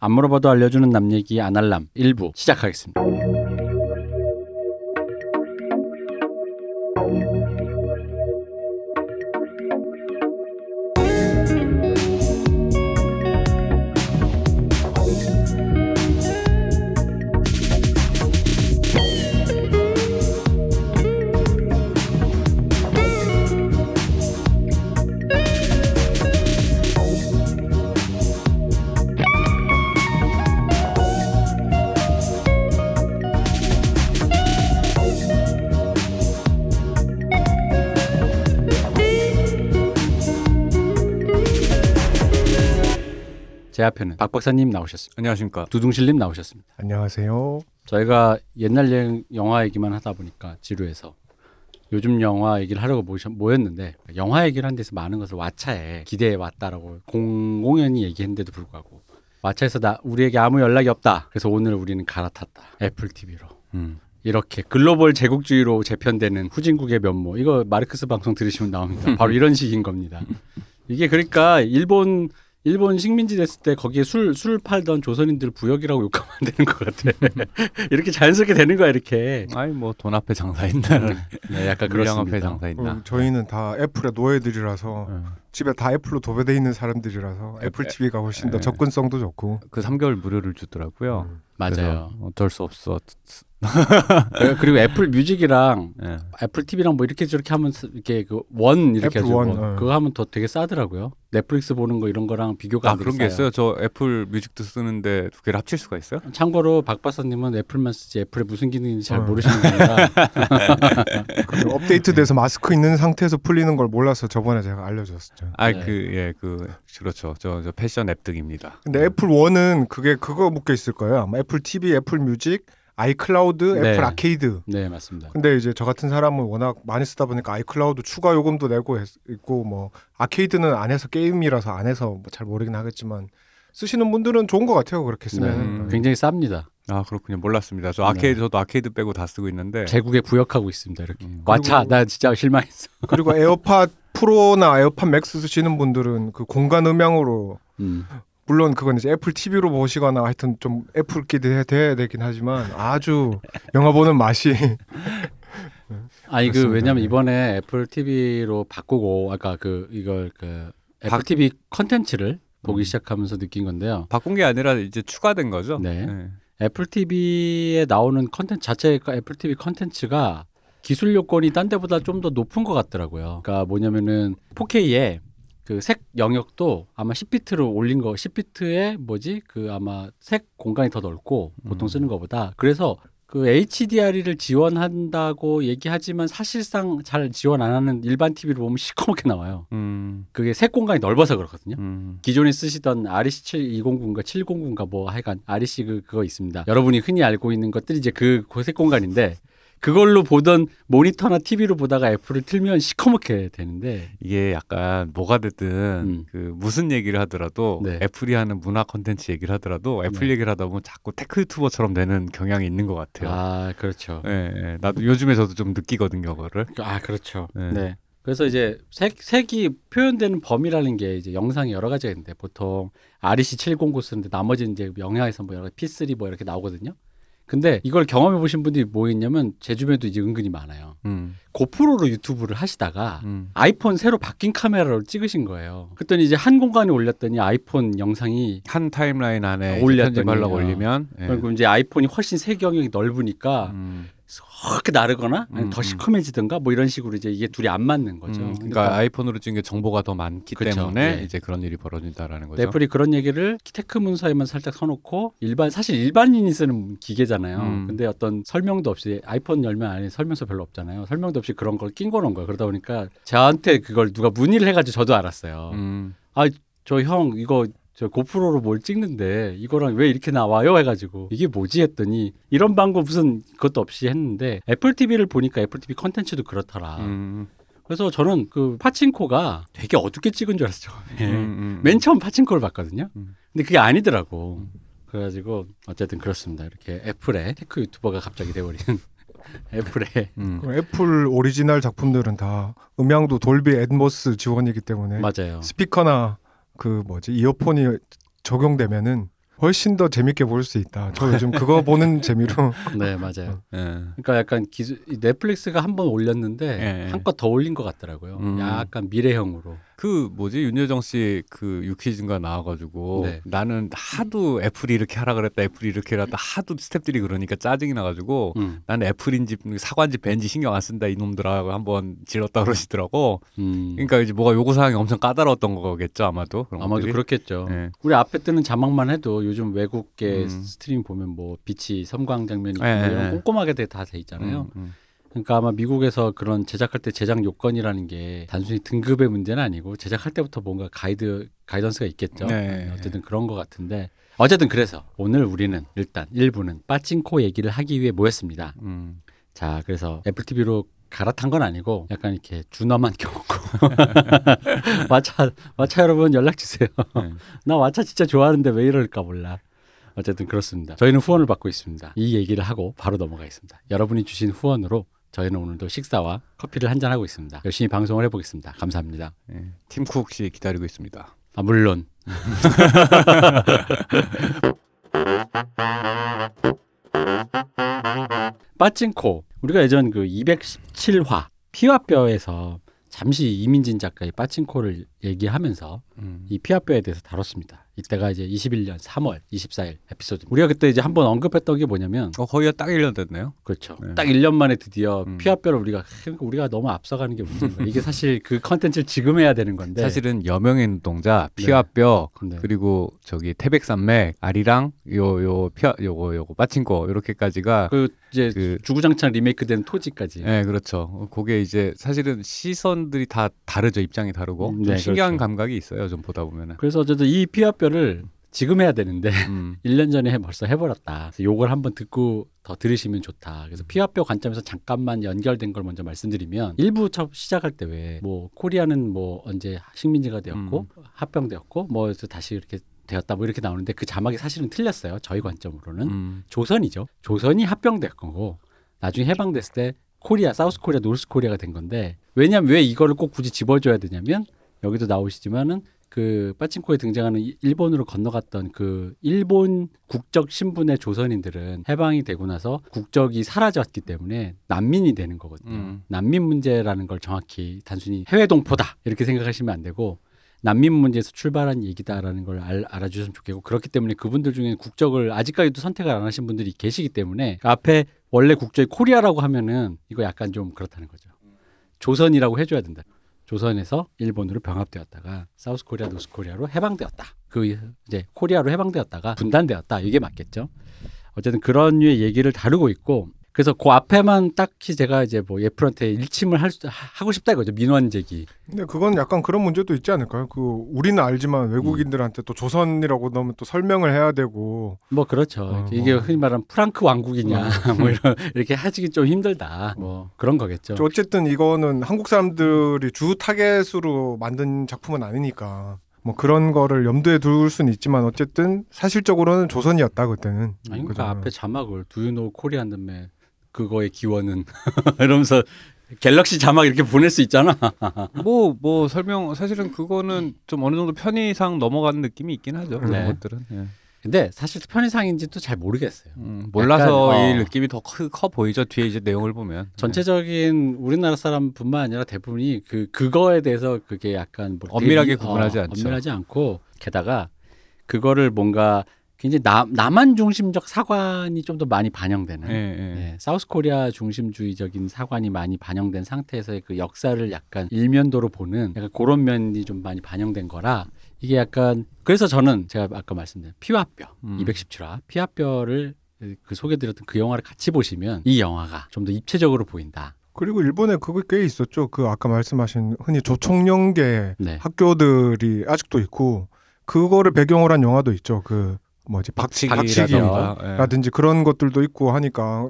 안 물어봐도 알려주는 남 얘기 아날람 1부 시작하겠습니다. 박 박사님 나오셨습니다. 안녕하십니까. 두둥실님 나오셨습니다. 안녕하세요. 저희가 옛날 여- 영화 얘기만 하다 보니까 지루해서 요즘 영화 얘기를 하려고 모셨, 모였는데 영화 얘기를 한 데서 많은 것을 왓챠에 기대해 왔다라고 공공연히 얘기했는데도 불구하고 왓챠에서 나 우리에게 아무 연락이 없다. 그래서 오늘 우리는 갈아탔다. 애플 TV로. 음. 이렇게 글로벌 제국주의로 재편되는 후진국의 면모. 이거 마르크스 방송 들으시면 나옵니다. 바로 이런 식인 겁니다. 이게 그러니까 일본 일본 식민지 됐을 때 거기에 술, 술 팔던 조선인들 부역이라고 욕하면 안 되는 것 같아. 이렇게 자연스럽게 되는 거야, 이렇게. 아이 뭐 돈 앞에 장사 있나. 네, 약간 물량 앞에. 장사 있나. 어, 저희는 다 애플의 노예들이라서 어. 집에 다 애플로 도배돼 있는 사람들이라서 애플 애- TV가 훨씬 더 에. 접근성도 좋고. 그 3개월 무료를 주더라고요. 음. 맞아요. 어쩔 수 없어. 네, 그리고 애플 뮤직이랑 예. 애플 TV랑 뭐 이렇게 저렇게 하면 스- 이렇게 그 원 이렇게 애플 해가지고 원, 어. 그거 하면 더 되게 싸더라고요. 넷플릭스 보는 거 이런 거랑 비교가 아 안 그런 게 싸요. 있어요. 저 애플 뮤직도 쓰는데 두 개를 합칠 수가 있어요? 참고로 박 박사님은 애플만 쓰지 애플에 무슨 기능인지 잘 어. 모르시는 분이라 그리고 업데이트돼서 마스크 있는 상태에서 풀리는 걸 몰라서 저번에 제가 알려줬었죠. 아 네. 그예그 그렇죠. 저, 저 패션 앱등입니다. 근데 애플 원은 그게 그거 묶여 있을 거예요. 아마 애플 TV, 애플 뮤직, 아이클라우드, 네. 애플 아케이드. 네 맞습니다. 근데 이제 저 같은 사람은 워낙 많이 쓰다 보니까 아이클라우드 추가 요금도 내고 했- 있고 뭐 아케이드는 안 해서 게임이라서 안 해서 뭐 잘 모르긴 하겠지만 쓰시는 분들은 좋은 것 같아요 그렇게 쓰면. 음. 굉장히 쌉니다. 아 그렇군요. 몰랐습니다. 저 네. 아케이드 저도 아케이드 빼고 다 쓰고 있는데. 제국에 부역하고 있습니다. 이렇게 음. 와차 나 진짜 실망했어. 그리고 에어팟 프로나 에어팟 맥스 쓰시는 분들은 그 공간 음향으로 음. 물론 그건 이제 애플 TV로 보시거나 하여튼 좀 애플끼리 돼야 되긴 하지만 아주 영화 보는 맛이 아니 그. 왜냐면 네. 이번에 애플 TV로 바꾸고 아까 그 이걸 그 애플 바- TV 컨텐츠를 보기 음. 시작하면서 느낀 건데요. 바꾼 게 아니라 이제 추가된 거죠. 네. 예. 애플 TV에 나오는 컨텐츠 자체 애플 TV 컨텐츠가 기술 요건이 딴 데보다 좀 더 높은 것 같더라고요. 그러니까 뭐냐면은 4K에 그 색 영역도 아마 10비트로 올린 거 10비트에 뭐지 그 아마 색 공간이 더 넓고 보통 음. 쓰는 것보다 그래서 그 HDR을 지원한다고 얘기하지만 사실상 잘 지원 안 하는 일반 TV로 보면 시커멓게 나와요. 음. 그게 색 공간이 넓어서 그렇거든요. 음. 기존에 쓰시던 REC 7209인가 709인가 뭐 하여간 REC 그, 그거 있습니다. 여러분이 흔히 알고 있는 것들이 이제 그 고색 공간인데 그걸로 보던 모니터나 TV로 보다가 애플을 틀면 시커멓게 되는데 이게 약간 뭐가 됐든 음. 그 무슨 얘기를 하더라도 네. 애플이 하는 문화 콘텐츠 얘기를 하더라도 애플 네. 얘기를 하다 보면 자꾸 tech 유튜버처럼 되는 경향이 있는 것 같아요. 아 그렇죠. 예, 예. 나도 요즘에 저도 좀 느끼거든요, 그거를. 아 그렇죠. 네. 네. 그래서 이제 색 색이 표현되는 범위라는 게 이제 영상이 여러 가지가 있는데 보통 REC 709 쓰는데 나머지는 이제 영역에서 뭐 여러 가지 P3 뭐 이렇게 나오거든요. 근데 이걸 경험해 보신 분들이 뭐 있냐면 제 주변에도 이제 은근히 많아요. 음, 고프로로 유튜브를 하시다가 음. 아이폰 새로 바뀐 카메라로 찍으신 거예요. 그랬더니 이제 한 공간에 올렸더니 아이폰 영상이 한 timeline 안에 올렸더니, 편집하려고 어. 올리면 예. 그리고 이제 아이폰이 훨씬 색 영역이 넓으니까 음, 그렇게 나르거나 음, 더 음. 시커매지든가 뭐 이런 식으로 이제 이게 둘이 안 맞는 거죠. 음, 그러니까 아이폰으로 찍은 게 정보가 더 많기 그쵸, 때문에 예. 이제 그런 일이 벌어진다라는 거죠. 애플이 그런 얘기를 tech 문서에만 살짝 써놓고 일반 사실 일반인이 쓰는 기계잖아요. 음. 근데 어떤 설명도 없이 아이폰 열면 안에 설명서 별로 없잖아요. 설명도 없이 그런 걸 낀 거는 거예요. 그러다 보니까 저한테 그걸 누가 문의를 해가지고 저도 알았어요. 음, 저 형 이거 저 고프로로 뭘 찍는데 이거랑 왜 이렇게 나와요 해가지고 이게 뭐지 했더니 이런 방법 무슨 그것도 없이 했는데 애플 TV를 보니까 애플 TV 컨텐츠도 그렇더라. 음, 그래서 저는 그 파친코가 되게 어둡게 찍은 줄 알았어요. 처음에. 음, 음. 맨 처음 파친코를 봤거든요. 음. 근데 그게 아니더라고. 그래가지고 어쨌든 그렇습니다. 이렇게 애플의 tech 유튜버가 갑자기 돼버리는 애플의 음. 그럼 애플 오리지널 작품들은 다 음향도 돌비 애트모스 지원이기 때문에 맞아요. 스피커나 그 뭐지 이어폰이 적용되면은 훨씬 더 재밌게 볼 수 있다. 저 요즘 그거 보는 재미로 네 맞아요. 예. 그러니까 약간 기술 이 넷플릭스가 한 번 올렸는데 예. 한껏 더 올린 것 같더라고요. 음. 약간 미래형으로. 그 뭐지 윤여정 씨 그 유퀴즈인가 나와가지고 네. 나는 하도 애플이 이렇게 하라 그랬다 애플이 이렇게 하라 하도 스탭들이 그러니까 짜증이 나가지고 음. 나는 애플인지 사과인지 벤지 신경 안 쓴다 이놈들하고 한번 질렀다 그러시더라고. 음. 그러니까 이제 뭐가 요구 사항이 엄청 까다로웠던 거겠죠 아마도. 아마도 것들이. 그렇겠죠. 예. 우리 앞에 뜨는 자막만 해도 요즘 외국계 음. stream 보면 뭐 빛이 섬광 장면이 예, 이런 예. 꼼꼼하게 다 돼 있잖아요. 그러니까 아마 미국에서 그런 제작할 때 제작 요건이라는 게 단순히 등급의 문제는 아니고 제작할 때부터 뭔가 가이드 guidance가 있겠죠. 네. 어쨌든 그런 것 같은데 어쨌든 그래서 오늘 우리는 일단 1부는 빠찡코 얘기를 하기 위해 모였습니다. 음. 자 그래서 애플 TV로 갈아탄 건 아니고 약간 이렇게 준엄한 경우고 마차 마차 여러분 연락 주세요. 네. 나 마차 진짜 좋아하는데 왜 이럴까 몰라. 어쨌든 그렇습니다. 저희는 후원을 받고 있습니다. 이 얘기를 하고 바로 넘어가겠습니다. 여러분이 주신 후원으로 저희는 오늘도 식사와 커피를 한 잔 하고 있습니다. 열심히 방송을 해보겠습니다. 감사합니다. 예. 팀쿡 씨 기다리고 있습니다. 아 물론 빠찡코 우리가 예전 그 217화 피와 뼈에서 잠시 이민진 작가의 빠찡코를 얘기하면서 음. 이 피와 뼈에 대해서 다뤘습니다. 이때가 이제 21년 3월 24일 에피소드. 우리가 그때 이제 한번 언급했던 게 뭐냐면 어 거의 딱 1년 됐네요. 그렇죠. 네. 딱 1년 만에 드디어 음. 피와 뼈를 우리가 그러니까 우리가 너무 앞서가는 게 문제인 거야. 이게 사실 그 컨텐츠를 지금 해야 되는 건데 사실은 여명의 눈동자, 피와 뼈, 네. 그리고 저기 태백산맥, 아리랑, 요 요 피와 요거 요거 빠친코 이렇게까지가 그 이제 그 주구장창 리메이크된 토지까지. 예, 그렇죠. 그게 이제 사실은 시선들이 다 다르죠. 입장이 다르고 음, 좀 네, 신기한 그렇죠. 감각이 있어요. 좀 보다 보면은. 그래서 어쨌든 이 피와 뼈를 지금 해야 되는데 음. 1년 전에 해- 벌써 해버렸다. 그래서 요걸 한번 듣고 더 들으시면 좋다. 그래서 피와 뼈 관점에서 잠깐만 연결된 걸 먼저 말씀드리면 1부 첫 시작할 때 왜 뭐 코리아는 뭐 언제 식민지가 되었고 합병되었고 뭐 다시 이렇게 되었다 뭐 이렇게 나오는데 그 자막이 사실은 틀렸어요. 저희 관점으로는 음. 조선이죠. 조선이 합병될 거고 나중에 해방됐을 때 코리아, South Korea, North Korea가 된 건데 왜냐면 왜 이거를 꼭 굳이 짚어줘야 되냐면 여기도 나오시지만은 그 빠친코에 등장하는 이- 일본으로 건너갔던 그 일본 국적 신분의 조선인들은 해방이 되고 나서 국적이 사라졌기 때문에 난민이 되는 거거든요. 음. 난민 문제라는 걸 정확히 단순히 해외 동포다 이렇게 생각하시면 안 되고 난민 문제에서 출발한 얘기다라는 걸 알, 알아주셨으면 좋겠고 그렇기 때문에 그분들 중에 국적을 아직까지도 선택을 안 하신 분들이 계시기 때문에 그 앞에 원래 국적이 코리아라고 하면은 이거 약간 좀 그렇다는 거죠. 조선이라고 해줘야 된다. 조선에서 일본으로 병합되었다가 South Korea, North Korea로 해방되었다. 그 이제 코리아로 해방되었다가 분단되었다. 이게 맞겠죠. 어쨌든 그런 류의 얘기를 다루고 있고 그래서 그 앞에만 딱히 제가 이제 뭐 애플한테 일침을 할 수, 하- 하고 싶다 이거죠. 민원 제기. 근데 그건 약간 그런 문제도 있지 않을까요? 그 우리는 알지만 외국인들한테 또 조선이라고 넣으면 또 설명을 해야 되고 뭐 그렇죠. 어, 이게 뭐. 흔히 말하는 프랑크 왕국이냐 뭐 이런 이렇게 하시기 좀 힘들다. 뭐 그런 거겠죠. 저 어쨌든 이거는 한국 사람들이 주 타겟으로 만든 작품은 아니니까 뭐 그런 거를 염두에 둘 수는 있지만 어쨌든 사실적으로는 조선이었다 그때는. 아니? 그러니까 앞에 자막을 두유노 코리안 다음에 그거의 기원은 이러면서 갤럭시 자막 이렇게 보낼 수 있잖아. 뭐, 뭐 설명 사실은 그거는 좀 어느 정도 편의상 넘어가는 느낌이 있긴 하죠. 그런 네. 것들은. 예. 근데 사실 편의상인지도 잘 모르겠어요. 음, 몰라서 약간, 이 어. 느낌이 더 커 보이죠. 뒤에 이제 내용을 보면. 전체적인 우리나라 사람뿐만 아니라 대부분이 그 그거에 대해서 그게 약간 뭐 엄밀하게 되게, 구분하지 않죠. 엄밀하지 않고 게다가 그거를 뭔가 굉장히 남 남한 중심적 사관이 좀 더 많이 반영되는 예, 예. 예, 사우스 코리아 중심주의적인 사관이 많이 반영된 상태에서의 그 역사를 약간 일면도로 보는 약간 그런 면이 좀 많이 반영된 거라 이게 약간 그래서 저는 제가 아까 말씀드린 피와 뼈 음. 217화 피와 뼈를 그 소개드렸던 그 영화를 같이 보시면 이 영화가 좀 더 입체적으로 보인다. 그리고 일본에 그거 꽤 있었죠. 그 아까 말씀하신 흔히 조총련계 네. 학교들이 아직도 있고 그거를 배경으로 한 영화도 있죠. 그 뭐지 박치기 박치기라던가, 예. 라든지 그런 것들도 있고 하니까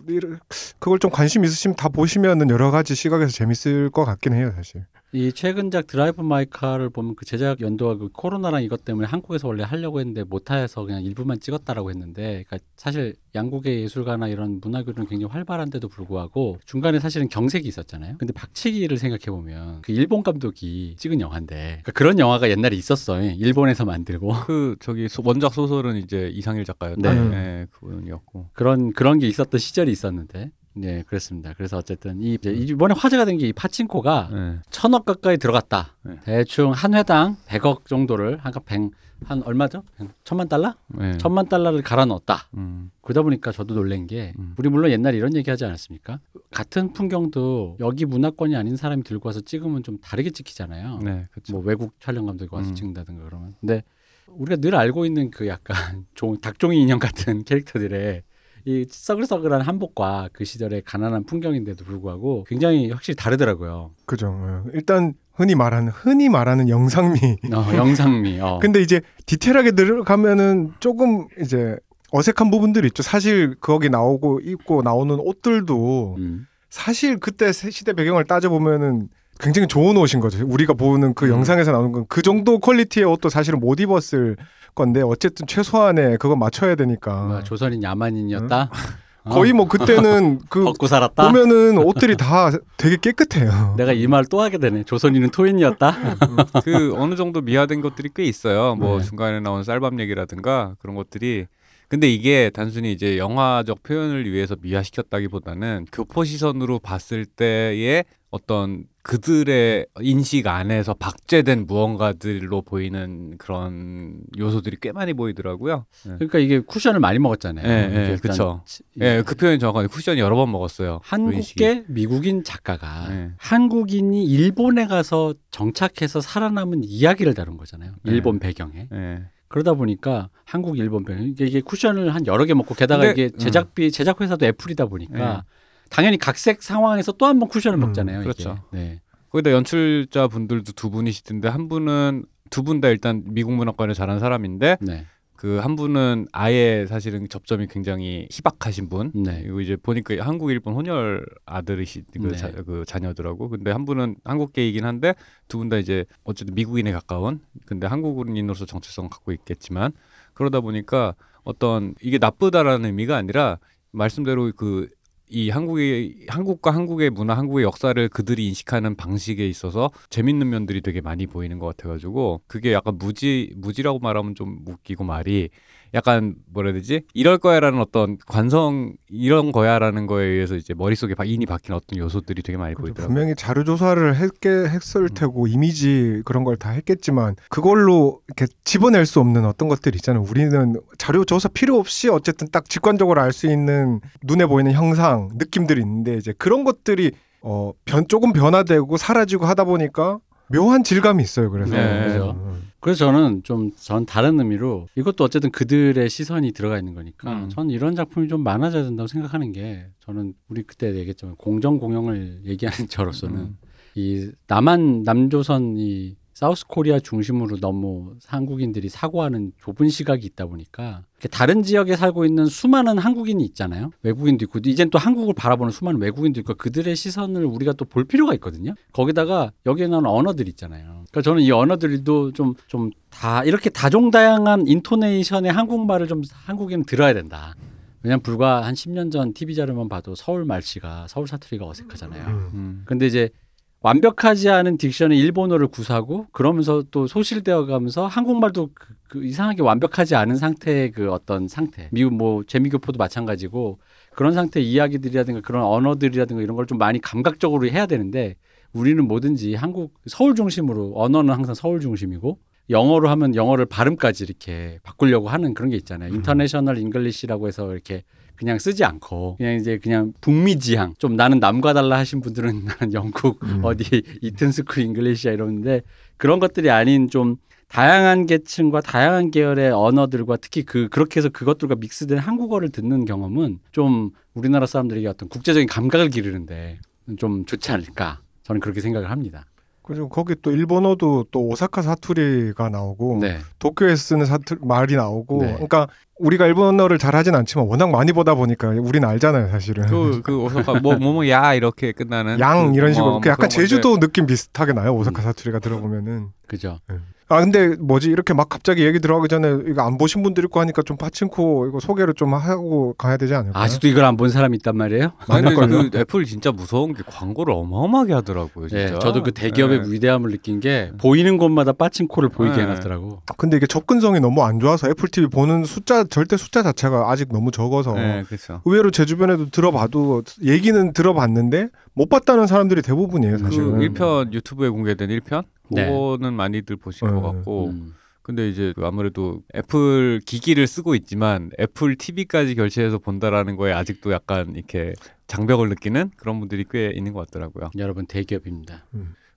그걸 좀 관심 있으시면 다 보시면은 여러 가지 시각에서 재밌을 것 같긴 해요, 사실. 이 최근작 드라이브 마이카를 보면 그 제작 연도가 그 코로나랑 이것 때문에 한국에서 원래 하려고 했는데 못해서 그냥 일부만 찍었다라고 했는데 그러니까 사실 양국의 예술가나 이런 문화 교류는 굉장히 활발한데도 불구하고 중간에 사실은 경색이 있었잖아요. 근데 박치기를 생각해 보면 그 일본 감독이 찍은 영화인데 그러니까 그런 영화가 옛날에 있었어요. 일본에서 만들고 그 저기 소- 원작 소설은 이제 이상일 작가였나? 네. 네, 그분이었고. 그런 그런 게 있었던 시절이 있었는데. 네, 그렇습니다. 그래서 어쨌든 이 이번에 화제가 된 게 이 파친코가 네. 천억 가까이 들어갔다. 네. 대충 한 회당 100억 정도를 한백한 얼마죠? 한 천만 달러? 네. 천만 달러를 갈아 넣었다. 음. 그러다 보니까 저도 놀란 게 음. 우리 물론 옛날에 이런 얘기 하지 않았습니까? 같은 풍경도 여기 문화권이 아닌 사람이 들고 와서 찍으면 좀 다르게 찍히잖아요. 네, 그렇죠. 뭐 외국 촬영 감독이 와서 음. 찍는다든가 그러면. 근데 우리가 늘 알고 있는 그 약간 종, 닭종이 인형 같은 캐릭터들의 이 써글써글한 한복과 그 시절의 가난한 풍경인데도 불구하고 굉장히 확실히 다르더라고요. 그죠. 어. 일단 흔히 말하는 흔히 말하는 영상미. 어, 영상미. 어. 근데 이제 디테일하게 들어가면은 조금 이제 어색한 부분들이 있죠. 사실 거기 나오고 입고 나오는 옷들도 음. 사실 그때 세- 시대 배경을 따져 보면은 굉장히 좋은 옷인 거죠. 우리가 보는 그 음. 영상에서 나오는 건 그 정도 퀄리티의 옷도 사실은 못 입었을 건데 어쨌든 최소한의 그거 맞춰야 되니까 뭐야, 조선인 야만인이었다. 어, 거의 뭐 그때는 그 벗고 살았다. 보면은 옷들이 다 되게 깨끗해요. 내가 이 말 또 하게 되네. 조선인은 토인이었다. 그 어느 정도 미화된 것들이 꽤 있어요. 뭐 네. 중간에 나온 쌀밥 얘기라든가 그런 것들이. 근데 이게 단순히 이제 영화적 표현을 위해서 미화시켰다기보다는 교포 시선으로 봤을 때의 어떤 그들의 인식 안에서 박제된 무언가들로 보이는 그런 요소들이 꽤 많이 보이더라고요. 네. 그러니까 이게 쿠션을 많이 먹었잖아요. 예, 예. 치- 예, 그 표현이 정확하게 쿠션이 여러 번 먹었어요. 그. 한국계 미국인 작가가 네. 한국인이 일본에 가서 정착해서 살아남은 이야기를 다룬 거잖아요. 네. 일본 배경에. 예. 그러다 보니까 한국 일본 배경 이게, 쿠션을 한 여러 개 먹고 게다가 근데- 이게 제작비 제작 회사도 애플이다 보니까 네. 당연히 각색 상황에서 또 한 번 쿠션을 음, 먹잖아요. 그렇죠. 이게. 네. 거기다 연출자 분들도 두 분이시던데 한 분은 두 분 다 일단 미국 문화권에 자란 사람인데 네. 그 한 분은 아예 사실은 접점이 굉장히 희박하신 분. 네. 그리고 이제 보니까 한국 일본 혼혈 아들이시 그, 네. 자, 그 자녀더라고. 근데 한 분은 한국계이긴 한데 두 분 다 이제 어쨌든 미국인에 가까운. 근데 한국인으로서 정체성을 갖고 있겠지만 그러다 보니까 어떤 이게 나쁘다라는 의미가 아니라 말씀대로 그 이 한국의 한국과 한국의 문화, 한국의 역사를 그들이 인식하는 방식에 있어서 재밌는 면들이 되게 많이 보이는 것 같아가지고 그게 약간 무지 무지라고 말하면 좀 웃기고 말이 약간 뭐라 해야 되지 이럴 거야라는 어떤 관성 이런 거야라는 거에 의해서 이제 머릿속에 바- 인이 박힌 어떤 요소들이 되게 많이 그렇죠. 보이더라고요. 분명히 자료 조사를 했게 했을 음. 테고 이미지 그런 걸 다 했겠지만 그걸로 이렇게 집어낼 수 없는 어떤 것들이 있잖아요. 우리는 자료 조사 필요 없이 어쨌든 딱 직관적으로 알 수 있는 눈에 보이는 형상, 느낌들이 있는데 이제 그런 것들이 어, 변 조금 변화되고 사라지고 하다 보니까 묘한 질감이 있어요. 그래서 네. 그죠. 음. 그래서 저는 좀 전 다른 의미로 이것도 어쨌든 그들의 시선이 들어가 있는 거니까 음. 전 이런 작품이 좀 많아져야 된다고 생각하는 게 저는 우리 그때 얘기했지만 공존 공영을 얘기하는 저로서는 음. 이 남한 남조선이 South Korea 중심으로 너무 한국인들이 사고하는 좁은 시각이 있다 보니까 다른 지역에 살고 있는 수많은 한국인이 있잖아요. 외국인도 있고 이젠 또 한국을 바라보는 수많은 외국인도 있고 그들의 시선을 우리가 또 볼 필요가 있거든요. 거기다가 여기에 나오는 언어들 있잖아요. 그러니까 저는 이 언어들도 좀 좀 다 이렇게 다종다양한 intonation의 한국말을 좀 한국인은 들어야 된다. 왜냐면 불과 한 10년 전 TV 자료만 봐도 서울 말씨가 서울 사투리가 어색하잖아요. 음. 음. 근데 이제 완벽하지 않은 diction의 일본어를 구사하고 그러면서 또 소실되어 가면서 한국말도 그, 그 이상하게 완벽하지 않은 상태의 그 어떤 상태. 미국 뭐 재미교포도 마찬가지고 그런 상태의 이야기들이라든가 그런 언어들이라든가 이런 걸 좀 많이 감각적으로 해야 되는데 우리는 뭐든지 한국 서울 중심으로 언어는 항상 서울 중심이고 영어로 하면 영어를 발음까지 이렇게 바꾸려고 하는 그런 게 있잖아요. International English라고 해서 이렇게 그냥 쓰지 않고 그냥 이제 그냥 북미 지향 좀 나는 남과 달라 하신 분들은 나는 영국 음. 어디 Eton School English야 이러는데 그런 것들이 아닌 좀 다양한 계층과 다양한 계열의 언어들과 특히 그 그렇게 해서 그것들과 mix된 한국어를 듣는 경험은 좀 우리나라 사람들에게 어떤 국제적인 감각을 기르는데 좀 좋지 않을까 저는 그렇게 생각을 합니다. 그리고 거기 또 일본어도 또 오사카 사투리가 나오고 네. 도쿄에 쓰는 사투 말이 나오고 네. 그러니까 우리가 일본어를 잘하진 않지만 워낙 많이 보다 보니까 우리는 알잖아요 사실은 그, 그 오사카 뭐뭐뭐야 이렇게 끝나는 양 그, 이런 뭐, 식으로 뭐그 약간 그런 건데 제주도 느낌 비슷하게 나요 오사카 사투리가 들어보면은 그죠. 아 근데 뭐지 이렇게 막 갑자기 얘기 들어가기 전에 이거 안 보신 분들 있고 하니까 좀 파친코 이거 소개를 좀 하고 가야 되지 않을까요? 아직도 이걸 안 본 사람이 있단 말이에요? 아니 근데? 그 애플 진짜 무서운 게 광고를 어마어마하게 하더라고요 네, 진짜 저도 그 대기업의 네. 위대함을 느낀 게 보이는 곳마다 빠친코를 보이게 네. 해놨더라고. 근데 이게 접근성이 너무 안 좋아서 애플 TV 보는 숫자 절대 숫자 자체가 아직 너무 적어서 네 그렇죠 의외로 제 주변에도 들어봐도 얘기는 들어봤는데 못 봤다는 사람들이 대부분이에요 그 사실은. 1편 유튜브에 공개된 1편 네. 그거는 많이들 보신 네. 것 같고 음. 근데 이제 그 아무래도 애플 기기를 쓰고 있지만 애플 TV까지 결제해서 본다라는 거에 아직도 약간 이렇게 장벽을 느끼는 그런 분들이 꽤 있는 것 같더라고요. 여러분 대기업입니다.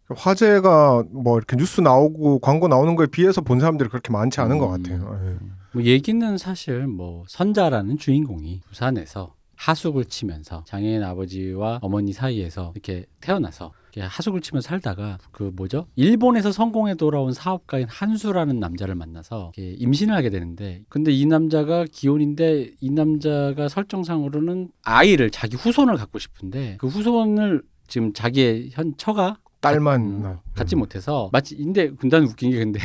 화제가 뭐 이렇게 뉴스 나오고 광고 나오는 거에 비해서 본 사람들이 그렇게 많지 않은 것 음. 같아요. 예. 뭐 얘기는 사실 뭐 선자라는 주인공이 부산에서 하숙을 치면서 장애인 아버지와 어머니 사이에서 이렇게 태어나서 하숙을 치면서 살다가 그 뭐죠? 일본에서 성공해 돌아온 사업가인 한수라는 남자를 만나서 임신을 하게 되는데 근데 이 남자가 기혼인데 이 남자가 설정상으로는 아이를 자기 후손을 갖고 싶은데 그 후손을 지금 자기의 현 처가 딸만 음, 나- 갖지 음. 못해서 마치 근데 군단 웃긴 게 근데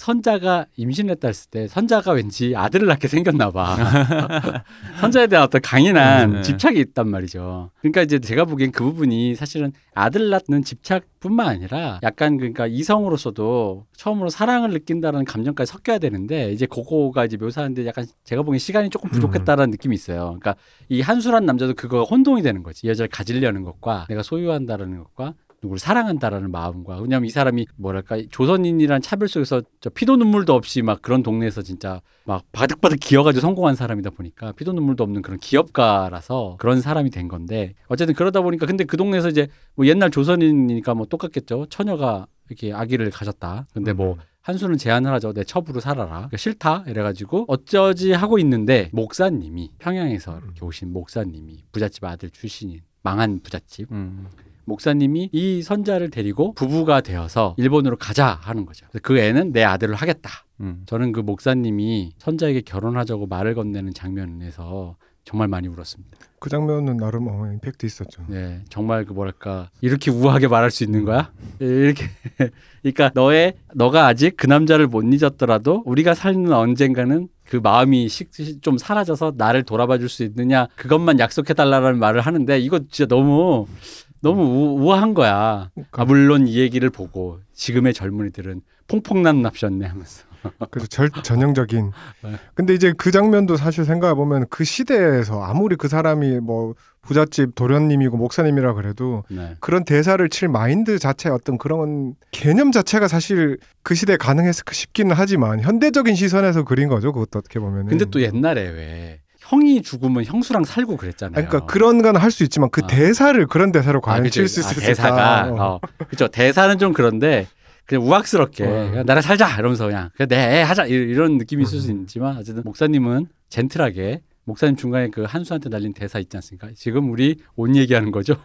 선자가 임신했다 했을 때 선자가 왠지 아들을 낳게 생겼나 봐. 선자에 대한 어떤 강인한 음, 네. 집착이 있단 말이죠. 그러니까 이제 제가 보기엔 그 부분이 사실은 아들 낳는 집착뿐만 아니라 약간 그러니까 이성으로서도 처음으로 사랑을 느낀다는 감정까지 섞여야 되는데 이제 그거가 이제 묘사하는데 약간 제가 보기엔 시간이 조금 부족했다라는 느낌이 있어요. 그러니까 이 한수란 남자도 그거 혼동이 되는 거지. 이 여자를 가지려는 것과 내가 소유한다라는 것과 누구를 사랑한다라는 마음과 왜냐하면 이 사람이 뭐랄까 조선인이란 차별 속에서 저 피도 눈물도 없이 막 그런 동네에서 진짜 막 바득바득 기어가지고 성공한 사람이다 보니까 피도 눈물도 없는 그런 기업가라서 그런 사람이 된 건데 어쨌든 그러다 보니까 근데 그 동네에서 이제 뭐 옛날 조선인이니까 뭐 똑같겠죠 처녀가 이렇게 아기를 가졌다 근데 뭐 한수는 제안을 하죠. 내 첩으로 살아라. 그러니까 싫다. 이래가지고 어쩌지 하고 있는데 목사님이 평양에서 이렇게 오신 목사님이 부잣집 아들 출신인 망한 부잣집 음. 목사님이 이 선자를 데리고 부부가 되어서 일본으로 가자 하는 거죠. 그 애는 내 아들을 하겠다. 음. 저는 그 목사님이 선자에게 결혼하자고 말을 건네는 장면에서 정말 많이 울었습니다. 그 장면은 나름 어, 임팩트 있었죠. 네, 정말 그 뭐랄까 이렇게 우아하게 말할 수 있는 거야? 이렇게 그러니까 너의 너가 아직 그 남자를 못 잊었더라도 우리가 사는 언젠가는 그 마음이 식- 좀 사라져서 나를 돌아봐 줄 수 있느냐 그것만 약속해 달라는 말을 하는데 이거 진짜 너무 너무 우, 우아한 거야. 아, 물론 이 얘기를 보고 지금의 젊은이들은 퐁퐁난 납셨네 하면서 그래서 절, 전형적인. 네. 근데 이제 그 장면도 사실 생각해 보면 그 시대에서 아무리 그 사람이 뭐 부잣집 도련님이고 목사님이라 그래도 네. 그런 대사를 칠 마인드 자체 어떤 그런 개념 자체가 사실 그 시대에 가능했을까 싶기는 하지만 현대적인 시선에서 그린 거죠. 그것도 어떻게 보면은. 근데 또 옛날에 왜 형이 죽으면 형수랑 살고 그랬잖아요. 아니, 그러니까 그런 건 할 수 있지만 그 아. 대사를 그런 대사로 과연 그치. 칠수 아, 있을까? 대사가 어. 어. 그렇죠 대사는 좀 그런데 그냥 우악스럽게 어. 나랑 살자 이러면서 그냥 네 하자 이- 이런 느낌이 있을 수 있지만 어쨌든 목사님은 젠틀하게 목사님 중간에 그 한수한테 날린 대사 있지 않습니까? 지금 우리 옷 얘기하는 거죠.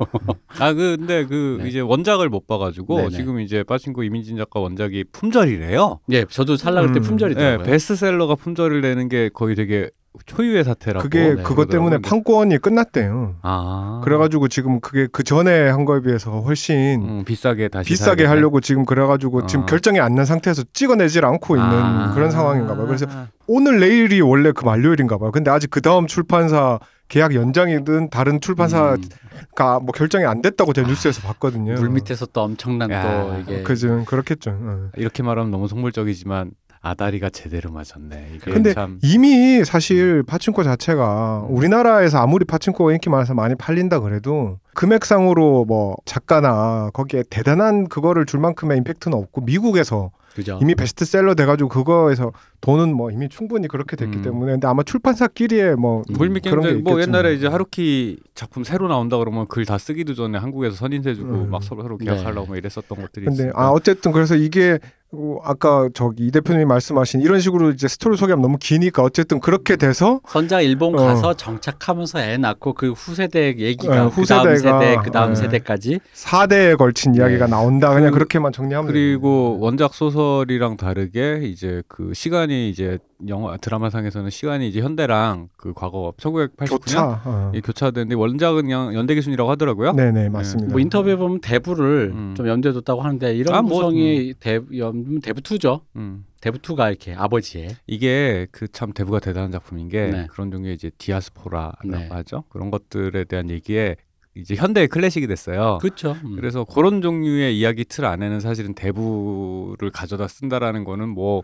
아 근데 그 네. 이제 원작을 못 봐가지고 네네. 지금 이제 빠친코 이민진 작가 원작이 품절이래요. 예, 저도 살라 그럴 때 음. 네, 품절이더라고요. 베스트셀러가 품절을 내는 게 거의 되게 초유의 사태라고. 그게 네, 그것 때문에 그러더라고요. 판권이 끝났대요. 아 그래가지고 지금 그게 그 전에 한 거에 비해서 훨씬 음, 비싸게 다시 비싸게 사야겠네. 하려고 지금 그래가지고 지금 어. 결정이 안 난 상태에서 찍어내질 않고 있는 아. 그런 상황인가 봐요. 그래서 오늘 내일이 원래 그 만료일인가 봐요. 근데 아직 그 다음 출판사 계약 연장이든 다른 출판사가 음, 뭐 결정이 안 됐다고 제가 뉴스에서 봤거든요. 물 밑에서 또 엄청난 야. 또 이게 그죠 그렇겠죠. 어. 이렇게 말하면 너무 속물적이지만 아다리가 제대로 맞았네. 이게 근데 참 이미 사실 파친코 자체가 우리나라에서 아무리 파친코가 인기 많아서 많이 팔린다 그래도 금액상으로 뭐 작가나 거기에 대단한 그거를 줄 만큼의 임팩트는 없고 미국에서 그죠. 이미 베스트셀러 돼가지고 그거에서 돈은 뭐 이미 충분히 그렇게 됐기 음. 때문에 근데 아마 출판사끼리의 뭐 음. 불미 그런 게 게임즈 뭐 있겠지만. 옛날에 이제 하루키 작품 새로 나온다 그러면 글 다 쓰기도 전에 한국에서 선인세 주고 음. 막 서로 서로 네. 계약하려고 막 이랬었던 것들이 근데 있으니까. 아 어쨌든 그래서 이게 어, 아까 저기 이 대표님이 말씀하신 이런 식으로 이제 스토리 소개하면 너무 기니까 어쨌든 그렇게 돼서 선자가 일본 어. 가서 정착하면서 애 낳고 그 후세대 얘기가 어, 그 다음 후세대가, 세대 그 다음 네. 세대까지 4대에 걸친 이야기가 네. 나온다 그냥 그- 그, 렇게만 정리하면 그리고 원작 소설이랑 다르게 이제 그 시간이 이제 영화 드라마상에서는 시간이 이제 현대랑 그 과거 1989년 교차 어. 이 교차되는데 원작은 그냥 연대 기순이라고 하더라고요. 네네 맞습니다. 뭐 인터뷰에 보면 대부를 음. 좀 염두에뒀다고 하는데 이런 아, 뭐, 구성이 대, 염, 대부 2죠. 음. 대부 2가 이렇게 아버지의 이게 그 참 대부가 대단한 작품인 게 네. 그런 종류의 이제 디아스포라라고 네. 하죠. 그런 것들에 대한 얘기에 이제 현대의 클래식이 됐어요. 그렇죠. 음. 그래서 그런 종류의 이야기 틀 안에는 사실은 대부를 가져다 쓴다라는 거는 뭐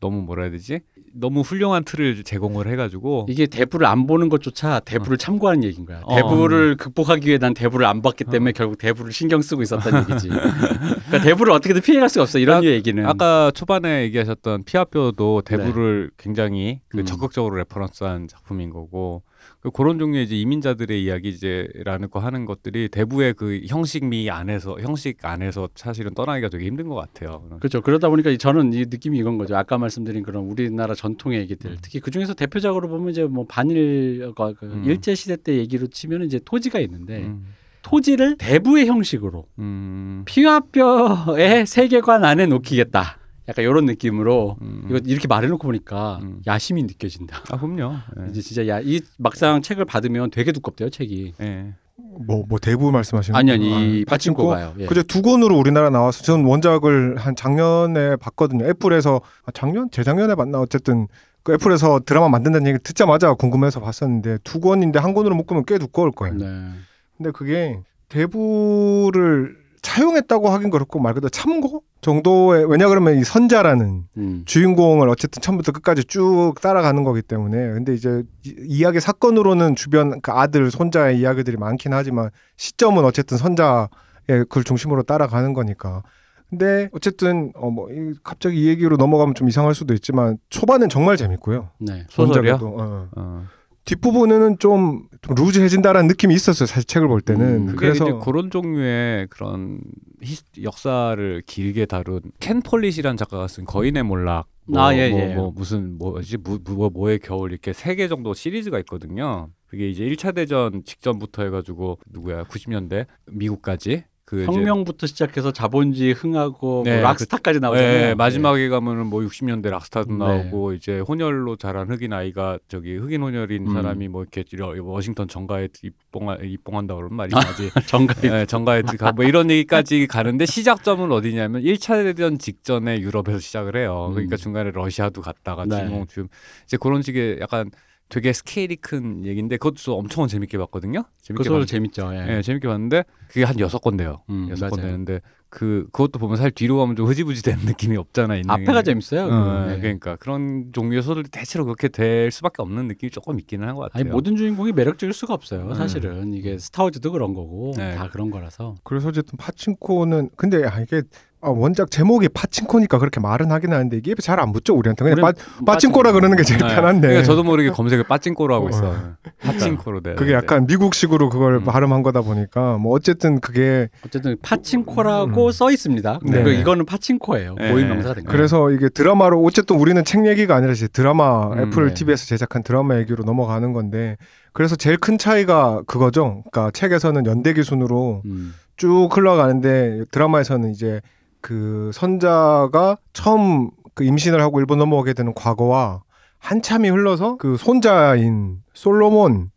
너무 뭐라 해야 되지? 너무 훌륭한 틀을 제공을 해가지고 이게 대부를 안 보는 것조차 대부를 참고하는 얘기인 거야. 어. 대부를 극복하기 위해 난 대부를 안 봤기 때문에 결국 대부를 신경 쓰고 있었던 얘기지. 그러니까 대부를 어떻게든 피해갈 수가 없어. 이런 아, 얘기는. 아까 초반에 얘기하셨던 피와 뼈도 대부를 굉장히 그 네. 음. 적극적으로 reference한 작품인 거고 그 그런 종류의 이제 이민자들의 이야기제라는 거 하는 것들이 대부의 그 형식미 안에서 형식 안에서 사실은 떠나기가 되게 힘든 것 같아요. 그렇죠. 그러다 보니까 저는 이 느낌이 이건 거죠. 아까 말씀드린 그런 우리나라 전통의 얘기들. 음. 특히 그 중에서 대표적으로 보면 이제 뭐 반일 그 음. 일제 시대 때 얘기로 치면 이제 토지가 있는데 음, 토지를 대부의 형식으로 음, 피와 뼈의 세계관 안에 놓기겠다. 약간 이런 느낌으로 음. 이거 이렇게 말해놓고 보니까 음. 야심이 느껴진다. 아 그럼요. 예. 이제 진짜 야 이 막상 책을 받으면 되게 두껍대요 책이. 예. 뭐, 뭐 대부 말씀하시는 아니? 아니 이 아, 파친코가요. 예. 그제 두 권으로 우리나라 나와서 저는 원작을 한 작년에 봤거든요. 애플에서 아, 작년 재작년에 봤나 어쨌든 그 애플에서 드라마 만든다는 얘기 듣자마자 궁금해서 봤었는데 두 권인데 한 권으로 묶으면 꽤 두꺼울 거예요. 네. 근데 그게 대부를 차용했다고 하긴 그렇고 말 그대로 참고 정도의 왜냐 그러면 이 선자라는 음. 주인공을 어쨌든 처음부터 끝까지 쭉 따라가는 거기 때문에 근데 이제 이- 이야기 사건으로는 주변 그 아들 손자의 이야기들이 많긴 하지만 시점은 어쨌든 선자의 그걸 중심으로 따라가는 거니까 근데 어쨌든 어뭐 갑자기 이 얘기로 넘어가면 좀 이상할 수도 있지만 초반은 정말 재밌고요 네. 소설이요? 어. 어. 뒷부분에는 좀, 좀 루즈해진다라는 느낌이 있었어요 사실 책을 볼 때는 음, 그게 그래서 이제 그런 종류의 그런 히, 역사를 길게 다룬 켄 폴릿이라는 작가가 쓴 거인의 몰락 뭐, 아, 예, 뭐, 예. 뭐 무슨 뭐지 무, 뭐, 뭐의 겨울 이렇게 세 개 정도 시리즈가 있거든요. 그게 이제 1차 대전 직전부터 해가지고 누구야 90년대 미국까지 그 혁명부터 시작해서 자본주의 흥하고 네, 뭐 락스타까지 나오잖아요. 네, 마지막에 가면은 뭐 60년대 락스타도 네. 나오고 이제 혼혈로 자란 흑인 아이가 저기 흑인 혼혈인 음. 사람이 뭐 이렇게 워싱턴 정가에 입봉하, 입봉한다 그러면 말이 나지. 정가 네, 정가에 가, 뭐 이런 얘기까지 가는데 시작점은 어디냐면 1차 대전 직전에 유럽에서 시작을 해요. 음. 그러니까 중간에 러시아도 갔다가 네. 주인공 좀 이제 그런 식의 약간 되게 스케일이 큰 얘기인데 그것도 엄청 재밌게 봤거든요. 그 재밌게 소설 봤, 재밌죠. 예. 예, 재밌게 봤는데 그게 한 여섯 권 돼요. 음, 여섯 권 맞아요. 되는데 그 그것도 보면 사실 뒤로 가면 좀 흐지부지 되는 느낌이 없잖아. 있는 앞에가 게. 재밌어요. 어. 네. 그러니까 그런 종류의 소설이 대체로 그렇게 될 수밖에 없는 느낌이 조금 있기는 한 것 같아요. 아니 모든 주인공이 매력적일 수가 없어요. 음. 사실은 이게 스타워즈도 그런 거고 네. 다 그런 거라서. 그래서 어쨌든 파친코는 근데 아, 이게 아, 원작 제목이 파친코니까 그렇게 말은 하긴 하는데 이게 잘 안 붙죠 우리한테 그냥 빠, 우리는 빠친코라 그러는 게 제일 네. 편한데 그러니까 저도 모르게 검색을 빠찐코로 하고 어. 있어. 빠찐코로 돼. 그게 약간 미국식으로 그걸 음. 발음한 거다 보니까 뭐 어쨌든 그게 어쨌든 파친코라고 음. 써 있습니다. 네. 이거는 파친코예요. 네. 모임 명사가 된 거예요. 그래서 이게 드라마로 어쨌든 우리는 책 얘기가 아니라 이제 드라마 음, 애플 네. TV에서 제작한 드라마 얘기로 넘어가는 건데 그래서 제일 큰 차이가 그거죠. 그러니까 책에서는 연대 기 순으로 음. 쭉 흘러가는데 드라마에서는 이제 그 선자가 처음 그 임신을 하고 일본 넘어오게 되는 과거와 한참이 흘러서 그 손자인 솔로몬이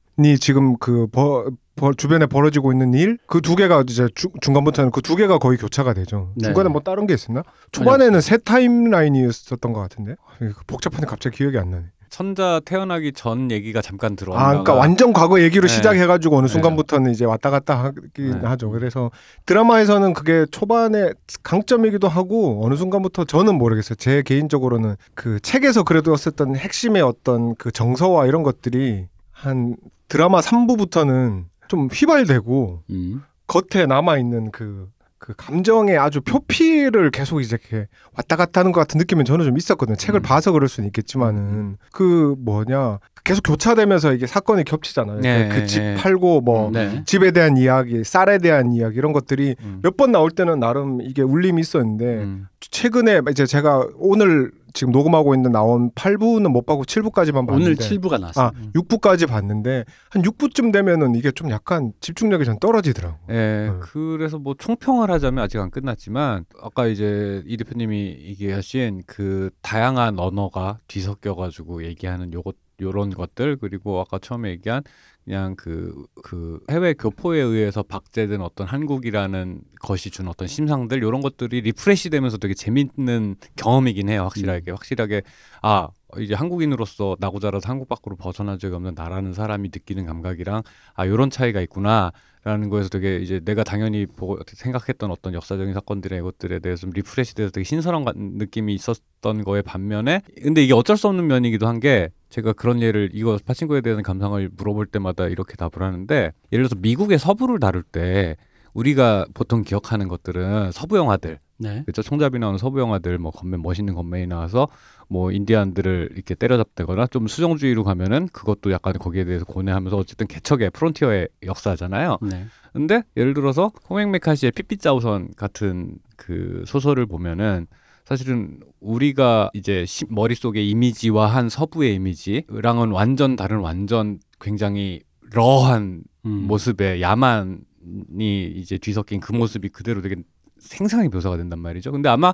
지금 그 버, 버- 주변에 벌어지고 있는 일 그 두 개가 이제 주- 중간부터는 그 두 개가 거의 교차가 되죠. 네. 중간에 뭐 다른 게 있었나? 초반에는 세 타임라인이었었던 것 같은데 아, 이거 복잡한데 갑자기 기억이 안 나네. 천자 태어나기 전 얘기가 잠깐 아, 들어왔다가 그러니까 완전 과거 얘기로 네. 시작해가지고 어느 네. 순간부터는 이제 왔다 갔다 하긴 네. 하죠. 그래서 드라마에서는 그게 초반에 강점이기도 하고 어느 순간부터 저는 모르겠어요. 제 개인적으로는 그 책에서 그래도 썼던 핵심의 어떤 그 정서와 이런 것들이 한 드라마 3부부터는 좀 휘발되고 음. 겉에 남아 있는 그 그 감정의 아주 표피를 계속 이제 이렇게 왔다 갔다 하는 것 같은 느낌은 저는 좀 있었거든요. 책을 음. 봐서 그럴 수는 있겠지만은 그 뭐냐 계속 교차되면서 이게 사건이 겹치잖아요. 네, 그집 네. 팔고 뭐 네. 집에 대한 이야기, 쌀에 대한 이야기 이런 것들이 음. 몇번 나올 때는 나름 이게 울림이 있었는데 음. 최근에 이제 제가 오늘 지금 녹음하고 있는 나온 8부는 못 봤고 7부까지만 봤는데 오늘 7부가 나왔어요. 아, 6부까지 봤는데 한 6부쯤 되면은 이게 좀 약간 집중력이 좀 떨어지더라고. 예, 네. 그래서 뭐 총평을 하자면 아직 안 끝났지만 아까 이제 이 대표님이 얘기하신 그 다양한 언어가 뒤섞여 가지고 얘기하는 요것 요런 것들. 그리고 아까 처음에 얘기한 그냥 그, 그 해외 교포에 의해서 박제된 어떤 한국이라는 것이 준 어떤 심상들 요런 것들이 refresh 되면서 되게 재밌는 경험이긴 해요 확실하게. 확실하게 아 이제 한국인으로서 나고 자라서 한국 밖으로 벗어난 적이 없는 나라는 사람이 느끼는 감각이랑 아 요런 차이가 있구나 라는 거에서 되게 이제 내가 당연히 보고 생각했던 어떤 역사적인 사건들의 것들에 대해서 좀 refresh 돼서 되게 신선한 가- 느낌이 있었던 거에 반면에 근데 이게 어쩔 수 없는 면이기도 한 게 제가 그런 예를 이거 파친코에 대한 감상을 물어볼 때마다 이렇게 답을 하는데 예를 들어서 미국의 서부를 다룰 때 우리가 보통 기억하는 것들은 서부 영화들 네. 그렇죠 총잡이 나오는 서부 영화들 뭐 gunman 멋있는 gunman이 나와서 뭐 인디안들을 이렇게 때려잡다거나 좀 수정주의로 가면은 그것도 약간 거기에 대해서 고뇌하면서 어쨌든 개척의 frontier의 역사잖아요. 네. 근데 예를 들어서 코맥 매카시의 핏빛 자오선 같은 그 소설을 보면은 사실은 우리가 이제 시- 머릿속에 이미지화한 서부의 이미지랑은 완전 다른 완전 굉장히 raw한 음. 모습의 야만이 이제 뒤섞인 그 모습이 그대로 되게 생생하게 묘사가 된단 말이죠. 근데 아마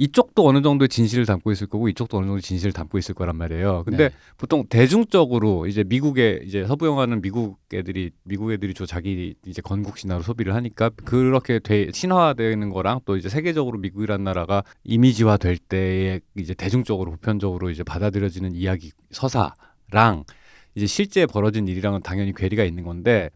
이쪽도 어느 정도의 진실을 담고 있을 거고 이쪽도 어느 정도 진실을 담고 있을 거란 말이에요. 근데 네. 보통 대중적으로 이제 미국의 이제 서부 영화는 미국 애들이 미국 애들이 주 자기 이제 건국 신화로 소비를 하니까 그렇게 돼 신화되는 거랑 또 이제 세계적으로 미국이란 나라가 이미지화 될 때에 이제 대중적으로 보편적으로 이제 받아들여지는 이야기 서사랑 이제 실제 벌어진 일이랑은 당연히 괴리가 있는 건데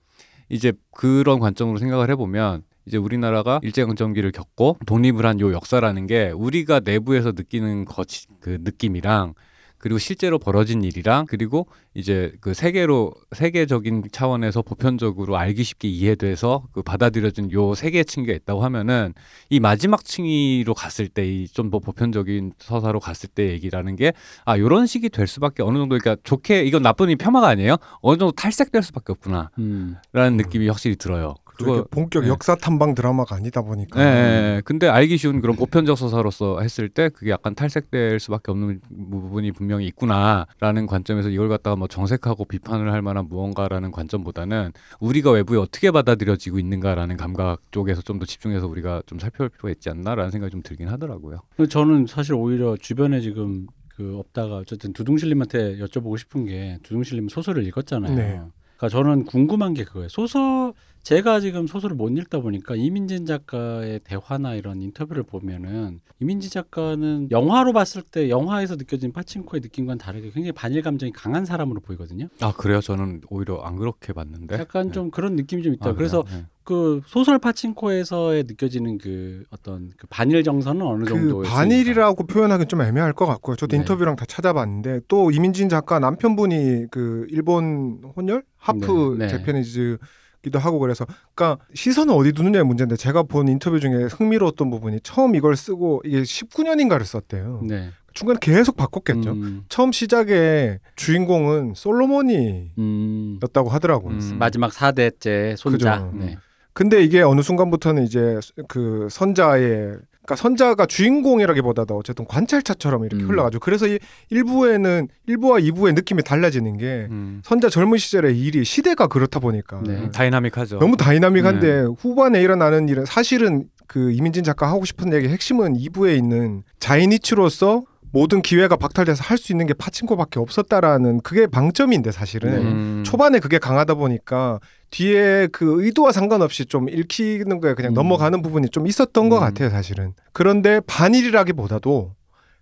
이제 그런 관점으로 생각을 해보면 이제 우리나라가 일제강점기를 겪고 독립을 한 요 역사라는 게 우리가 내부에서 느끼는 것, 그 느낌이랑 그리고 실제로 벌어진 일이랑 그리고 이제 그 세계로 세계적인 차원에서 보편적으로 알기 쉽게 이해돼서 그 받아들여진 요세 개의 층위가 있다고 하면은 이 마지막 층위로 갔을 때 이 좀 더 보편적인 서사로 갔을 때 얘기라는 게 아 요런 식이 될 수밖에 어느 정도 그러니까 좋게 이건 나쁜 이 폄하가 아니에요 어느 정도 탈색될 수밖에 없구나라는 음. 느낌이 확실히 들어요. 그게 본격 네. 역사 탐방 드라마가 아니다 보니까 예, 예, 예. 근데 알기 쉬운 그런 보편적 서사로서 했을 때 그게 약간 탈색될 수밖에 없는 부분이 분명히 있구나라는 관점에서 이걸 갖다가 뭐 정색하고 비판을 할 만한 무언가라는 관점보다는 우리가 외부에 어떻게 받아들여지고 있는가라는 감각 쪽에서 좀 더 집중해서 우리가 좀 살펴볼 필요가 있지 않나라는 생각이 좀 들긴 하더라고요. 저는 사실 오히려 주변에 지금 그 없다가 어쨌든 두둥실님한테 여쭤보고 싶은 게 두둥실님 소설을 읽었잖아요. 네. 그러니까 저는 궁금한 게 그거예요. 소설 제가 지금 소설을 못 읽다 보니까 이민진 작가의 대화나 이런 인터뷰를 보면은 이민진 작가는 영화로 봤을 때 영화에서 느껴진 파친코의 느낌과는 다르게 굉장히 반일 감정이 강한 사람으로 보이거든요. 아 그래요? 저는 오히려 안 그렇게 봤는데. 약간 네. 좀 그런 느낌이 좀 있다. 아, 요 그래서? 네. 그 소설 파친코에서의 느껴지는 그 어떤 그 반일 정서는 어느 그 정도 반일이라고 표현하기는 좀 애매할 것 같고요. 저도 네. 인터뷰랑 다 찾아봤는데 또 이민진 작가 남편분이 그 일본 혼혈 하프 네, 네. 재패니즈 기도 하고 그래서 그러니까 시선을 어디 두느냐의 문제인데 제가 본 인터뷰 중에 흥미로웠던 부분이 처음 이걸 쓰고 이게 19년인가를 썼대요. 네. 중간에 계속 바꿨겠죠. 음, 처음 시작에 주인공은 솔로몬이였다고 음, 하더라고요. 음. 마지막 4대째 손자. 그죠. 네. 근데 이게 어느 순간부터는 이제 그 선자의 그러니까 선자가 주인공이라기보다도 어쨌든 관찰자처럼 이렇게 음. 흘러가죠. 그래서 이 1부에는 1부와 2부의 느낌이 달라지는 게 음. 선자 젊은 시절의 일이 시대가 그렇다 보니까 네. 다이나믹하죠. 너무 다이나믹한데 후반에 일어나는 일은 사실은 그 이민진 작가 하고 싶은 얘기 핵심은 2부에 있는 자이니치로서 모든 기회가 박탈돼서 할 수 있는 게 파친코밖에 없었다라는 그게 방점인데 사실은 음. 초반에 그게 강하다 보니까 뒤에 그 의도와 상관없이 좀 읽히는 거에 그냥 음. 넘어가는 부분이 좀 있었던 것 음. 같아요 사실은 그런데 반일이라기보다도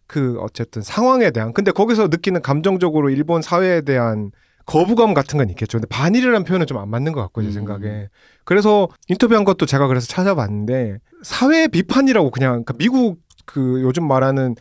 그 어쨌든 상황에 대한 근데 거기서 느끼는 감정적으로 일본 사회에 대한 거부감 같은 건 있겠죠. 근데 반일이라는 표현은 좀 안 맞는 것 같고 제 음. 생각에. 그래서 인터뷰한 것도 제가 그래서 찾아봤는데 사회 비판이라고 그냥 그러니까 미국 그 요즘 말하는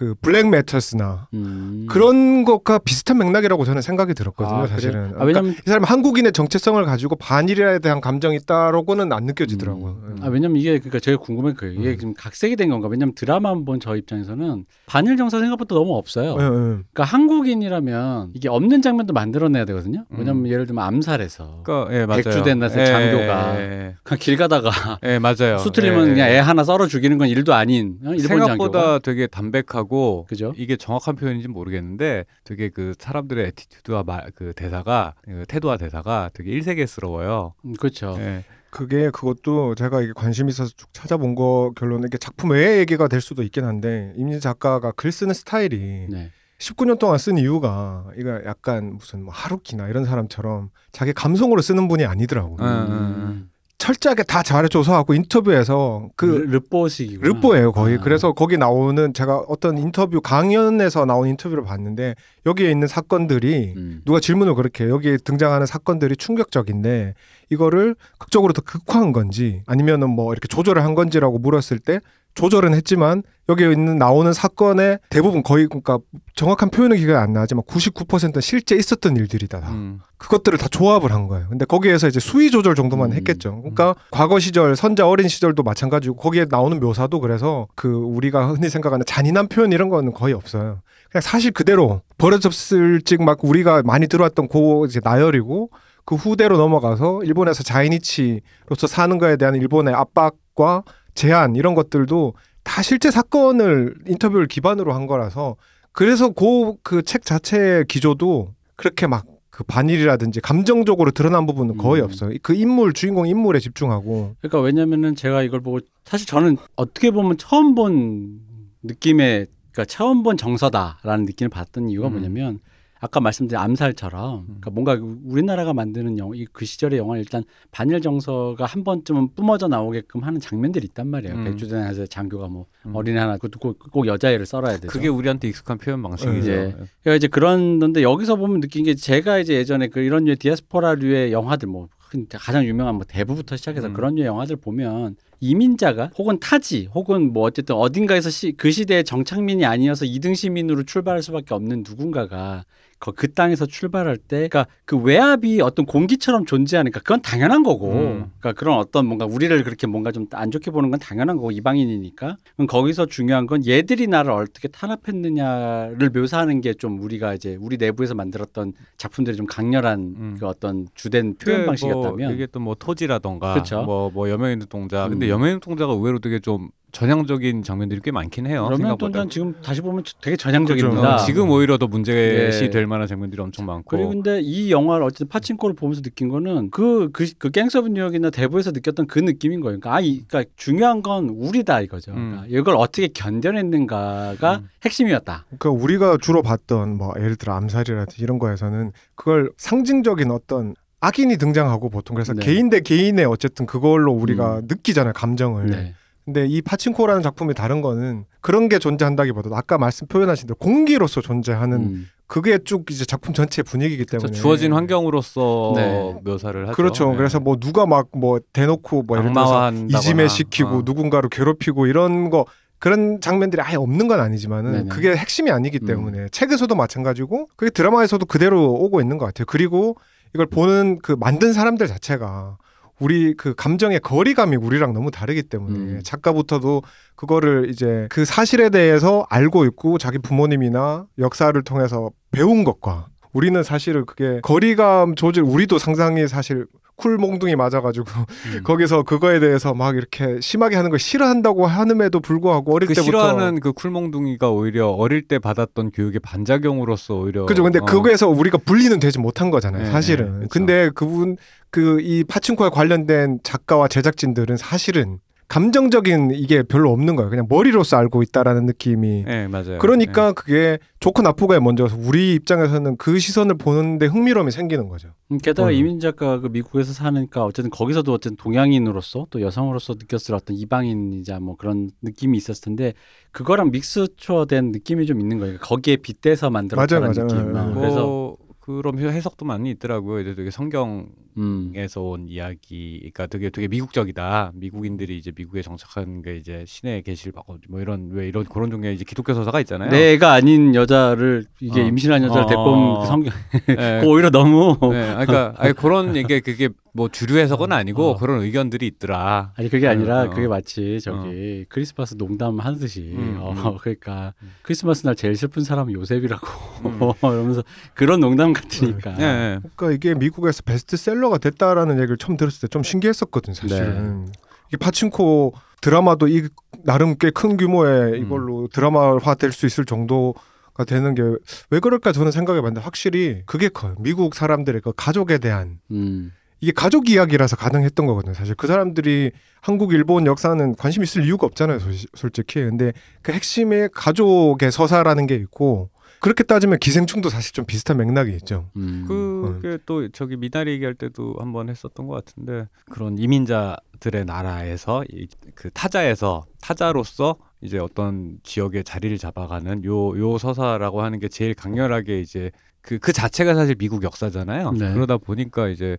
그 블랙 메터스나 음. 그런 것과 비슷한 맥락이라고 저는 생각이 들었거든요. 아, 사실은. 그래요? 아, 그러니까 왜냐면 이 사람 한국인의 정체성을 가지고 반일에 대한 감정이 있다라고는 안 느껴지더라고요. 음. 음. 아 왜냐면 이게 그러니까 제가 궁금한 거예요. 이게 음. 지금 각색이 된 건가? 왜냐면 드라마만 본 저 입장에서는 반일 정서 생각보다 너무 없어요. 예, 예. 그러니까 한국인이라면 이게 없는 장면도 만들어내야 되거든요. 왜냐면 예를 들면 암살에서 그러니까 예 맞아요. 백주 대낮에 장교가 예, 그냥 길 가다가 예, 예, 맞아요. 수틀리면 예. 그냥 애 하나 썰어 죽이는 건 일도 아닌 어? 일본 생각보다 장교가 되게 담백하고 그죠? 이게 정확한 표현인지는 모르겠는데 되게 그 사람들의 attitude와 말, 그 대사가 그 태도와 대사가 되게 1세계스러워요. 음, 그렇죠. 예. 그게 그것도 제가 이게 관심 있어서 쭉 찾아본 거 결론은 이게 작품 외의 얘기가 될 수도 있긴 한데 임진 작가가 글 쓰는 스타일이 네. 19년 동안 쓴 이유가 이거 약간 무슨 뭐 하루키나 이런 사람처럼 자기 감성으로 쓰는 분이 아니더라고요. 음, 음, 철저하게 다 잘해줘서 하고 인터뷰에서 그 르- 르뽀식이구나. 르뽀예요 거의. 아. 그래서 거기 나오는 제가 어떤 인터뷰 강연에서 나온 인터뷰를 봤는데 여기에 있는 사건들이 음. 누가 질문을 그렇게 해요. 여기에 등장하는 사건들이 충격적인데 이거를 극적으로 더 극화한 건지 아니면은 뭐 이렇게 조절을 한 건지라고 물었을 때 조절은 했지만 여기에 있는 나오는 사건의 대부분 거의 그러니까 정확한 표현은 기억이 안 나지만 99%는 실제 있었던 일들이다. 다. 음. 그것들을 다 조합을 한 거예요. 근데 거기에서 이제 수위 조절 정도만 음. 했겠죠. 그러니까 과거 시절 선자 어린 시절도 마찬가지고 거기에 나오는 묘사도 그래서 그 우리가 흔히 생각하는 잔인한 표현 이런 거는 거의 없어요. 그냥 사실 그대로 버려졌을 즉 막 우리가 많이 들어왔던 고 이제 나열이고 그 후대로 넘어가서 일본에서 자이니치로서 사는 거에 대한 일본의 압박과 제한 이런 것들도 다 실제 사건을 인터뷰를 기반으로 한 거라서 그래서 그 그 책 자체의 기조도 그렇게 막 그 반일이라든지 감정적으로 드러난 부분은 거의 음. 없어요. 그 인물 주인공 인물에 집중하고 그러니까 왜냐면은 제가 이걸 보고 사실 저는 어떻게 보면 처음 본 느낌의 그러니까 처음 본 정서다라는 느낌을 받던 이유가 음. 뭐냐면 아까 말씀드린 암살처럼 그러니까 뭔가 우리나라가 만드는 영화 이- 그 시절의 영화는 일단 반일 정서가 한 번쯤은 뿜어져 나오게끔 하는 장면들이 있단 말이에요. 음. 백주전에서 장교가 뭐 음. 어린애 하나 꼭, 꼭 여자애를 썰어야 되죠. 그게 우리한테 익숙한 표현 방식이죠. 네. 그러니까 이제 그런데 여기서 보면 느낀 게 제가 이제 예전에 그 이런 류의 디아스포라류의 영화들 뭐 흔- 가장 유명한 뭐 대부부터 시작해서 음. 그런 류의 영화들 보면 이민자가 혹은 타지 혹은 뭐 어쨌든 어딘가에서 시, 그 시대의 정착민이 아니어서 이등 시민으로 출발할 수밖에 없는 누군가가 거- 그 땅에서 출발할 때, 그러니까 그 외압이 어떤 공기처럼 존재하니까 그건 당연한 거고, 음. 그러니까 그런 어떤 뭔가 우리를 그렇게 뭔가 좀 안 좋게 보는 건 당연한 거고 이방인이니까. 그럼 거기서 중요한 건 얘들이 나를 어떻게 탄압했느냐를 묘사하는 게 좀 우리가 이제 우리 내부에서 만들었던 작품들이 좀 강렬한 음. 그 어떤 주된 표현 뭐 방식이었다면, 이게 또 뭐 토지라던가 그쵸. 뭐, 뭐 여명의 눈동자 근데 음. 여명의 눈동자가 의외로 되게 좀 전향적인 장면들이 꽤 많긴 해요 그러면 생각보다 또 지금 다시 보면 되게 전향적입니다. 그죠. 어, 지금 오히려 더 문제시 예. 될 만한 장면들이 엄청 많고 그리고 근데 이 영화를 어쨌든 파친코를 보면서 느낀 거는 그, 그, 그 갱스 오브 뉴욕이나 대부에서 느꼈던 그 느낌인 거예요. 그러니까, 아, 이, 그러니까 중요한 건 우리다 이거죠. 음. 그러니까 이걸 어떻게 견뎌냈는가가 음. 핵심이었다. 그러니까 우리가 주로 봤던 뭐 예를 들어 암살이라든지 이런 거에서는 그걸 상징적인 어떤 악인이 등장하고 보통 그래서 네. 개인 대 개인의 어쨌든 그걸로 우리가 음. 느끼잖아요 감정을. 네. 근데 이 파친코라는 작품이 다른 거는 그런 게 존재한다기보다도 아까 말씀 표현하신 대로 공기로서 존재하는 음. 그게 쭉 이제 작품 전체의 분위기이기 저 때문에 주어진 환경으로서 네. 묘사를 하죠 그렇죠. 네. 그래서 뭐 누가 막 뭐 대놓고 뭐 예를 들어서. 이지매 시키고 어. 누군가를 괴롭히고 이런 거 그런 장면들이 아예 없는 건 아니지만은 네네. 그게 핵심이 아니기 음. 때문에 책에서도 마찬가지고 그게 드라마에서도 그대로 오고 있는 것 같아요. 그리고 이걸 보는 그 만든 사람들 자체가 우리 그 감정의 거리감이 우리랑 너무 다르기 때문에 음. 작가부터도 그거를 이제 그 사실에 대해서 알고 있고 자기 부모님이나 역사를 통해서 배운 것과 우리는 사실은 그게 거리감 조절 우리도 상상이 사실 쿨 몽둥이 맞아가지고 음. 거기서 그거에 대해서 막 이렇게 심하게 하는 걸 싫어한다고 하는에도 불구하고 어릴 그 때부터 싫어하는 그 쿨몽둥이가 오히려 어릴 때 받았던 교육의 반작용으로서 오히려 그죠 근데 어. 그거에서 우리가 분리는 되지 못한 거잖아요 네, 사실은 네, 그쵸. 근데 그분 그 이 파친코에 관련된 작가와 제작진들은 사실은 감정적인 이게 별로 없는 거예요 그냥 머리로서 알고 있다라는 느낌이 네 맞아요 그러니까 그게 좋고 나쁘고에 먼저 우리 입장에서는 그 시선을 보는데 흥미로움이 생기는 거죠 음, 게다가 음. 이민 작가가 그 미국에서 사니까 어쨌든 거기서도 어쨌든 동양인으로서 또 여성으로서 느꼈을 어떤 이방인이자 뭐 그런 느낌이 있었을 텐데 그거랑 믹스처된 느낌이 좀 있는 거예요. 거기에 빗대서 만들었다는 맞아요, 맞아요. 느낌. 네, 어, 네. 그래서 뭐 그런 해석도 많이 있더라고요. 이제 되게 성경 음. 에서 온 이야기, 그러니까 되게 되게 미국적이다. 미국인들이 이제 미국에 정착한 게 이제 신의 계시를 받고 뭐 이런 왜 이런 그런 종류의 이제 기독교 서사가 있잖아요. 내 애가 아닌 여자를 이게 어. 임신한 여자를 어. 데리고 온그 성경 네. 오히려 너무 네, 그러니까 아니, 그런 이게 그게 뭐 주류 해석은 아니고 어. 그런 의견들이 있더라. 아니 그게 아니라 어. 그게 마치 저기 크리스마스 농담 하듯이 음, 어, 음. 그러니까 크리스마스 날 제일 슬픈 사람은 요셉이라고 음. 이러면서 그런 농담 같으니까 예, 예. 그러니까 이게 미국에서 베스트셀러 가 됐다라는 얘기를 처음 들었을 때 좀 신기했었거든 사실은. 네. 이게 파친코 드라마도 이 나름 꽤 큰 규모의 음. 이걸로 드라마화 될 수 있을 정도가 되는 게 왜 그럴까 저는 생각해봤는데 확실히 그게 커요. 미국 사람들의 그 가족에 대한 음. 이게 가족 이야기라서 가능했던 거거든요. 사실 그 사람들이 한국, 일본 역사는 관심 있을 이유가 없잖아요. 솔직히. 근데 그 핵심의 가족의 서사라는 게 있고 그렇게 따지면 기생충도 사실 좀 비슷한 맥락이 있죠. 음. 그게 또 저기 미나리 얘기할 때도 한번 했었던 것 같은데 그런 이민자들의 나라에서 이, 그 타자에서 타자로서 이제 어떤 지역의 자리를 잡아가는 요 요 서사라고 하는 게 제일 강렬하게 이제 그그 자체가 사실 미국 역사잖아요. 네. 그러다 보니까 이제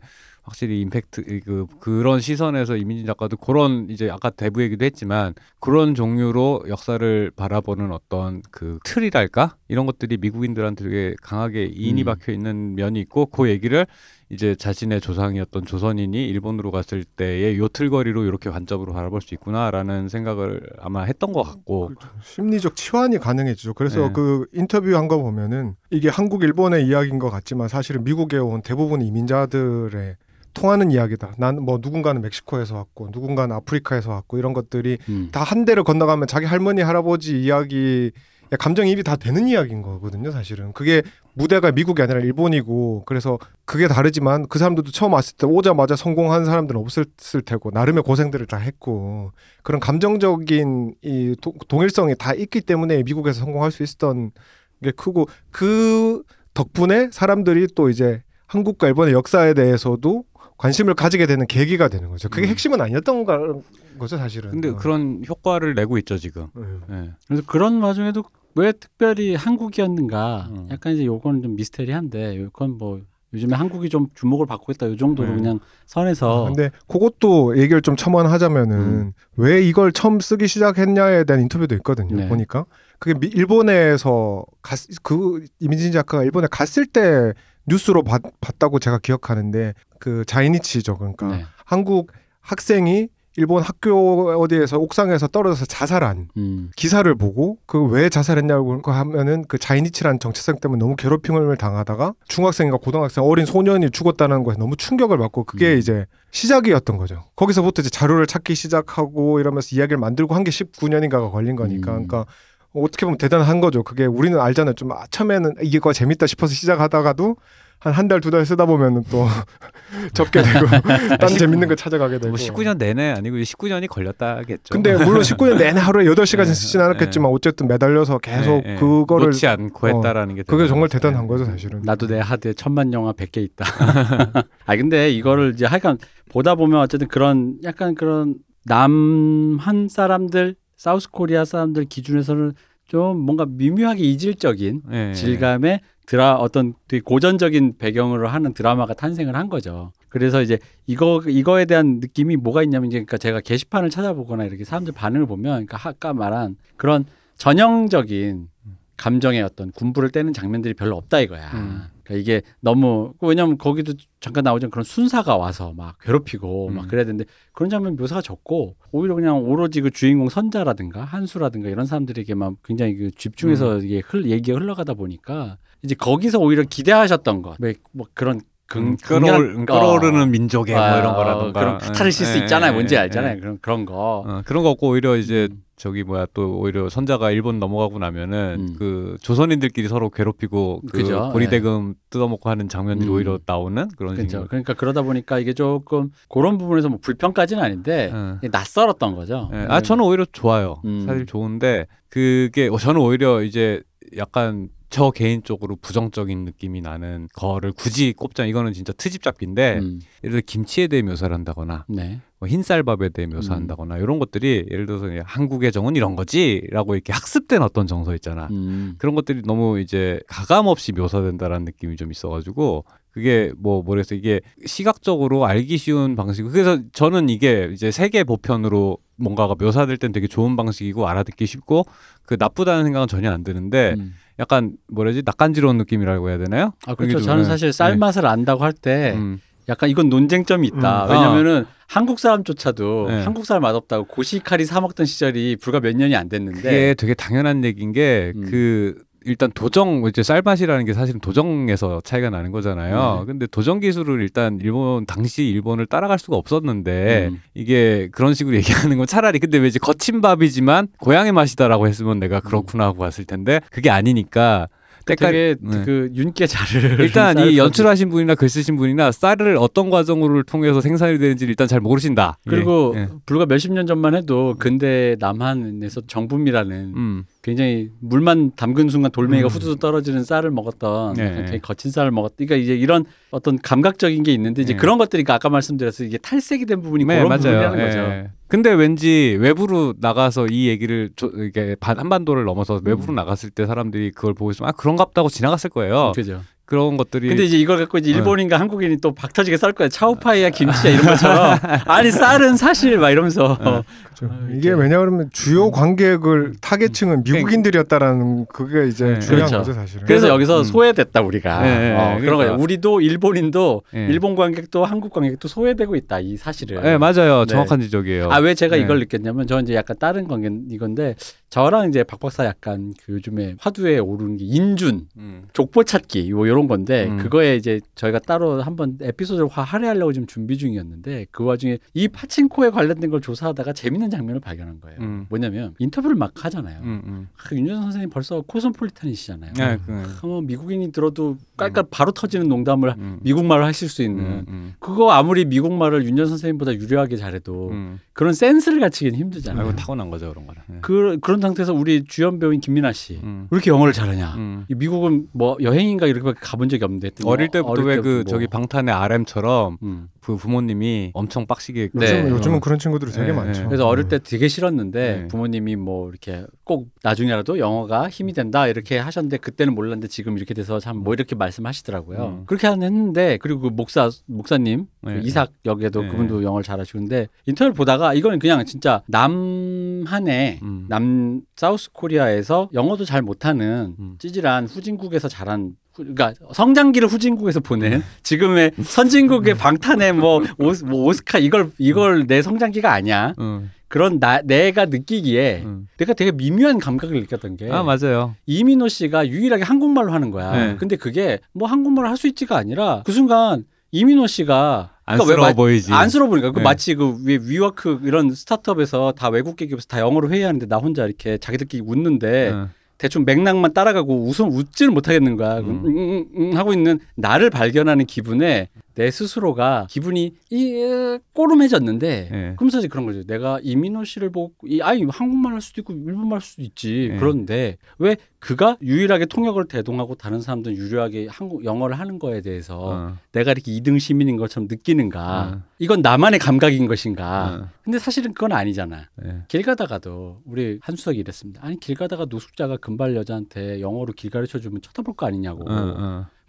확실히 임팩트 이그 그런 시선에서 이민진 작가도 그런 이제 아까 대부 얘기도 했지만 그런 종류로 역사를 바라보는 어떤 그 틀이랄까 이런 것들이 미국인들한테 되게 강하게 인이 음. 박혀 있는 면이 있고 그 얘기를 이제 자신의 조상이었던 조선인이 일본으로 갔을 때의 요 틀거리로 이렇게 관점으로 바라볼 수 있구나라는 생각을 아마 했던 것 같고 심리적 치환이 가능해지죠. 그래서 네. 그 인터뷰 한 거 보면은 이게 한국, 일본의 이야기인 것 같지만 사실은 미국에 온 대부분 이민자들의 통하는 이야기다. 난 뭐 누군가는 멕시코에서 왔고 누군가는 아프리카에서 왔고 이런 것들이 음. 다한 대를 건너가면 자기 할머니 할아버지 이야기 감정이입이 다 되는 이야기인 거거든요 사실은 그게 무대가 미국이 아니라 일본이고 그래서 그게 다르지만 그 사람들도 처음 왔을 때 오자마자 성공한 사람들은 없었을 테고 나름의 고생들을 다 했고 그런 감정적인 이 도- 동일성이 다 있기 때문에 미국에서 성공할 수 있었던 게 크고 그 덕분에 사람들이 또 이제 한국과 일본의 역사에 대해서도 관심을 가지게 되는 계기가 되는 거죠. 그게 음. 핵심은 아니었던 거- 거죠 사실은. 근데 어. 그런 효과를 내고 있죠 지금. 음. 예. 그래서 그런 와중에도 왜 특별히 한국이었는가 음. 약간 이제 요거는 좀 미스테리한데 요건 뭐 요즘에 한국이 좀 주목을 받고 있다 요 정도로 네. 그냥 선에서 아, 근데 그것도 얘기를 좀 첨언하자면은 음. 왜 이걸 처음 쓰기 시작했냐에 대한 인터뷰도 있거든요. 네. 보니까 그게 미- 일본에서 갔, 그 이민진 작가가 일본에 갔을 때 뉴스로 봤, 봤다고 제가 기억하는데 그 자이니치죠. 그러니까 네. 한국 학생이 일본 학교 어디에서 옥상에서 떨어져서 자살한 음. 기사를 보고 그 왜 자살했냐고 하면은 그 자이니치라는 정체성 때문에 너무 괴롭힘을 당하다가 중학생인가 고등학생 어린 소년이 죽었다는 거에 너무 충격을 받고 그게 음. 이제 시작이었던 거죠. 거기서부터 이제 자료를 찾기 시작하고 이러면서 이야기를 만들고 한 게 19년인가가 걸린 거니까 음. 그러니까 어떻게 보면 대단한 거죠. 그게 우리는 알잖아요. 좀 아, 처음에는 이게 거 재밌다 싶어서 시작하다가도 한 한 달 두 달 쓰다 보면은 또 접게 되고 딴 재밌는 거 찾아가게 되고. 뭐 19년 내내 아니고 19년이 걸렸다겠죠. 근데 물론 19년 내내 하루에 8시간 네, 쓰진 않았겠지만 어쨌든 매달려서 계속 예, 예. 그거를 놓지 않고 어, 했다라는 게 그게 정말. 대단한 예. 거죠 사실은. 나도 내 하드에 천만 영화 100개 있다. 아 근데 이거를 이제 하여간 보다 보면 어쨌든 그런 약간 그런 남한 사람들 사우스 코리아 사람들 기준에서는 좀 뭔가 미묘하게 이질적인 예. 질감의 드라 어떤 되게 고전적인 배경으로 하는 드라마가 탄생을 한 거죠. 그래서 이제 이거 이거에 대한 느낌이 뭐가 있냐면 이제 그러니까 제가 게시판을 찾아보거나 이렇게 사람들 반응을 보면 그러니까 아까 말한 그런 전형적인 감정의 어떤 군부를 떼는 장면들이 별로 없다 이거야. 음. 그러니까 이게 너무 왜냐면 거기도 잠깐 나오지만 그런 순사가 와서 막 괴롭히고 막 음. 그래야 되는데 그런 장면 묘사가 적고 오히려 그냥 오로지 그 주인공 선자라든가 한수라든가 이런 사람들에게만 굉장히 그 집중해서 음. 이게 흘 얘기가 흘러가다 보니까 이제 거기서 오히려 기대하셨던 것, 왜뭐 그런 음, 금, 끌어올, 끌어오르는 어, 민족의 뭐 아, 이런 어, 거라든가 그런 카타르시스 예, 있잖아요. 예, 뭔지 예, 알잖아요. 예. 그런 그런 거. 어, 그런 거 없고 오히려 이제 음. 저기 뭐야 또 오히려 선자가 일본 넘어가고 나면은 음. 그 조선인들끼리 서로 괴롭히고 그 그죠, 보리대금 뜯어먹고 하는 장면들이 음. 오히려 나오는 그런. 식으로. 그러니까 그러다 보니까 이게 조금 그런 부분에서 뭐 불평까지는 아닌데 예. 낯설었던 거죠. 예. 아 저는 오히려 좋아요. 음. 사실 좋은데 그게 어, 저는 오히려 이제 약간 저 개인적으로 부정적인 느낌이 나는 거를 굳이 꼽자 이거는 진짜 트집 잡기인데 음, 예를 들어 김치에 대해 묘사를 한다거나 네. 뭐 흰쌀밥에 대해 묘사한다거나 이런 것들이 예를 들어서 한국의 정은 이런 거지라고 이렇게 학습된 어떤 정서 있잖아. 음. 그런 것들이 너무 이제 가감 없이 묘사된다라는 느낌이 좀 있어가지고 그게 뭐 뭐랬어 이게 시각적으로 알기 쉬운 방식. 그래서 저는 이게 이제 세계 보편으로 뭔가가 묘사될 땐 되게 좋은 방식이고 알아듣기 쉽고 그 나쁘다는 생각은 전혀 안 드는데 음. 약간 뭐라지 낯간지러운 느낌이라고 해야 되나요? 아 그렇죠. 좀, 저는 네. 사실 쌀 맛을 안다고 할때 음. 약간 이건 논쟁점이 있다. 음. 왜냐면은 한국 사람조차도 네. 한국 쌀 맛없다고 고시카리 사 먹던 시절이 불과 몇 년이 안 됐는데 그게 되게 당연한 얘기인 게 음. 그 일단 도정 이제 쌀맛이라는 게 사실은 도정에서 차이가 나는 거잖아요. 네. 근데 도정 기술을 일단 일본 당시 일본을 따라갈 수가 없었는데 음. 이게 그런 식으로 얘기하는 건 차라리 근데 왜 이제 거친 밥이지만 고향의 맛이다라고 했으면 내가 그렇구나 하고 봤을 텐데 그게 아니니까 때깔 되게 네. 그 윤깨 자를 일단 쌀이 연출하신 분이나 글 쓰신 분이나 쌀을 어떤 과정을 통해서 생산이 되는지 일단 잘 모르신다. 그리고 예, 예. 불과 몇십 년 전만 해도 근대 남한에서 정분미라는 음. 굉장히 물만 담근 순간 돌멩이가 음. 후두둑 떨어지는 쌀을 먹었던 네. 되게 거친 쌀을 먹었. 그러니까 이제 이런 어떤 감각적인 게 있는데 이제 네. 그런 것들이 아까 말씀드렸어요. 이게 탈색이 된 부분이 네, 그런 맞아요. 부분이라는 예. 거죠. 근데 왠지 외부로 나가서 이 얘기를 조, 이게 반- 한반도를 넘어서 외부로 음. 나갔을 때 사람들이 그걸 보고 있으면 아 그런갑다고 지나갔을 거예요. 그죠. 그런 것들이 근데 이제 이걸 갖고 이제 어. 일본인과 한국인이 또 박터지게 썰 거예요. 차오파이야 김치야 이런 것처럼 아니 쌀은 사실 막 이러면서 어. 그렇죠. 아, 이게. 왜냐 그러면 주요 관객을 타겟층은 미국인들이었다라는 그게 이제 네. 중요한 그렇죠. 거죠 사실은. 그래서 여기서 음. 소외됐다 우리가 네, 네, 어, 그런 그러니까. 거죠. 우리도 일본인도 예. 일본 관객도 한국 관객도 소외되고 있다 이 사실을. 네, 맞아요. 네. 정확한 지적이에요. 아 왜 제가 네. 이걸 느꼈냐면 저 이제 약간 다른 관계 이건데 저랑 이제 박 박사 약간 그 요즘에 화두에 오르는 게 인준 음. 족보 찾기 뭐 이런 건데 음. 그거에 이제 저희가 따로 한번 에피소드를 화- 할애하려고 지금 준비 중이었는데 그 와중에 이 파친코에 관련된 걸 조사하다가 재밌는 장면을 발견한 거예요. 음. 뭐냐면 인터뷰를 막 하잖아요. 음, 음. 아, 윤전 선생님 벌써 코스모폴리탄이시잖아요. 네, 그, 어, 미국인이 들어도 깔깔 바로 터지는 농담을 음. 미국말로 하실 수 있는 음, 음. 그거 아무리 미국말을 윤전 선생님보다 유려하게 잘해도 음. 그런 센스를 갖추기는 힘들잖아요. 아이고 타고난 거죠 그런 거는. 네. 그, 그런 상태에서 우리 주연 배우인 김민아 씨. 음. 왜 이렇게 영어를 잘하냐? 음. 이 미국은 뭐 여행인가 이렇게 가본 적이 없는데 어릴 뭐 때부터 어릴 왜그 때부터 뭐. 저기 방탄의 RM처럼 음. 그 부모님이 엄청 빡시게 네. 요즘, 어. 요즘은 그런 친구들이 되게 네, 많죠. 네. 그래서 어릴 때 되게 싫었는데 네. 부모님이 뭐 이렇게 꼭 나중에라도 영어가 힘이 된다 이렇게 하셨는데 그때는 몰랐는데 지금 이렇게 돼서 참 뭐 이렇게 말씀하시더라고요. 음. 그렇게 했는데 그리고 그 목사 목사님 그 네. 이삭 역에도 네. 그분도 영어를 잘하시는데 인터뷰를 보다가 이거는 그냥 진짜 남한에 음. 남 사우스 코리아에서 영어도 잘 못하는 음. 찌질한 후진국에서 자란 후- 그러니까 성장기를 후진국에서 음. 보낸 지금의 선진국의 방탄의 뭐, 오스, 뭐 오스카 이걸 이걸 내 성장기가 아니야 음. 그런 나 내가 느끼기에 음. 내가 되게 미묘한 감각을 느꼈던 게 아 맞아요. 이민호 씨가 유일하게 한국말로 하는 거야. 네. 근데 그게 뭐 한국말을 할 수 있지가 아니라 그 순간 이민호 씨가 그러니까 왜 안쓰러워 마- 보이지. 안쓰러워 보니까 그 네. 마치 그 위, 위워크 이런 스타트업에서 다 외국 기업에서 다 영어로 회의하는데 나 혼자 이렇게 자기들끼리 웃는데 어. 대충 맥락만 따라가고 웃음 웃지를 못하겠는 거야. 음. 음, 음, 음 하고 있는 나를 발견하는 기분에 내 스스로가 기분이 이 으, 꼬름해졌는데 네. 그러면서 이제 그런 거죠. 내가 이민호 씨를 보고 이 아이 한국말 할 수도 있고 일본말 할 수도 있지. 네. 그런데 왜 그가 유일하게 통역을 대동하고 다른 사람들은 유일하게 한국 영어를 하는 거에 대해서 어. 내가 이렇게 이등 시민인 것처럼 느끼는가? 어. 이건 나만의 감각인 것인가? 어. 근데 사실은 그건 아니잖아. 네. 길 가다가도 우리 한수석이 이랬습니다. 아니 길 가다가 노숙자가 금발 여자한테 영어로 길 가르쳐 주면 쳐다볼 거 아니냐고.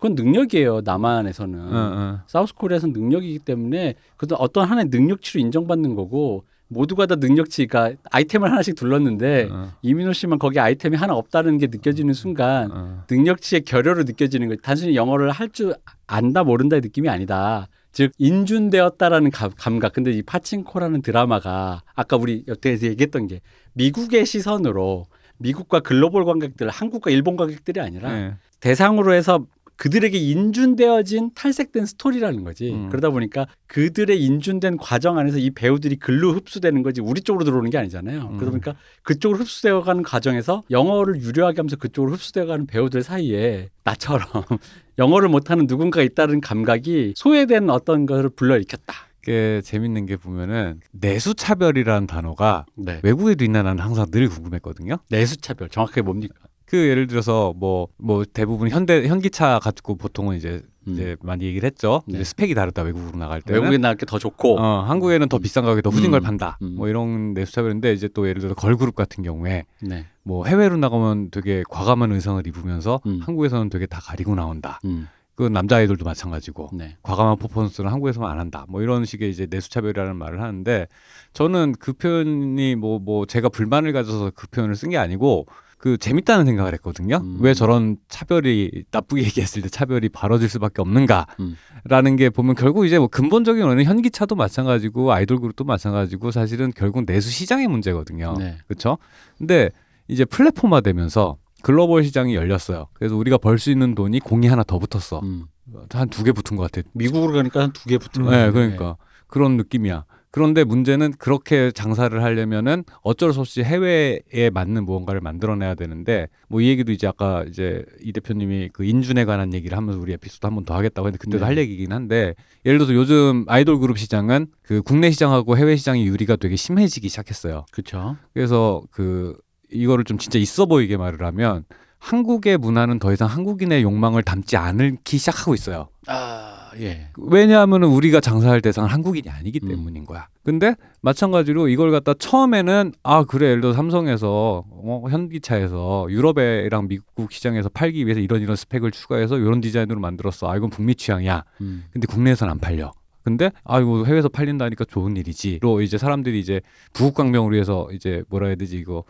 어, 어. 그건 능력이에요. 남한에서는. 어, 어. 사우스 코리아에서는 능력이기 때문에 그것도 어떤 하나의 능력치로 인정받는 거고 모두가 다 능력치가 아이템을 하나씩 둘렀는데 어. 이민호 씨만 거기 아이템이 하나 없다는 게 느껴지는 순간 어. 능력치의 결여로 느껴지는 거지. 단순히 영어를 할 줄 안다 모른다의 느낌이 아니다. 즉 인준되었다라는 가- 감각. 근데 이 파친코라는 드라마가 아까 우리 여태에서 얘기했던 게 미국의 시선으로 미국과 글로벌 관객들, 한국과 일본 관객들이 아니라 네. 대상으로 해서 그들에게 인준되어진 탈색된 스토리라는 거지. 음. 그러다 보니까 그들의 인준된 과정 안에서 이 배우들이 글로 흡수되는 거지 우리 쪽으로 들어오는 게 아니잖아요. 음. 그러다 보니까 그쪽으로 흡수되어 가는 과정에서 영어를 유려하게 하면서 그쪽으로 흡수되어 가는 배우들 사이에 나처럼 영어를 못하는 누군가가 있다는 감각이 소외된 어떤 것을 불러일으켰다. 게 재밌는 게 보면은 내수 차별이라는 단어가 네. 외국에도 있나 나는 항상 늘 궁금했거든요. 내수 차별 정확하게 뭡니까? 그 예를 들어서 뭐뭐 대부분 현대 현기차 가지고 보통은 이제 음. 이제 많이 얘기를 했죠. 네. 이제 스펙이 다르다 외국으로 나갈 때는. 외국에 나갈 게 더 좋고 어, 한국에는 더 비싼 가격에 더 후진 음. 걸 판다. 음. 뭐 이런 내수차별인데 이제 또 예를 들어 걸그룹 같은 경우에 네. 뭐 해외로 나가면 되게 과감한 의상을 입으면서 음. 한국에서는 되게 다 가리고 나온다. 음. 그 남자 아이돌도 마찬가지고 네. 과감한 퍼포먼스는 한국에서만 안 한다. 뭐 이런 식의 이제 내수 차별이라는 말을 하는데 저는 그 표현이 뭐뭐 제가 불만을 가져서 그 표현을 쓴 게 아니고 그 재밌다는 생각을 했거든요. 음. 왜 저런 차별이 나쁘게 얘기했을 때 차별이 벌어질 수밖에 없는가라는 음. 게 보면 결국 이제 뭐 근본적인 원인 현기차도 마찬가지고 아이돌 그룹도 마찬가지고 사실은 결국 내수 시장의 문제거든요. 네. 그렇죠? 근데 이제 플랫폼화 되면서 글로벌 시장이 열렸어요. 그래서 우리가 벌 수 있는 돈이 공이 하나 더 붙었어. 음. 한두 개 붙은 것 같아. 미국으로 가니까 한 두 개 붙은 네, 거예요. 그러니까 그런 느낌이야. 그런데 문제는 그렇게 장사를 하려면은 어쩔 수 없이 해외에 맞는 무언가를 만들어내야 되는데 뭐 이 얘기도 이제 아까 이제 이 대표님이 그 인준에 관한 얘기를 하면서 우리 에피소드 한 번 더 하겠다고 했는데 그때도 네. 할 얘기긴 한데 예를 들어서 요즘 아이돌 그룹 시장은 그 국내 시장하고 해외 시장의 유리가 되게 심해지기 시작했어요. 그렇죠. 그래서 그 이거를 좀 진짜 있어 보이게 말을 하면 한국의 문화는 더 이상 한국인의 욕망을 담지 않기 시작하고 있어요. 아, 예. 왜냐하면 우리가 장사할 대상은 한국인이 아니기 음. 때문인 거야. 근데 마찬가지로 이걸 갖다 처음에는 아 그래 예를 들어 삼성에서 어, 현기차에서 유럽이랑 미국 시장에서 팔기 위해서 이런 이런 스펙을 추가해서 이런 디자인으로 만들었어. 아 이건 북미 취향이야. 음. 근데 국내에서는 안 팔려. 근데 아이고 해외에서 팔린다니까 좋은 일이지로 이제 사람들이 이제 부국강병으로 해서 이제 뭐라 해야 되지 이거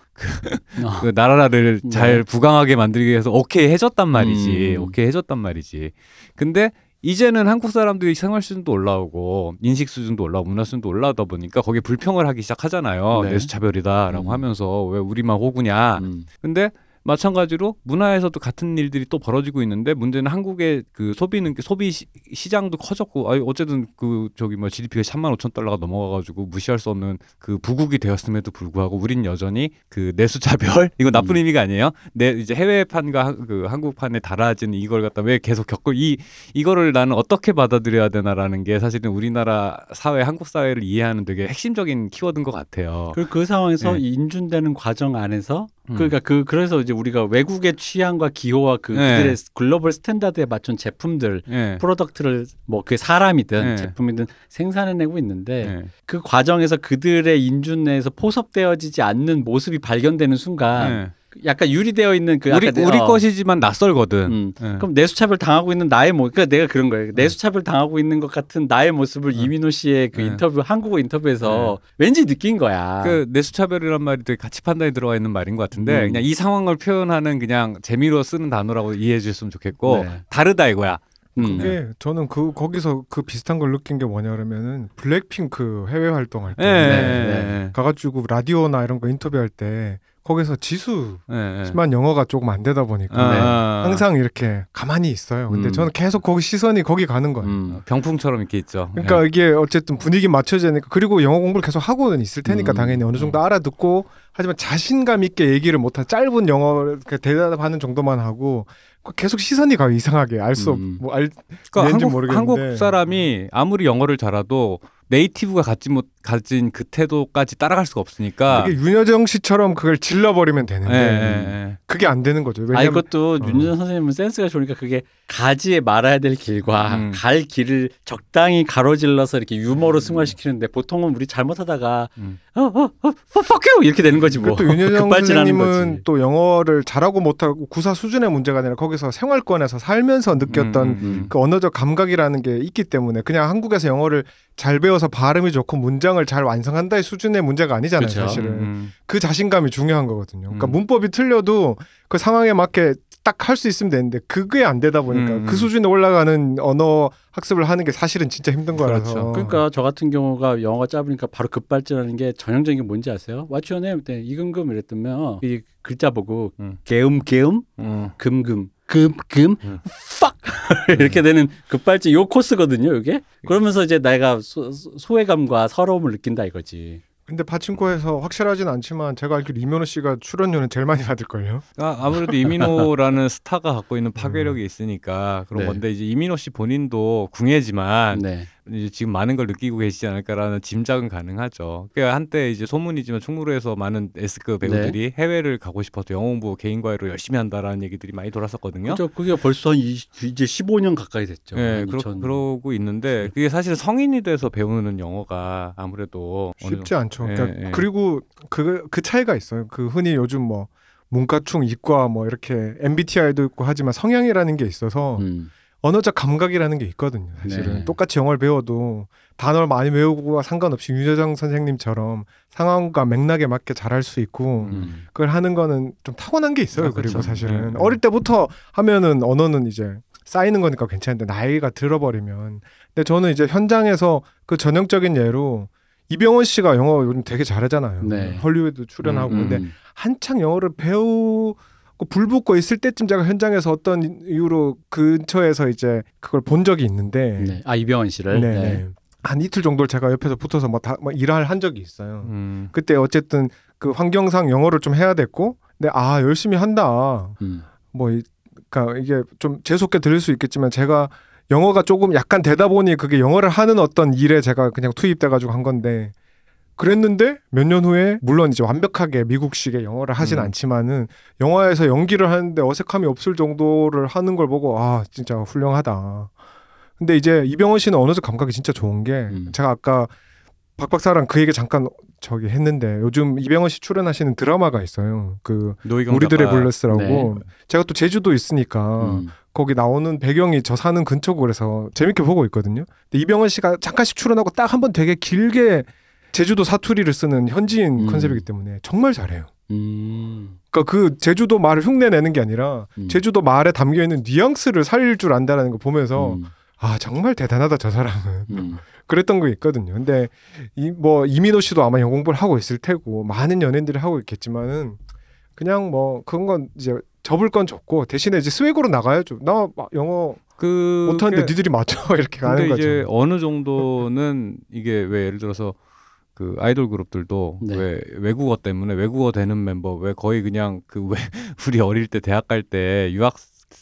아, 그 나라를 네. 잘 부강하게 만들기 위해서 오케이 해줬단 말이지. 음. 오케이 해줬단 말이지. 근데 이제는 한국 사람들이 생활 수준도 올라오고 인식 수준도 올라오고 문화 수준도 올라오다 보니까 거기에 불평을 하기 시작하잖아요. 네. 내수 차별이다라고 음. 하면서 왜 우리만 호구냐. 음. 근데 마찬가지로 문화에서도 같은 일들이 또 벌어지고 있는데 문제는 한국의 그 소비는 소비 시, 시장도 커졌고 아니 어쨌든 그 저기 뭐 GDP가 3만 5천 달러가 넘어가가지고 무시할 수 없는 그 부국이 되었음에도 불구하고 우린 여전히 그 내수 차별 이거 나쁜 음. 의미가 아니에요. 내 이제 해외판과 한- 그 한국판에 달라진 이걸 갖다 왜 계속 겪고 이 이거를 나는 어떻게 받아들여야 되나라는 게 사실은 우리나라 사회 한국 사회를 이해하는 되게 핵심적인 키워드인 것 같아요. 그리고 그 상황에서 네. 인준되는 과정 안에서 음. 그러니까 그 그래서 이제 우리가 외국의 취향과 기호와 그 네. 그들의 global standard에 맞춘 제품들 예. product를 뭐 그 사람이든 네. 제품이든 생산해내고 있는데 예. 그 과정에서 그들의 인준 내에서 포섭되어지지 않는 모습이 발견되는 순간 예. 약간 유리되어 있는 그 우리 우리 어, 것이지만 낯설거든. 음. 예. 그럼 내수차별 당하고 있는 나의 모습, 그러니까 내가 그런 거예요. 내수차별 당하고 있는 것 같은 나의 모습을 이민호 씨의 그 네. 인터뷰, 한국어 인터뷰에서 왠지 느낀 거야. 그 내수차별이란 말이 되게 가치 판단이 들어가 있는 말인 것 같은데 음. 그냥 이 상황을 표현하는 그냥 재미로 쓰는 단어라고 이해해 주셨으면 좋겠고 네. 다르다 이거야. 음. 그게 저는 그 거기서 그 비슷한 걸 느낀 게 뭐냐 그러면은 블랙핑크 해외 활동할 때 예. 네, 가가지고 라디오나 이런 거 인터뷰할 때 거기서 지수만 예. 예. 영어가 조금 안 되다 보니까 아, 네. 아. 항상 이렇게 가만히 있어요. 근데 음. 저는 계속 거기 시선이 거기 가는 거예요. 음. 어, 병풍처럼 이렇게 있죠. 그러니까 이게 어쨌든 분위기 맞춰지니까 그리고 영어 공부를 계속 하고는 있을 테니까 음. 당연히 어느 정도 알아듣고 하지만 자신감 있게 얘기를 못한 짧은 영어를 대답하는 정도만 하고 계속 시선이 가요 이상하게 알 수 없 음. 뭐알 그러니까 왠지 한국, 모르겠는데. 한국 사람이 아무리 영어를 잘해도 네이티브가 갖지 못 가진 그 태도까지 따라갈 수가 없으니까. 그게 윤여정 씨처럼 그걸 질러버리면 예, 되는데 예, 예. 그게 안 되는 거죠. 아 왜냐면 이것도 어. 윤전 선생님은 센스가 좋으니까 그게 가지에 말아야 될 길과 음. 갈 길을 적당히 가로질러서 이렇게 유머로 승화시키는데 보통은 우리 잘못하다가 음. 어어어 fuck you 이렇게 되는 거지 뭐. 그또 윤여정 선생님은. 또 영어를 잘하고 못하고 구사 수준의 문제가 아니라 거기서 생활권에서 살면서 느꼈던 음, 음, 음. 그 언어적 감각이라는 게 있기 때문에 그냥 한국에서 영어를 잘 배워서 발음이 좋고 문장을 잘 완성한다의 수준의 문제가 아니잖아요 그쵸. 사실은 음, 그 자신감이 중요한 거거든요 그러니까 음. 문법이 틀려도 그 상황에 맞게 딱 할 수 있으면 되는데 그게 안 되다 보니까 음, 그 음. 수준에 올라가는 언어 학습을 하는 게 사실은 진짜 힘든 거라서 그렇죠. 그러니까 저 같은 경우가 영어가 짧으니까 바로 급발진하는 게 전형적인 게 뭔지 아세요? What's your name? 이금금 이랬더면 이 글자 보고 음. 개음 개음 음. 금금 금금 음. fuck 이렇게 되는 급발진 요 코스거든요. 이게 그러면서 이제 내가 소, 소외감과 서러움을 느낀다 이거지. 근데 파친코에서 확실하진 않지만 제가 알기로 이면호 씨가 출연료는 제일 많이 받을걸요 아, 아무래도 이민호라는 스타가 갖고 있는 파괴력이 있으니까 그런 네. 건데 이제 이민호 씨 본인도 궁예지만 네. 이제 지금 많은 걸 느끼고 계시지 않을까라는 짐작은 가능하죠. 그러니까 한때 이제 소문이지만 충무로에서 많은 S급 배우들이 해외를 가고 싶어서 영어 공부 개인 과외로 열심히 한다라는 얘기들이 많이 돌았었거든요. 그죠. 그게 벌써 한 이, 이제 15년 가까이 됐죠. 예, 한 그러, 2000. 그러 고 있는데 그게 사실 성인이 돼서 배우는 영어가 아무래도 어느 쉽지 않죠 예, 그러니까 예. 그리고 그, 그 차이가 있어요 그 흔히 요즘 뭐 문과충 이과 뭐 이렇게 MBTI도 있고 하지만 성향이라는 게 있어서 음. 언어적 감각이라는 게 있거든요. 사실은 네. 똑같이 영어를 배워도 단어를 많이 외우고와 상관없이 유재정 선생님처럼 상황과 맥락에 맞게 잘할 수 있고 음. 그걸 하는 거는 좀 타고난 게 있어요. 아, 그리고 그쵸. 사실은 네. 어릴 때부터 하면은 언어는 이제 쌓이는 거니까 괜찮은데 나이가 들어버리면 근데 저는 이제 현장에서 그 전형적인 예로 이병헌 씨가 영어 요즘 되게 잘하잖아요. 네. 헐리우드 출연하고 음, 근데 음. 한창 영어를 배우고 불 붙고 있을 때쯤 제가 현장에서 어떤 이유로 근처에서 이제 그걸 본 적이 있는데 네. 아 이병헌 씨를. 네, 네. 네. 한 이틀 정도를 제가 옆에서 붙어서 뭐다뭐 일을 한 적이 있어요. 음. 그때 어쨌든 그 환경상 영어를 좀 해야 됐고 근데 아 열심히 한다. 음. 뭐 이- 그러니까 이게 좀 재수없게 들릴 수 있겠지만 제가 영어가 조금 약간 되다 보니 그게 영어를 하는 어떤 일에 제가 그냥 투입돼 가지고 한 건데 그랬는데 몇 년 후에 물론 이제 완벽하게 미국식의 영어를 하진 음. 않지만은 영화에서 연기를 하는데 어색함이 없을 정도를 하는 걸 보고 아 진짜 훌륭하다. 근데 이제 이병헌 씨는 언어적 감각이 진짜 좋은 게 음. 제가 아까 박 박사랑 그 얘기 잠깐 저기 했는데 요즘 이병헌 씨 출연하시는 드라마가 있어요. 그 우리들의. 블레스라고 네. 제가 또 제주도 있으니까 음. 거기 나오는 배경이 저 사는 근처고 그래서 재밌게 보고 있거든요. 근데 이병헌 씨가 잠깐씩 출연하고 딱 한 번 되게 길게 제주도 사투리를 쓰는 현지인 음. 컨셉이기 때문에 정말 잘해요. 음. 그러니까 그 제주도 말을 흉내 내는 게 아니라 음. 제주도 말에 담겨 있는 뉘앙스를 살릴 줄 안다라는 거 보면서 음. 아 정말 대단하다 저 사람은 음. 그랬던 거 있거든요. 근데 이 뭐 이민호 씨도 아마 영어 공부를 하고 있을 테고 많은 연예인들이 하고 있겠지만은 그냥 뭐 그런 건 이제 접을 건 접고 대신에 이제 스웨그로 나가야죠. 나막 영어 그 못하는데 니들이 맞춰 이렇게 가는 근데 거죠. 이제 어느 정도는 이게 왜 예를 들어서 그 아이돌 그룹들도 네. 왜 외국어 때문에 외국어 되는 멤버 왜 거의 그냥 그 왜 우리 어릴 때 대학 갈 때 유학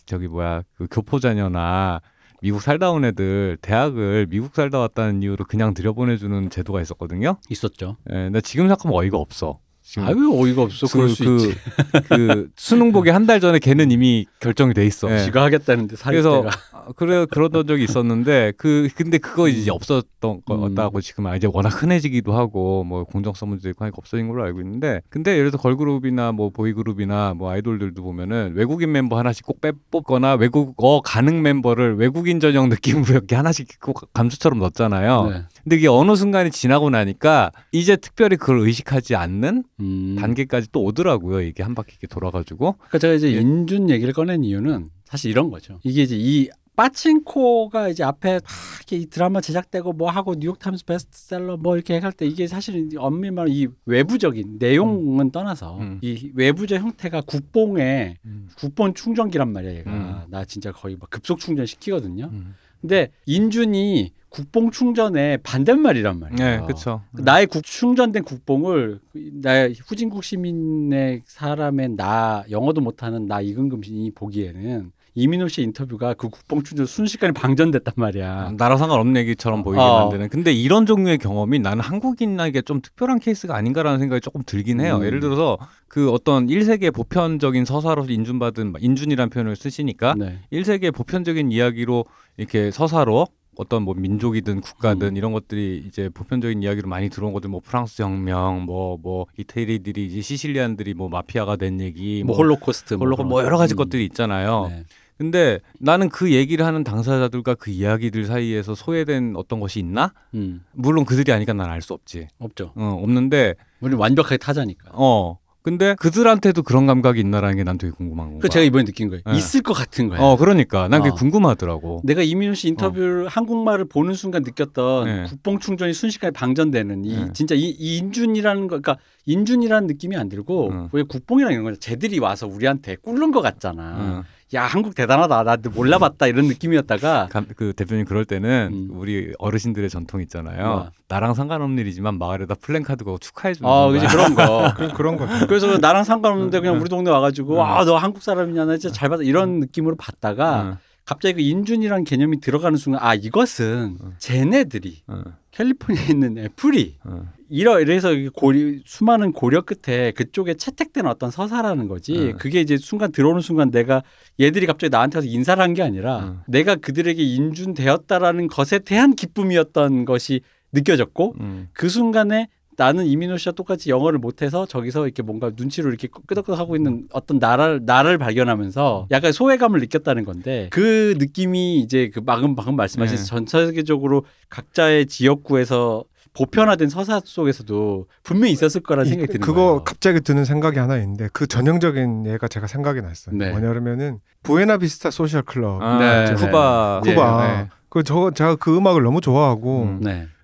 저기 뭐야 그 교포 자녀나 미국 살다 온 애들 대학을 미국 살다 왔다는 이유로 그냥 들여보내주는 제도가 있었거든요. 있었죠. 예, 근데 지금 생각하면 어이가 없어. 아왜 어이가 없어? 그럴 수 그, 있지. 그 수능 보기 한 달 전에 걔는 이미 결정이 돼 있어. 예. 지가 하겠다는데 살 그래서. 아, 그래 그러던 적이 있었는데 그 근데 그거 이제 없었던 음. 거다고 지금 아, 이제 워낙 흔해지기도 하고 뭐 공정성 문제도 있고 하니까 없어진 걸로 알고 있는데 근데 예를 들어 걸그룹이나 뭐 보이그룹이나 뭐 아이돌들도 보면은 외국인 멤버 하나씩 꼭 빼 뽑거나 외국어 가능 멤버를 외국인 전형 느낌으로 이렇게 하나씩 꼭 감수처럼 넣었잖아요. 네. 근데 이게 어느 순간이 지나고 나니까 이제 특별히 그걸 의식하지 않는 음. 단계까지 또 오더라고요. 이게 한 바퀴 이렇게 돌아가지고. 그러니까 제가 이제 예. 인준 얘기를 꺼낸 이유는 사실 이런 거죠. 이게 이제 이 빠친코가 이제 앞에 막 이렇게 이 드라마 제작되고 뭐 하고 뉴욕타임스 베스트셀러 뭐 이렇게 할 때 이게 사실은 엄밀히 말하면 이 외부적인 내용은 떠나서 음. 이 외부적 형태가 국뽕에 국뽕 충전기란 말이야 얘가. 음. 나 진짜 거의 막 급속 충전 시키거든요. 음. 근데 인준이 국뽕 충전의 반대말이란 말이야. 네, 그렇죠. 그 나의 국, 충전된 국뽕을 나의 후진국 시민의 사람의 나 영어도 못하는 나 이근금 시인이 보기에는 이민호 씨 인터뷰가 그 국뽕 충전 순식간에 방전됐단 말이야. 나랑 상관없는 얘기처럼 보이게 어. 만드는. 근데 이런 종류의 경험이 나는 한국인에게 좀 특별한 케이스가 아닌가라는 생각이 조금 들긴 해요. 음. 예를 들어서 그 어떤 1세계의 보편적인 서사로서 인준받은 인준이라는 표현을 쓰시니까 네. 1세계의 보편적인 이야기로 이렇게 서사로 어떤 뭐 민족이든 국가든 음. 이런 것들이 이제 보편적인 이야기로 많이 들어온 것들 뭐 프랑스 혁명 뭐뭐 이태리들이 이제 Sicilian들이 뭐 마피아가 된 얘기 뭐 홀로코스트 홀로코 뭐 여러 가지 음. 것들이 있잖아요. 네. 근데 나는 그 얘기를 하는 당사자들과 그 이야기들 사이에서 소외된 어떤 것이 있나? 음. 물론 그들이 아니까 난 알 수 없지. 없죠. 어, 없는데 우리 완벽하게 타자니까. 어. 근데 그들한테도 그런 감각이 있나라는 게 난 되게 궁금한 거야. 그 제가 이번에 느낀 거예요. 네. 있을 것 같은 거야. 어, 그러니까 난 그게 어. 궁금하더라고. 내가 이민호 씨 인터뷰를 한국말을 보는 순간 느꼈던 네. 국뽕 충전이 순식간에 방전되는 이 네. 진짜 이, 이 인준이라는 거 그러니까 인준이라는 느낌이 안 들고 음. 왜 국뽕이랑 이런 거 쟤들이 와서 우리한테 꿇는 것 같잖아. 응. 야 한국 대단하다 나 몰라봤다 이런 느낌이었다가 감- 그 대표님 그럴 때는 음. 우리 어르신들의 전통 있잖아요. 뭐야? 나랑 상관없는 일이지만 마을에다 플랜카드 걸고 축하해 주는 어 거야. 그지 그런 거. 그런 그런 거죠. 그래서 나랑 상관없는데 그냥 우리 동네 와가지고 음. 아너 한국 사람이냐 나 진짜 잘 봤다 이런 느낌으로 봤다가 응, 갑자기 그 인준이라는 개념이 들어가는 순간 아 이것은 음. 쟤네들이 응, 캘리포니아에 있는 애플이 응. 이러 이래서 고리 수많은 고려 끝에 그쪽에 채택된 어떤 서사라는 거지. 음. 그게 이제 순간 들어오는 순간 내가 얘들이 갑자기 나한테 와서 인사를 한 게 아니라 음. 내가 그들에게 인준되었다라는 것에 대한 기쁨이었던 것이 느껴졌고 응. 그 순간에 나는 이민호 씨와 똑같이 영어를 못해서 저기서 이렇게 뭔가 눈치로 이렇게 끄덕끄덕 하고 있는 어떤 나를 나를 발견하면서 약간 소외감을 느꼈다는 건데 그 느낌이 이제 그 방금 방금 말씀하신 네. 전 세계적으로 각자의 지역구에서 보편화된 서사 속에서도 분명히 있었을 거라는 생각이 드는 그거 거예요. 갑자기 드는 생각이 하나 있는데 그 전형적인 예가 제가 생각이 났어요. 네. 뭐냐면은 부에나비스타 소셜 클럽 아, 네, 쿠바 네. 쿠바 네. 그저 제가 그 음악을 너무 좋아하고 음.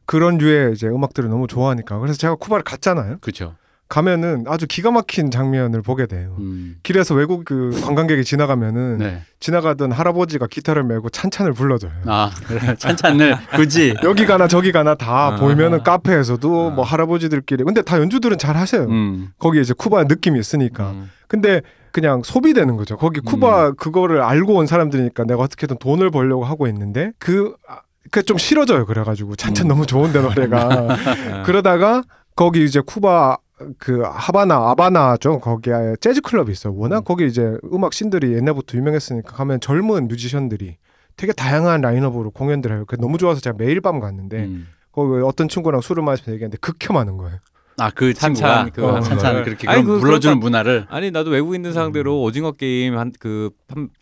네, 그런 류의 이제 음악들을 너무 좋아하니까 그래서 제가 쿠바를 갔잖아요. 그렇죠. 가면은 아주 기가 막힌 장면을 보게 돼요. 음, 길에서 외국 그 관광객이 지나가면은 네. 지나가던 할아버지가 기타를 메고 찬찬을 불러줘요. 아 그래. 찬찬을 굳이 여기 가나 저기 가나 다 아. 보이면은 카페에서도 아. 뭐 할아버지들끼리 근데 다 연주들은 잘 하셔요. 음, 거기 이제 쿠바 느낌이 있으니까. 음. 근데 그냥 소비되는 거죠. 거기 쿠바 음. 그거를 알고 온 사람들이니까 내가 어떻게든 돈을 벌려고 하고 있는데 그 그게 좀 싫어져요. 그래가지고 찬찬 음. 너무 좋은데 노래가 아. 그러다가 거기 이제 쿠바 그 하바나 아바나죠. 거기에 재즈 클럽이 있어. 요 워낙 음. 거기 이제 음악 씬들이 옛날부터 유명했으니까 가면 젊은 뮤지션들이 되게 다양한 라인업으로 공연들 해요. 그 너무 좋아서 제가 매일 밤 갔는데 음. 거기 어떤 친구랑 술을 마시면서 얘기했는데 극혐하는 거예요. 아그 어, 하는 찬찬 거를. 그렇게 아니, 그- 불러주는 그러니까- 문화를 아니 나도 외국 인들 상대로 오징어 게임 한그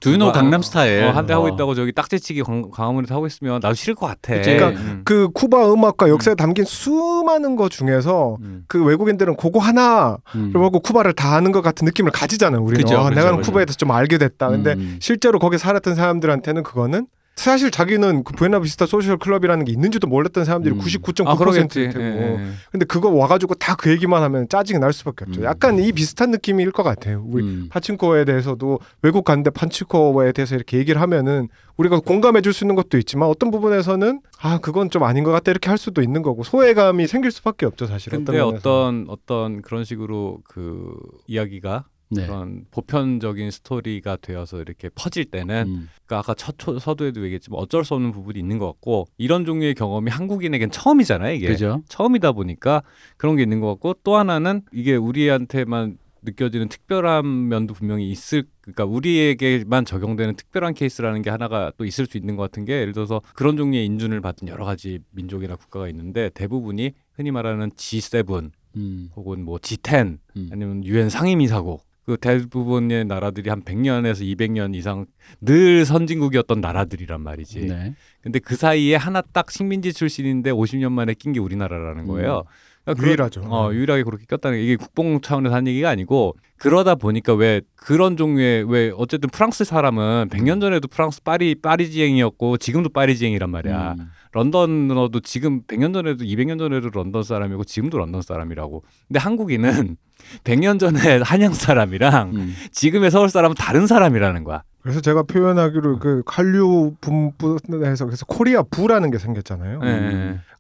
두노 강남 스타일 어, 한대 하고 어. 있다고 저기 딱지치기 광- 광화문에서 하고 있으면 나도 싫을 것 같아. 그치. 그러니까 음. 그 쿠바 음악과 역사에 담긴 수많은 거 중에서 음. 그 외국인들은 그거 하나 음. 보고 쿠바를 다 아는 것 같은 느낌을 가지잖아요. 우리는 그죠, 아, 그죠, 내가 그죠. 쿠바에 대해서 좀 알게 됐다. 근데 음. 실제로 거기 살았던 사람들한테는 그거는 사실 자기는 그 부에나비스타 소셜 클럽이라는 게 있는지도 몰랐던 사람들이 음. 99.9%일 아. 테고. 예, 예. 근데 그거 와가지고 다 그 얘기만 하면 짜증이 날 수밖에 없죠. 음. 약간 이 비슷한 느낌일 것 같아요. 우리 음. 파친코에 대해서도 외국 갔는데 파친코에 대해서 이렇게 얘기를 하면은 우리가 공감해 줄 수 있는 것도 있지만 어떤 부분에서는 아 그건 좀 아닌 것 같다 이렇게 할 수도 있는 거고 소외감이 생길 수밖에 없죠 사실. 근데 면에서. 어떤 어떤 그런 식으로 그 이야기가 네. 그런 보편적인 스토리가 되어서 이렇게 퍼질 때는 음. 그러니까 아까 첫 초- 서두에도 얘기했지만 어쩔 수 없는 부분이 있는 것 같고 이런 종류의 경험이 한국인에겐 처음이잖아요 이게 그죠. 처음이다 보니까 그런 게 있는 것 같고 또 하나는 이게 우리한테만 느껴지는 특별한 면도 분명히 있을 그러니까 우리에게만 적용되는 특별한 케이스라는 게 하나가 또 있을 수 있는 것 같은 게 예를 들어서 그런 종류의 인준을 받은 여러 가지 민족이나 국가가 있는데 대부분이 흔히 말하는 G7 음. 혹은 뭐 G10 음. 아니면 유엔 상임이사국 그 대부분의 나라들이 한 100년에서 200년 이상 늘 선진국이었던 나라들이란 말이지. 네. 근데 그 사이에 하나 딱 식민지 출신인데 50년 만에 낀 게 우리나라라는 거예요. 그러니까 유일하죠. 어, 유일하게 그렇게 꼈다는 게 이게 국뽕 차원에서 한 얘기가 아니고 그러다 보니까 왜 그런 종류의 왜 어쨌든 프랑스 사람은 100년 전에도 프랑스 파리 파리지행이었고 지금도 파리지행이란 말이야. 음. 런던어도 지금 100년 전에도 200년 전에도 런던 사람이고 지금도 런던 사람이라고. 근데 한국인은 100년 전에 한양 사람이랑 음. 지금의 서울 사람은 다른 사람이라는 거야. 그래서 제가 표현하기로 그 한류 분분해서 그래서 Koreaboo라는 게 생겼잖아요. 예, 예.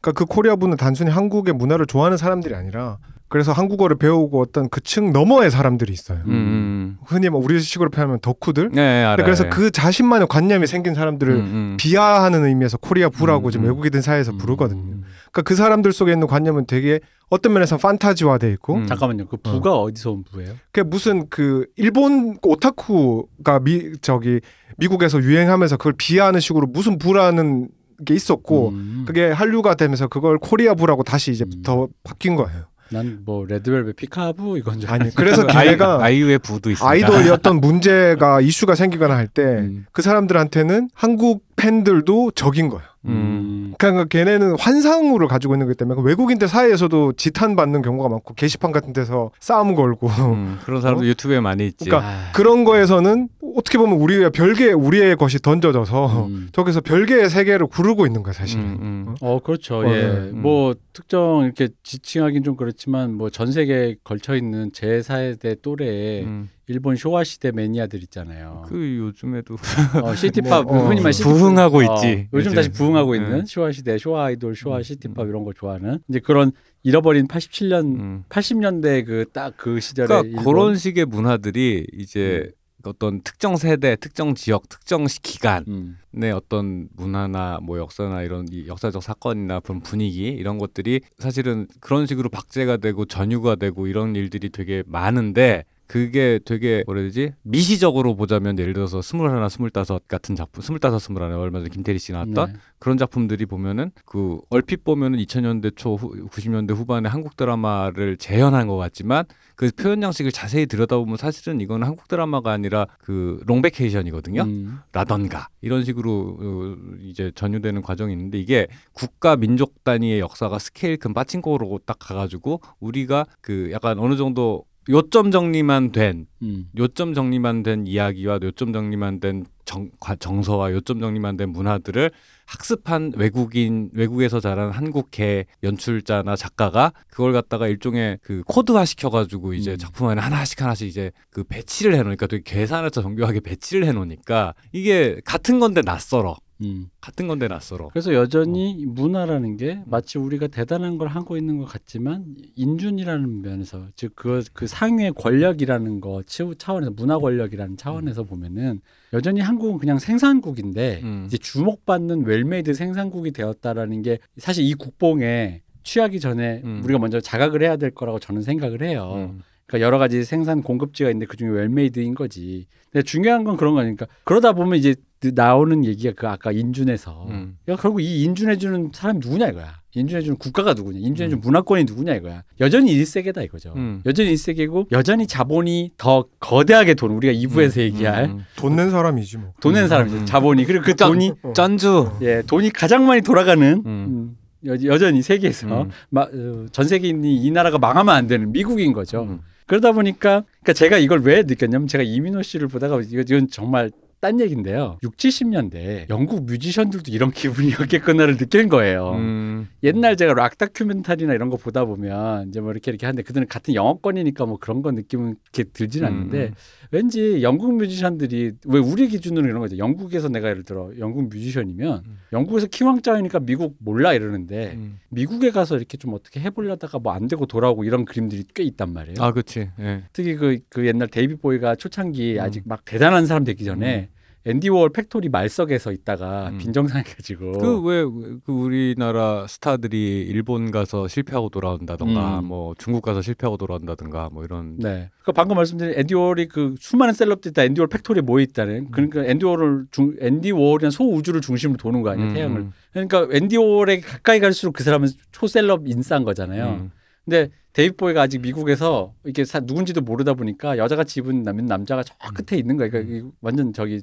그러니까 그 Koreaboo는 단순히 한국의 문화를 좋아하는 사람들이 아니라 그래서 한국어를 배우고 어떤 그 층 너머의 사람들이 있어요. 음, 음. 흔히 뭐 우리식으로 표현하면 덕후들. 예, 예, 알아요. 그래서 예. 그 자신만의 관념이 생긴 사람들을 음, 음. 비하하는 의미에서 Koreaboo라고 음, 지금 음. 외국인들 사이에서 음. 부르거든요. 그러니까 그 사람들 속에 있는 관념은 되게 어떤 면에서 판타지화돼 있고 음. 잠깐만요. 그 boo가 어. 디서 온 boo예요? 그게 무슨 그 일본 오타쿠가 미 저기 미국에서 유행하면서 그걸 비하하는 식으로 무슨 boo라는 게 있었고 음. 그게 한류가 되면서 그걸 Koreaboo라고 다시 이제 음. 더 바뀐 거예요. 난 뭐 레드벨벳 피카부 이건 줄 아니 그래서 아이- 걔네가 아이유의 Boo도 있습니다. 아이돌이었던 문제가 이슈가 생기거나 할 때 그 음. 사람들한테는 한국 팬들도 적인 거예요. 음. 그러니까 걔네는 환상으로 가지고 있는 거기 때문에 그 외국인들 사이에서도 지탄 받는 경우가 많고 게시판 같은 데서 싸움 걸고 음, 그런 사람도 어? 유튜브에 많이 있지. 그러니까 아, 그런 거에서는 어떻게 보면 우리의 별개 우리의 것이 던져져서 음. 저기서 별개의 세계를 구르고 있는 거야 사실. 음, 음. 어 그렇죠. 어, 예. 네. 음. 뭐 특정 이렇게 지칭하긴 좀 그렇지만 뭐 전 세계에 걸쳐 있는 제 세대 또래의 음. 일본 쇼와 시대 매니아들 있잖아요. 그 요즘에도 어, 시티팝 뭐, 어, 흔히 말 부흥하고 어, 있지, 요즘 요즘. 다시 부흥하고 음. 있는 쇼와 시대, 쇼와 아이돌, 쇼와 음, 시티팝 이런 거 좋아하는 이제 그런 잃어버린 87년, 음. 80년대 그 딱그 시절에 그러니까 일본- 그런 식의 문화들이 이제 음. 어떤 특정 세대, 특정 지역, 특정 시- 기간의 음. 어떤 문화나 뭐 역사나 이런 이 역사적 사건이나 그런 분위기 이런 것들이 사실은 그런 식으로 박제가 되고 전유가 되고 이런 일들이 되게 많은데 그게 되게 뭐라 해야 되지 미시적으로 보자면 예를 들어서 스물하나 스물다섯 같은 작품 스물다섯 스물하나 얼마 전에 김태리 씨 나왔던 네. 그런 작품들이 보면은 그 얼핏 보면은 2000년대 초 후, 90년대 후반에 한국 드라마를 재현한 것 같지만 그 표현 양식을 자세히 들여다보면 사실은 이건 한국 드라마가 아니라 그 롱베케이션이거든요. 음. 라던가 이런 식으로 어, 이제 전유되는 과정이 있는데 이게 국가 민족 단위의 역사가 스케일 큰 빠친코로 딱 가가지고 우리가 그 약간 어느 정도 요점 정리만 된 음. 요점 정리만 된 이야기와 요점 정리만 된 정, 과- 정서와 요점 정리만 된 문화들을 학습한 외국인 외국에서 자란 한국계 연출자나 작가가 그걸 갖다가 일종의 그 코드화 시켜가지고 이제 음. 작품 안에 하나씩 하나씩 이제 그 배치를 해놓으니까 되게 계산해서 정교하게 배치를 해놓으니까 이게 같은 건데 낯설어 음. 같은 건데 낯설어 그래서 여전히 문화라는 게 마치 우리가 대단한 걸 하고 있는 것 같지만 인준이라는 면에서 즉그그 상위의 권력이라는 거 치- 차원에서 문화 권력이라는 차원에서 보면은 여전히 한국은 그냥 생산국인데 음. 이제 주목받는 well-made 생산국이 되었다라는 게 사실 이 국뽕에 취하기 전에 음. 우리가 먼저 자각을 해야 될 거라고 저는 생각을 해요. 음. 그러니까 여러 가지 생산 공급지가 있는데 그중에 well-made인 거지. 근데 중요한 건 그런 거니까 그러다 보면 이제 그 나오는 얘기가 그 아까 인준에서 음. 야 결국 이 인준해주는 사람이 누구냐 이거야. 인준해주는 국가가 누구냐, 인준해주는 음. 문화권이 누구냐 이거야. 여전히 일세계다 이거죠. 음. 여전히 일세계고 여전히 자본이 더 거대하게 돈 우리가 2부에서 음, 얘기할 음, 돈낸 사람이지 뭐. 돈낸 음. 사람이죠. 음. 자본이 그리고 그 짠. 돈이 어. 음. 짠주 예 돈이 가장 많이 돌아가는 음. 음, 여, 여전히 세계에서 음. 마, 어, 전 세계인이 이 나라가 망하면 안 되는 미국인 거죠. 음. 그러다 보니까 그러니까 제가 이걸 왜 느꼈냐면 제가 이민호 씨를 보다가 이건 정말 딴 얘기인데요. 6, 70년대 영국 뮤지션들도 이런 기분이었겠구나를 느낀 거예요. 음. 옛날 제가 락 다큐멘터리나 이런 거 보다 보면 이제 뭐 이렇게 이렇게 하는데 그들은 같은 영어권이니까 뭐 그런 거 느낌은 이렇게 들진 않는데 음. 왠지 영국 뮤지션들이 왜 우리 기준으로 이런 거죠. 영국에서 내가 예를 들어 영국 뮤지션이면 음. 영국에서 키왕짱이니까 미국 몰라 이러는데 음. 미국에 가서 이렇게 좀 어떻게 해보려다가 뭐 안 되고 돌아오고 이런 그림들이 꽤 있단 말이에요. 아 그렇지 예. 특히 그, 그 옛날 데이비드 보위가 초창기 음. 아직 막 대단한 사람 되기 전에 앤디 워홀 Factory 말석에서 있다가 음. 빈정상해가지고 그왜그 우리나라 스타들이 일본 가서 실패하고 돌아온다던가 음. 뭐 중국 가서 실패하고 돌아온다던가 뭐 이런 네. 그 방금 말씀드린 앤디 워홀이 그 수많은 celeb들이 다 앤디 워홀 Factory에 모여 있다는 그러니까 앤디 워홀을 중 앤디 워홀이란 소우주를 중심으로 도는 거 아니에요 음, 태양을. 음, 그러니까 앤디 워홀에 가까이 갈수록 그 사람은 초celeb 인싸인 거잖아요. 음. 근데 데이비드 보위가 아직 미국에서 이게 사, 누군지도 모르다 보니까 여자같이 입은 남, 남자가 저 끝에 있는 거야. 그러니까 이게 완전 저기,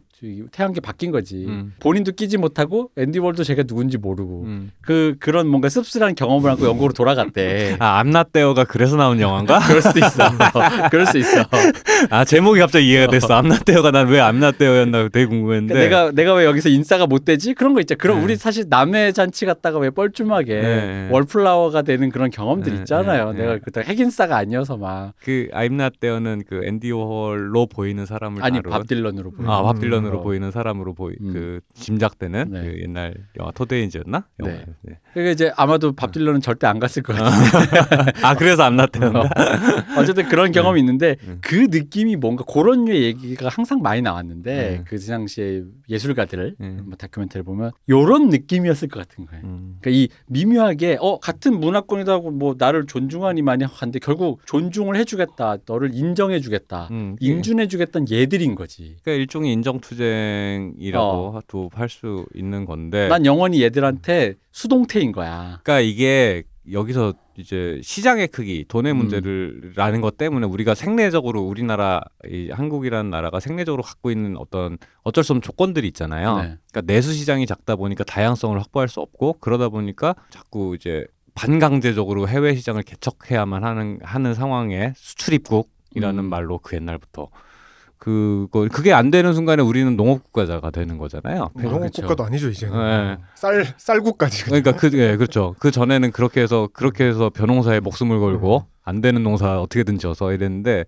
태양계 바뀐 거지. 음. 본인도 끼지 못하고 앤디 워홀도 쟤가 누군지 모르고 음. 그 그런 뭔가 씁쓸한 경험을 하고 영국으로 돌아갔대. 아 I'm Not There가 그래서 나온 영화인가? 그럴 수도 있어. 그럴 수 있어. 아 제목이 갑자기 이해가 됐어. I'm Not There가 난 왜 I'm Not There였나 되게 궁금했는데. 그러니까 내가 내가 왜 여기서 인싸가 못 되지? 그런 거 있잖아. 그럼 네. 우리 사실 남의 잔치 갔다가 왜 뻘쭘하게 네. wallflower가 되는 그런 경험들 네, 있잖아요. 네, 내가 네. 그때 핵인싸가 아니어서 막그 I'm Not There는 그 앤디 워홀로 보이는 사람을 아니 다룬 밥 딜런으로 보여. 아, 밥 딜런으로 어. 보이는 사람으로 보이 음. 그 짐작되는 네. 그 옛날 영화 토데이즈였나? 영화. 네. 네. 그러니까 이제 아마도 밥 딜런은 절대 안 갔을 것 같은데 아 그래서 I'm Not There인가? 어쨌든 그런 경험이 있는데 음. 그 느낌이 뭔가 그런 류의 얘기가 항상 많이 나왔는데 음. 그 당시에 예술가들 음. 뭐 다큐멘터리 보면 요런 느낌이었을 것 같은 거예요. 음. 그러니까 이 미묘하게 어 같은 문화권이다 하고 뭐 나를 존중하니 많이 하는데 결국 존중을 해주겠다, 너를 인정해주겠다, 음. 인준해주겠다는 얘들인 거지. 그러니까 일종의 인정투쟁이라고 도할수 있는 건데. 난 영원히 얘들한테 수동태인 거야. 그러니까 이게 여기서 이제 시장의 크기, 돈의 음. 문제를라는 것 때문에 우리가 생내적으로 우리나라 이 한국이라는 나라가 생내적으로 갖고 있는 어떤 어쩔 수 없는 조건들이 있잖아요. 네. 그러니까 내수 시장이 작다 보니까 다양성을 확보할 수 없고 그러다 보니까 자꾸 이제 반강제적으로 해외 시장을 개척해야만 하는 하는 상황에 수출입국이라는 음. 말로 그 옛날부터 그거 그게 안 되는 순간에 우리는 농업 국가가 되는 거잖아요. 농업 그렇죠. 국가도 아니죠 이제는. 네. 쌀 쌀국까지. 그러니까 그 예, 그렇죠. 그 전에는 그렇게 해서 그렇게 해서 벼농사에 목숨을 걸고 안 되는 농사 어떻게든 지어서 이랬는데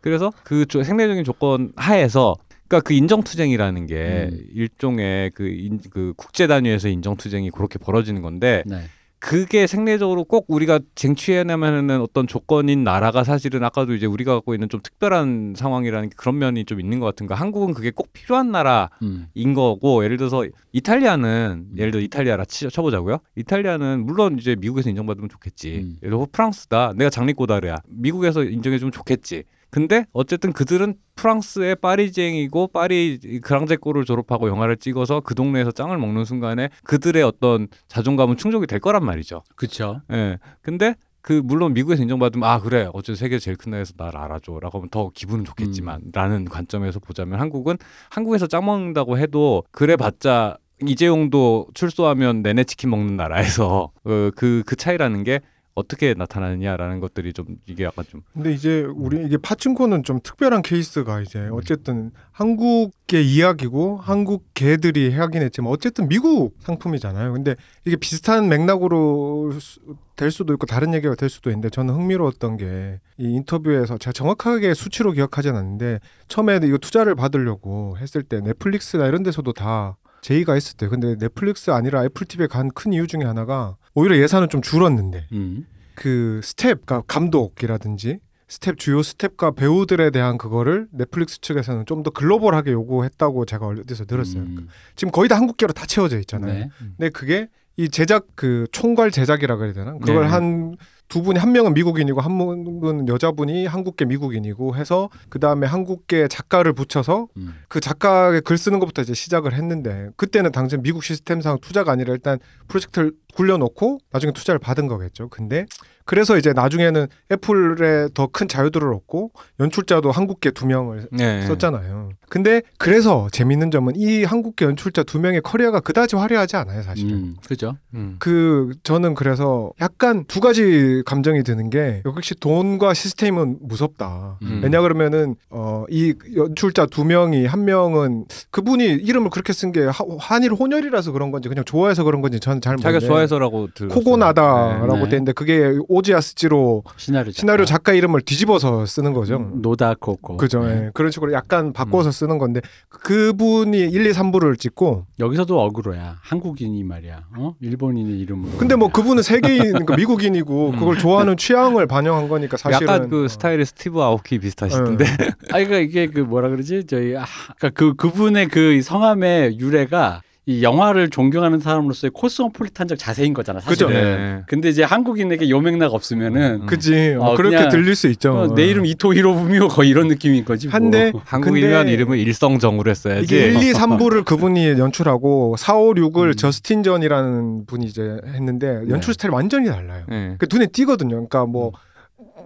그래서 그 조- 생리적인 조건 하에서 그러니까 그 인정투쟁이라는 게 음. 일종의 그, 인, 그 국제 단위에서 인정투쟁이 그렇게 벌어지는 건데 네. 그게 생리적으로 꼭 우리가 쟁취해내면은 어떤 조건인 나라가 사실은 아까도 이제 우리가 갖고 있는 좀 특별한 상황이라는 게 그런 면이 좀 있는 것 같은가 한국은 그게 꼭 필요한 나라 음. 인 거고 예를 들어서 이탈리아는 예를 들어 이탈리아라 치, 쳐보자고요. 이탈리아는 물론 이제 미국에서 인정받으면 좋겠지. 음. 예를 들어 프랑스다. 내가 장리꼬다르야. 미국에서 인정해주면 좋겠지. 근데 어쨌든 그들은 프랑스의 파리쟁이고 파리 그랑제골을 졸업하고 영화를 찍어서 그 동네에서 짱을 먹는 순간에 그들의 어떤 자존감은 충족이 될 거란 말이죠. 그렇죠. 예. 근데 그 물론 미국에서 인정받으면 아 그래 어쨌든 세계 제일 큰 나라에서 날 알아줘라고 하면 더 기분은 좋겠지만라는 관점에서 보자면 한국은 한국에서 짱 먹는다고 해도 그래봤자 이재용도 출소하면 내내 치킨 먹는 나라에서 그그 그 차이라는 게 어떻게 나타나느냐라는 것들이 좀 이게 약간 좀 근데 이제 우리 이게 파친코는 좀 특별한 케이스가 이제 어쨌든 한국의 이야기고 한국 개들이 하긴 했지만 어쨌든 미국 상품이잖아요. 근데 이게 비슷한 맥락으로 수- 될 수도 있고 다른 얘기가 될 수도 있는데 저는 흥미로웠던 게 이 인터뷰에서 제가 정확하게 수치로 기억하진 않는데 처음에 이거 투자를 받으려고 했을 때 넷플릭스나 이런 데서도 다 제의가 있을 때 근데 넷플릭스 아니라 애플 TV에 간 큰 이유 중에 하나가 오히려 예산은 좀 줄었는데 음. 그 스텝, 그러니까 감독이라든지 스텝 주요 스텝과 배우들에 대한 그거를 넷플릭스 측에서는 좀 더 글로벌하게 요구했다고 제가 어디서 들었어요. 음. 지금 거의 다 한국계로 다 채워져 있잖아요. 네. 근데 그게 이 제작 그 총괄 제작이라 그래야 되나? 그걸 네. 한두 분이 한 명은 미국인이고 한 명은 여자분이 한국계 미국인이고 해서 그 다음에 한국계 작가를 붙여서 음. 그 작가의 글 쓰는 것부터 이제 시작을 했는데 그때는 당장 미국 시스템상 투자가 아니라 일단 프로젝트를 굴려놓고 나중에 투자를 받은 거겠죠. 근데 그래서 이제 나중에는 애플에 더 큰 자유도를 얻고 연출자도 한국계 두 명을 네. 썼잖아요. 근데 그래서 재밌는 점은 이 한국계 연출자 두 명의 커리어가 그다지 화려하지 않아요, 사실은. 음. 그죠. 음. 그 저는 그래서 약간 두 가지 감정이 드는 게 역시 돈과 시스템은 무섭다. 음. 왜냐 그러면은 어 이 연출자 두 명이 한 명은 그분이 이름을 그렇게 쓴 게 한일 혼혈이라서 그런 건지 그냥 좋아해서 그런 건지 저는 잘 자기가 모르는데 좋아해서라고 들었어요. 코고나다라고 네. 돼 있는데 그게 오지아스지로 시나리오 작가. 시나리오 작가 이름을 뒤집어서 쓰는 거죠. 음, 노다 코코. 그죠. 네. 예. 그런 식으로 약간 바꿔서 쓰는 건데 그분이 1, 2, 3부를 찍고 여기서도 어그로야. 한국인이 말이야. 어? 일본인의 이름으로. 근데 뭐 그분은 세계인 그러니까 미국인이고 음. 그걸 좋아하는 취향을 반영한 거니까 사실은 약간 그 어. 스타일이 스티브 아오키 비슷하시던데. 아 그러니까 이게 그 뭐라 그러지? 저희 아, 그러니까 그 그분의 그 성함의 유래가 이 영화를 존경하는 사람으로서의 코스모폴리탄적 자세인 거잖아. 그죠. 사실은. 네. 근데 이제 한국인에게 요 맥락 없으면은 음. 그지 어, 어, 그렇게 들릴 수 있죠. 어, 내 이름 이토 히로부미오 거의 이런 느낌인 거지. 뭐. 한데 한국이면 근데 이름을 일성정으로 했어야지. 이게 1, 2, 3부를 그분이 연출하고 4, 5, 6을 음. 저스틴 전이라는 분이 이제 했는데 연출 네. 스타일이 완전히 달라요. 네. 그 눈에 띄거든요. 그러니까 뭐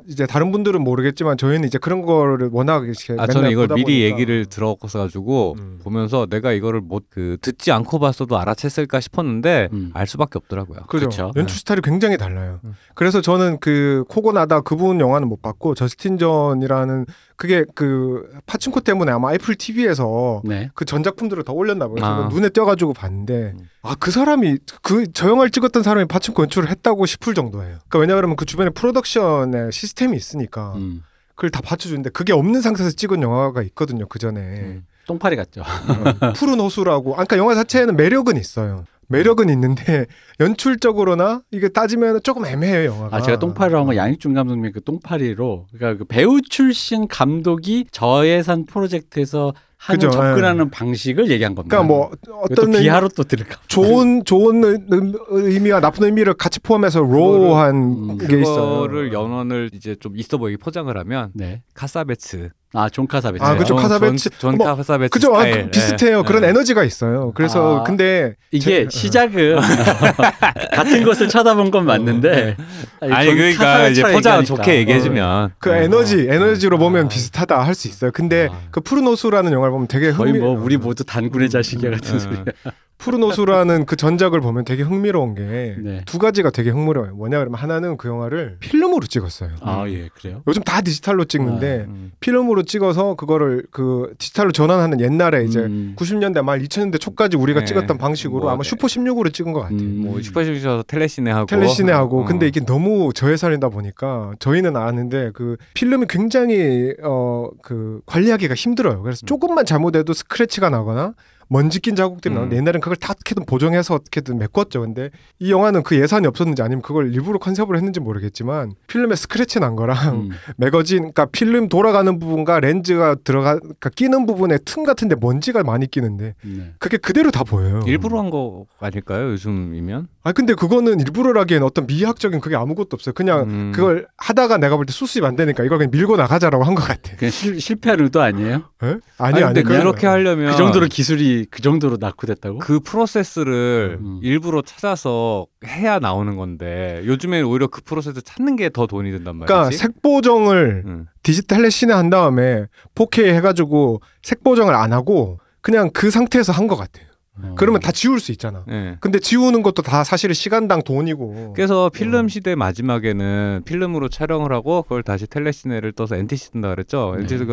이제 다른 분들은 모르겠지만 저희는 이제 그런 거를 워낙 이렇게 아 저는 이걸 미리 보니까. 얘기를 들었어 가지고 음. 보면서 내가 이거를 못 그 듣지 않고 봤어도 알아챘을까 싶었는데 음. 알 수밖에 없더라고요. 그죠. 그쵸. 연출 스타일이 굉장히 달라요. 음. 그래서 저는 그 코고나다 그분 영화는 못 봤고 저스틴 전이라는 그게 그 파친코 때문에 아마 애플 TV에서 네. 그 전작품들을 다 올렸나 봐요. 아. 눈에 띄어가지고 봤는데 음. 아그 사람이 그 저 영화를 찍었던 사람이 파친코 연출을 했다고 싶을 정도예요. 그러니까 왜냐하면 그 주변에 프로덕션에 시스템이 있으니까 음. 그걸 다 받쳐주는데 그게 없는 상태에서 찍은 영화가 있거든요. 그 전에 음. 똥파리 같죠. 어, 푸른 호수라고. 아, 그러니까 영화 자체에는 매력은 있어요. 매력은 있는데 연출적으로나 이게 따지면 조금 애매해요 영화가. 아 제가 똥파리라고 한건 양익준 감독님 그 똥파리로 그러니까 그 배우 출신 감독이 저예산 프로젝트에서 하는 그죠, 접근하는 방식을 얘기한 겁니다. 그러니까 뭐 어떤 의미- 비하로 또 들을까. 봐. 좋은 좋은 의- 의미와 나쁜 의미를 같이 포함해서 로우한 음, 게 있어요. 그거를 연원을 이제 좀 있어 보이게 포장을 하면 네. 카사베츠. 아 존 카사베츠. 아, 그쵸. 존- 카사베츠. 존, 뭐, 존 카사베츠 그죠? 아. 그 비슷해요. 예. 그런 예. 에너지가 있어요. 그래서 아, 근데 이게 제- 시작은 같은 것을 쳐다본 건 맞는데 아니 그러니까 이제 포장 좋게 얘기해 주면 그 어. 에너지 에너지로 보면 아. 비슷하다 할 수 있어요. 근데 아. 그 푸른 호수라는 영화 를 보면 되게 거의 흥미 뭐 우리 모두 단군의 자식이야 같은 음. 소리야. 푸른 호수라는 그 전작을 보면 되게 흥미로운 게두 네. 가지가 되게 흥미로워요. 뭐냐 그러면 하나는 그 영화를 필름으로 찍었어요. 아예 그래요. 요즘 다 디지털로 찍는데 음. 필름으로 찍어서 그거를 그 디지털로 전환하는 옛날에 이제 음. 90년대 말 2000년대 초까지 우리가 네. 찍었던 방식으로 뭐, 아마 네. 슈퍼 16으로 찍은 것 같아요. 음. 뭐 슈퍼쇼에서 텔레시네하고 텔레시네하고 어. 근데 이게 너무 저예산이다 보니까 저희는 아는데 그 필름이 굉장히 어 그 관리하기가 힘들어요. 그래서 조금만 잘못해도 스크래치가 나거나 먼지 낀 자국들이 음. 나오는데 옛날엔 그걸 다 어떻게든 보정해서 어떻게든 메꿨죠. 근데 이 영화는 그 예산이 없었는지 아니면 그걸 일부러 컨셉으로 했는지 모르겠지만 필름에 스크래치 난 거랑 음. 매거진 그러니까 필름 돌아가는 부분과 렌즈가 들어가 그러니까 끼는 부분에 틈 같은데 먼지가 많이 끼는데 네. 그게 그대로 다 보여요. 일부러 한 거 아닐까요? 요즘이면? 아 근데 그거는 일부러라기엔 어떤 미학적인 그게 아무것도 없어요. 그냥 음. 그걸 하다가 내가 볼 때 수습이 안 되니까 이걸 그냥 밀고 나가자라고 한 것 같아. 그냥 실, 실패한 의도 아니에요? 예? 아니, 아니 근데 아니 그냥- 그렇게 하려면 그 정도로 기술이 그 정도로 낙후됐다고? 그 프로세스를 음. 일부러 찾아서 해야 나오는 건데 요즘에는 오히려 그 프로세스 찾는 게 더 돈이 든단 말이지. 그러니까 색 보정을 음. 디지털 레시네 한 다음에 4K 해가지고 색 보정을 안 하고 그냥 그 상태에서 한 것 같아요. 어. 그러면 다 지울 수 있잖아. 예. 근데 지우는 것도 다 사실은 시간당 돈이고. 그래서 필름 어. 시대 마지막에는 필름으로 촬영을 하고 그걸 다시 telecine를 떠서 NTSC 뜬다 그랬죠. 네. NTSC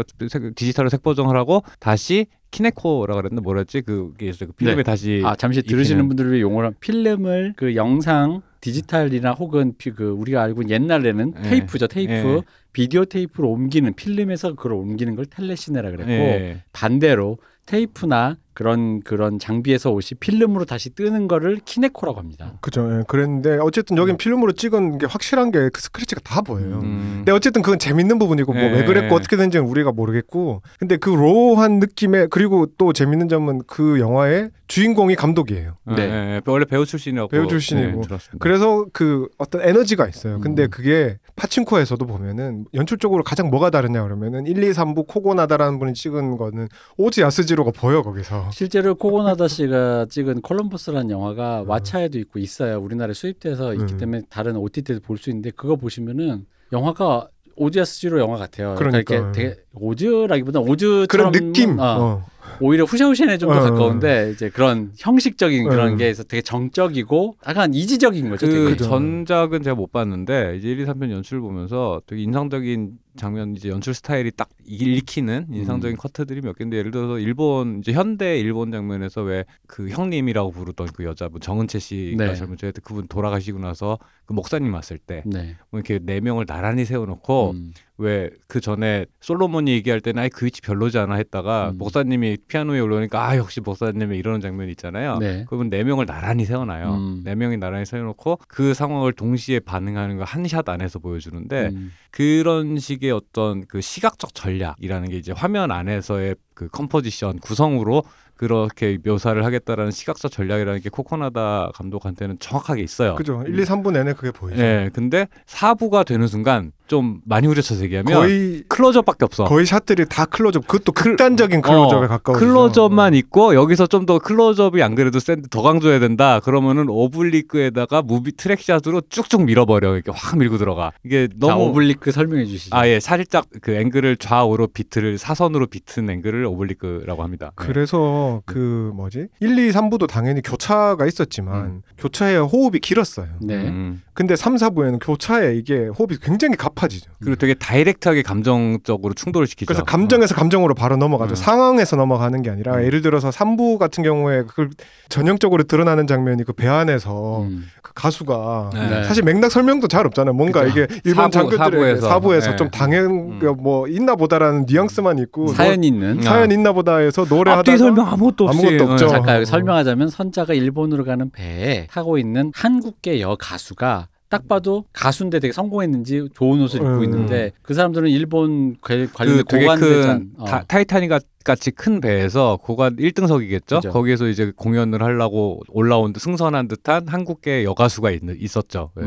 디지털로 색 보정을 하고 다시 kineco라 그랬나 뭐랬지 그게 이제 그 필름에 네. 다시 아 잠시 입히는- 들으시는 분들을 위해 용어를 하면 필름을 그 영상 디지털이나 혹은 피- 그 우리가 알고 있는 옛날에는 예. 테이프죠 테이프 예. 비디오 테이프로 옮기는 필름에서 그걸 옮기는 걸 telecine라 그랬고 예. 반대로 테이프나 그런 그런 장비에서 옷이 필름으로 다시 뜨는 거를 키네코라고 합니다. 그죠. 예, 그랬는데 어쨌든 여긴 필름으로 찍은 게 확실한 게 그 스크래치가 다 보여요. 음. 근데 어쨌든 그건 재밌는 부분이고 뭐왜 예. 그랬고 어떻게 된지는 우리가 모르겠고 근데 그 로한 느낌의 그리고 또 재밌는 점은 그 영화의 주인공이 감독이에요. 네. 네. 원래 배우 출신이라고 배우 출신이고. 네. 그래서 그 어떤 에너지가 있어요. 근데 음. 그게 파친코에서도 보면은 연출적으로 가장 뭐가 다르냐 그러면은 1, 2, 3부 코고나다라는 분이 찍은 거는 오지 야스지로가 보여 거기서. 실제로 코고나다 씨가 찍은 콜럼버스라는 영화가 왓챠에도 있고 있어요. 우리나라에 수입돼서 있기 음. 때문에 다른 OTT에도 볼 수 있는데 그거 보시면은 영화가 오즈야스지로 영화 같아요. 그러니까 그러니까. 이렇게 되게 오즈라기보다 오즈처럼 그런 느낌. 어, 어. 오히려 후샤후샤에 좀더 어, 가까운데 이제 그런 형식적인 그런 어. 게 있어 되게 정적이고 약간 이지적인 거죠. 되게. 그 그죠. 전작은 제가 못 봤는데 이제 1, 2, 3편 연출 보면서 되게 인상적인 장면 이제 연출 스타일이 딱 읽히는 인상적인 커트들이 몇 개인데 예를 들어서 일본 이제 현대 일본 장면에서 왜 그 형님이라고 부르던 그 여자분 정은채 씨가 네. 젊은 때 그분 돌아가시고 나서 그 목사님 왔을 때 네. 뭐 이렇게 네 명을 나란히 세워놓고 음. 왜 그 전에 솔로몬이 얘기할 때는 아이 그 위치 별로지 않아 했다가 음. 목사님이 피아노에 올라오니까 아 역시 목사님이 이러는 장면이 있잖아요. 네. 그러면 네 명을 나란히 세워놔요. 음. 네 명이 나란히 세워놓고 그 상황을 동시에 반응하는 거한샷 안에서 보여주는데 음. 그런 식의 어떤 그 시각적 전략이라는 게 이제 화면 안에서의 그 composition 구성으로 그렇게 묘사를 하겠다라는 시각적 전략이라는 게 코고나다 감독한테는 정확하게 있어요. 그죠. 1, 2, 3부 내내 그게 보이죠. 예, 근데 4부가 되는 순간 좀 많이 후려쳐서 얘기하면 거의 클로즈업밖에 없어. 거의 샷들이 다 클로즈업. 그것도 극단적인 클 로즈업에 어, 가까워. 클로즈업만 있고 여기서 좀 더 클로즈업이 안 그래도 센데 더 강조해야 된다. 그러면은 oblique에다가 moving track shot으로 쭉쭉 밀어버려. 이렇게 확 밀고 들어가. 이게 자, 너무 oblique 설명해 주시죠. 아 예 살짝 그 앵글을 좌우로 비트를 사선으로 비튼 앵글을 oblique라고 합니다. 네. 그래서 그 뭐지? 1, 2, 3부도 당연히 교차가 있었지만 교차의 호흡이 길었어요. 네. 음. 근데 3, 4부에는 교차에 이게 호흡이 굉장히 가파지죠. 그리고 되게 direct하게 감정적으로 충돌을 시키죠. 그래서 감정에서 감정으로 바로 넘어가죠. 음. 상황에서 넘어가는 게 아니라 음. 예를 들어서 3부 같은 경우에 그걸 전형적으로 드러나는 장면이 그 배 안에서 음. 그 가수가 네. 사실 맥락 설명도 잘 없잖아요. 뭔가 그죠. 이게 일본 장교들의 사부에서. 사부에서 네. 좀 당연 음. 뭐 있나 보다라는 뉘앙스만 있고 사연 있는 음. 사연 있나 보다 해서 노래하다가 앞뒤 설명 아무것도 없이 아무것도 없죠. 어. 잠깐 여기 어. 설명하자면 선자가 일본으로 가는 배에 타고 있는 한국계 여 가수가 딱 봐도 가수인데 되게 성공했는지 좋은 옷을 입고 음. 있는데 그 사람들은 일본 관- 그 되게 고관대작 큰 어. 타, 타이타닉 같이 큰 배에서 고관 1등석이겠죠. 그죠. 거기에서 이제 공연을 하려고 올라온 듯 승선한 듯한 한국계 여가수가 있, 있었죠. 네.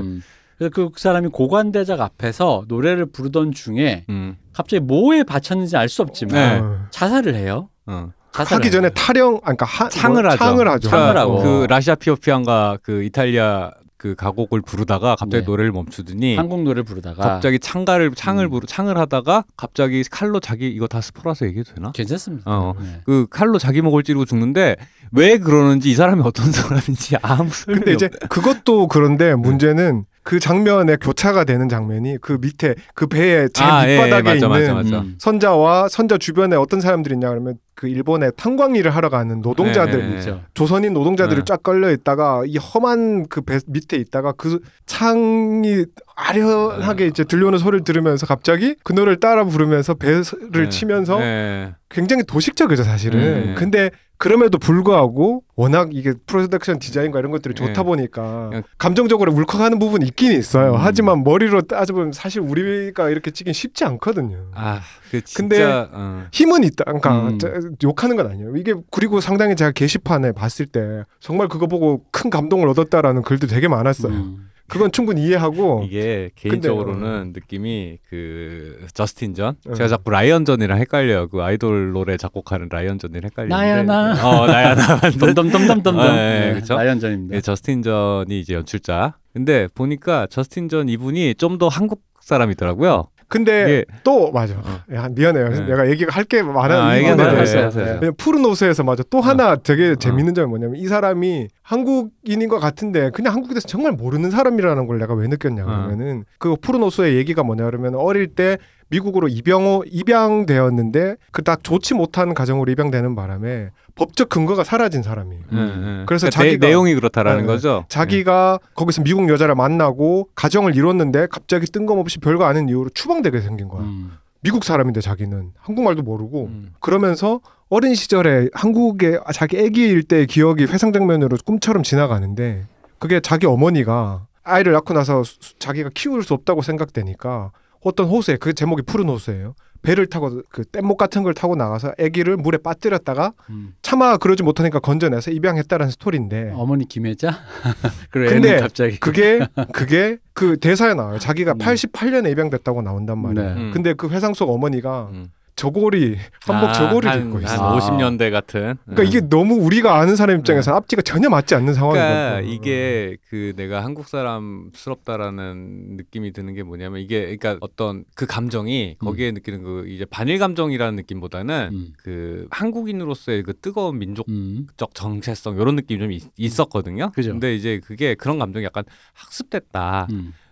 음. 그래서 그 사람이 고관대작 앞에서 노래를 부르던 중에 음. 갑자기 뭐에 바쳤는지 알 수 없지만 네. 어. 자살을 해요. 어. 자살을 하기 전에. 타령 아니 그러니까 하, 창을 뭐, 하죠. 창을 하죠. 창을 하고. 그 라시아 피오피안과 그 이탈리아 그 가곡을 부르다가 갑자기 네. 노래를 멈추더니 한국 노래를 부르다가 갑자기 창가를 창을 음. 부르 창을 하다가 갑자기 칼로 자기 이거 다 스포라서 얘기해도 되나? 괜찮습니다. 어. 네. 그 칼로 자기 목을 찌르고 죽는데 왜 그러는지 이 사람이 어떤 사람인지 아무 근데 이제 없- 그것도 그런데 문제는 그 장면에 교차가 되는 장면이 그 밑에 그 배의 제일 아, 예, 예, 밑바닥에 맞아, 있는 맞아, 맞아. 음. 선자와 선자 주변에 어떤 사람들이 있냐 그러면 그 일본에 탄광 일을 하러 가는 노동자들. 그렇죠. 조선인 노동자들이 네. 쫙 걸려 있다가 이 험한 그 배 밑에 있다가 그 창이 아련하게 네. 이제 들려오는 소리를 들으면서 갑자기 그 노래를 따라 부르면서 배를 네. 치면서 네. 굉장히 도식적이죠 사실은. 네. 근데 그럼에도 불구하고 워낙 이게 프로덕션 디자인과 이런 것들이 좋다 네. 보니까 감정적으로 울컥하는 부분이 있긴 있어요. 음. 하지만 머리로 따져보면 사실 우리가 이렇게 찍긴 쉽지 않거든요. 아, 그 진짜 근데 어. 힘은 있다. 그러니까 음. 저- 욕하는 건 아니에요. 이게 그리고 상당히 제가 게시판에 봤을 때 정말 그거 보고 큰 감동을 얻었다라는 글도 되게 많았어요. 음. 그건 충분히 이해하고 이게 근데, 어. 개인적으로는 느낌이 그 저스틴 전 어. 제가 자꾸 라이언 전이랑 헷갈려요. 그 아이돌 노래 작곡하는 라이언 전이랑 헷갈리는데 나야, 나. 어 나야 나 덤덤덤덤덤덤. 아, 네, 그쵸? 라이언 전입니다. 네, 저스틴 전이 이제 연출자. 근데 보니까 저스틴 전 이분이 좀 더 한국 사람이더라고요. 근데 이게 또 맞아. 어. 야, 미안해요. 네. 내가 얘기가 할 게. 아. 부분에 네, 대해서. 하세요, 하세요. 왜냐면 푸른 옷에서 맞아. 또 하나 되게 어. 재밌는 점이 뭐냐면 이 사람이 한국인인 것 같은데 그냥 한국에 대해서 정말 모르는 사람이라는 걸 내가 왜 느꼈냐 어. 그러면은 그 푸른 옷의 얘기가 뭐냐 그러면 어릴 때 미국으로 입영 입양되었는데 그딱 좋지 못한 가정으로 입양되는 바람에 법적 근거가 사라진 사람이에요. 네, 네. 그래서 그러니까 내- 자기가- 내 용이 그렇다라는 네, 거죠. 자기가 거기서 미국 여자를 만나고 가정을 이뤘는데 갑자기 뜬금없이 별거 아닌 이유로 추방되게 생긴 거야. 음. 미국 사람인데 자기는 한국말도 모르고 음. 그러면서 어린 시절에 한국에 자기 아기일 때의 기억이 회상 장면으로 꿈처럼 지나가는데 그게 자기 어머니가 아이를 낳고 나서 수- 자기가 키울 수 없다고 생각되니까 어떤 호수에 그 제목이 푸른 호수예요. 배를 타고 그 뗏목 같은 걸 타고 나가서 아기를 물에 빠뜨렸다가 음. 차마 그러지 못하니까 건져내서 입양했다라는 스토리인데 어머니 김혜자? 그래 근데 갑자기 그게 그게 그 대사에 나와요. 자기가 음. 88년에 입양됐다고 나온단 말이에요. 네. 음. 근데 그 회상 속 어머니가 음. 저고리 한복 아, 저고리를 한, 입고 있어. 한 아. 50년대 같은. 그러니까 음. 이게 너무 우리가 아는 사람 입장에서는 앞뒤가 전혀 맞지 않는 상황이거든요. 그러니까 이게 그 내가 한국 사람스럽다라는 느낌이 드는 게 뭐냐면 이게 그러니까 어떤 그 감정이 거기에 느끼는 그 이제 반일 감정이라는 느낌보다는 음. 그 한국인으로서의 그 뜨거운 민족적 음. 정체성 이런 느낌이 좀 있, 었거든요 그죠. 근데 이제 그게 그런 감정이 약간 학습됐다.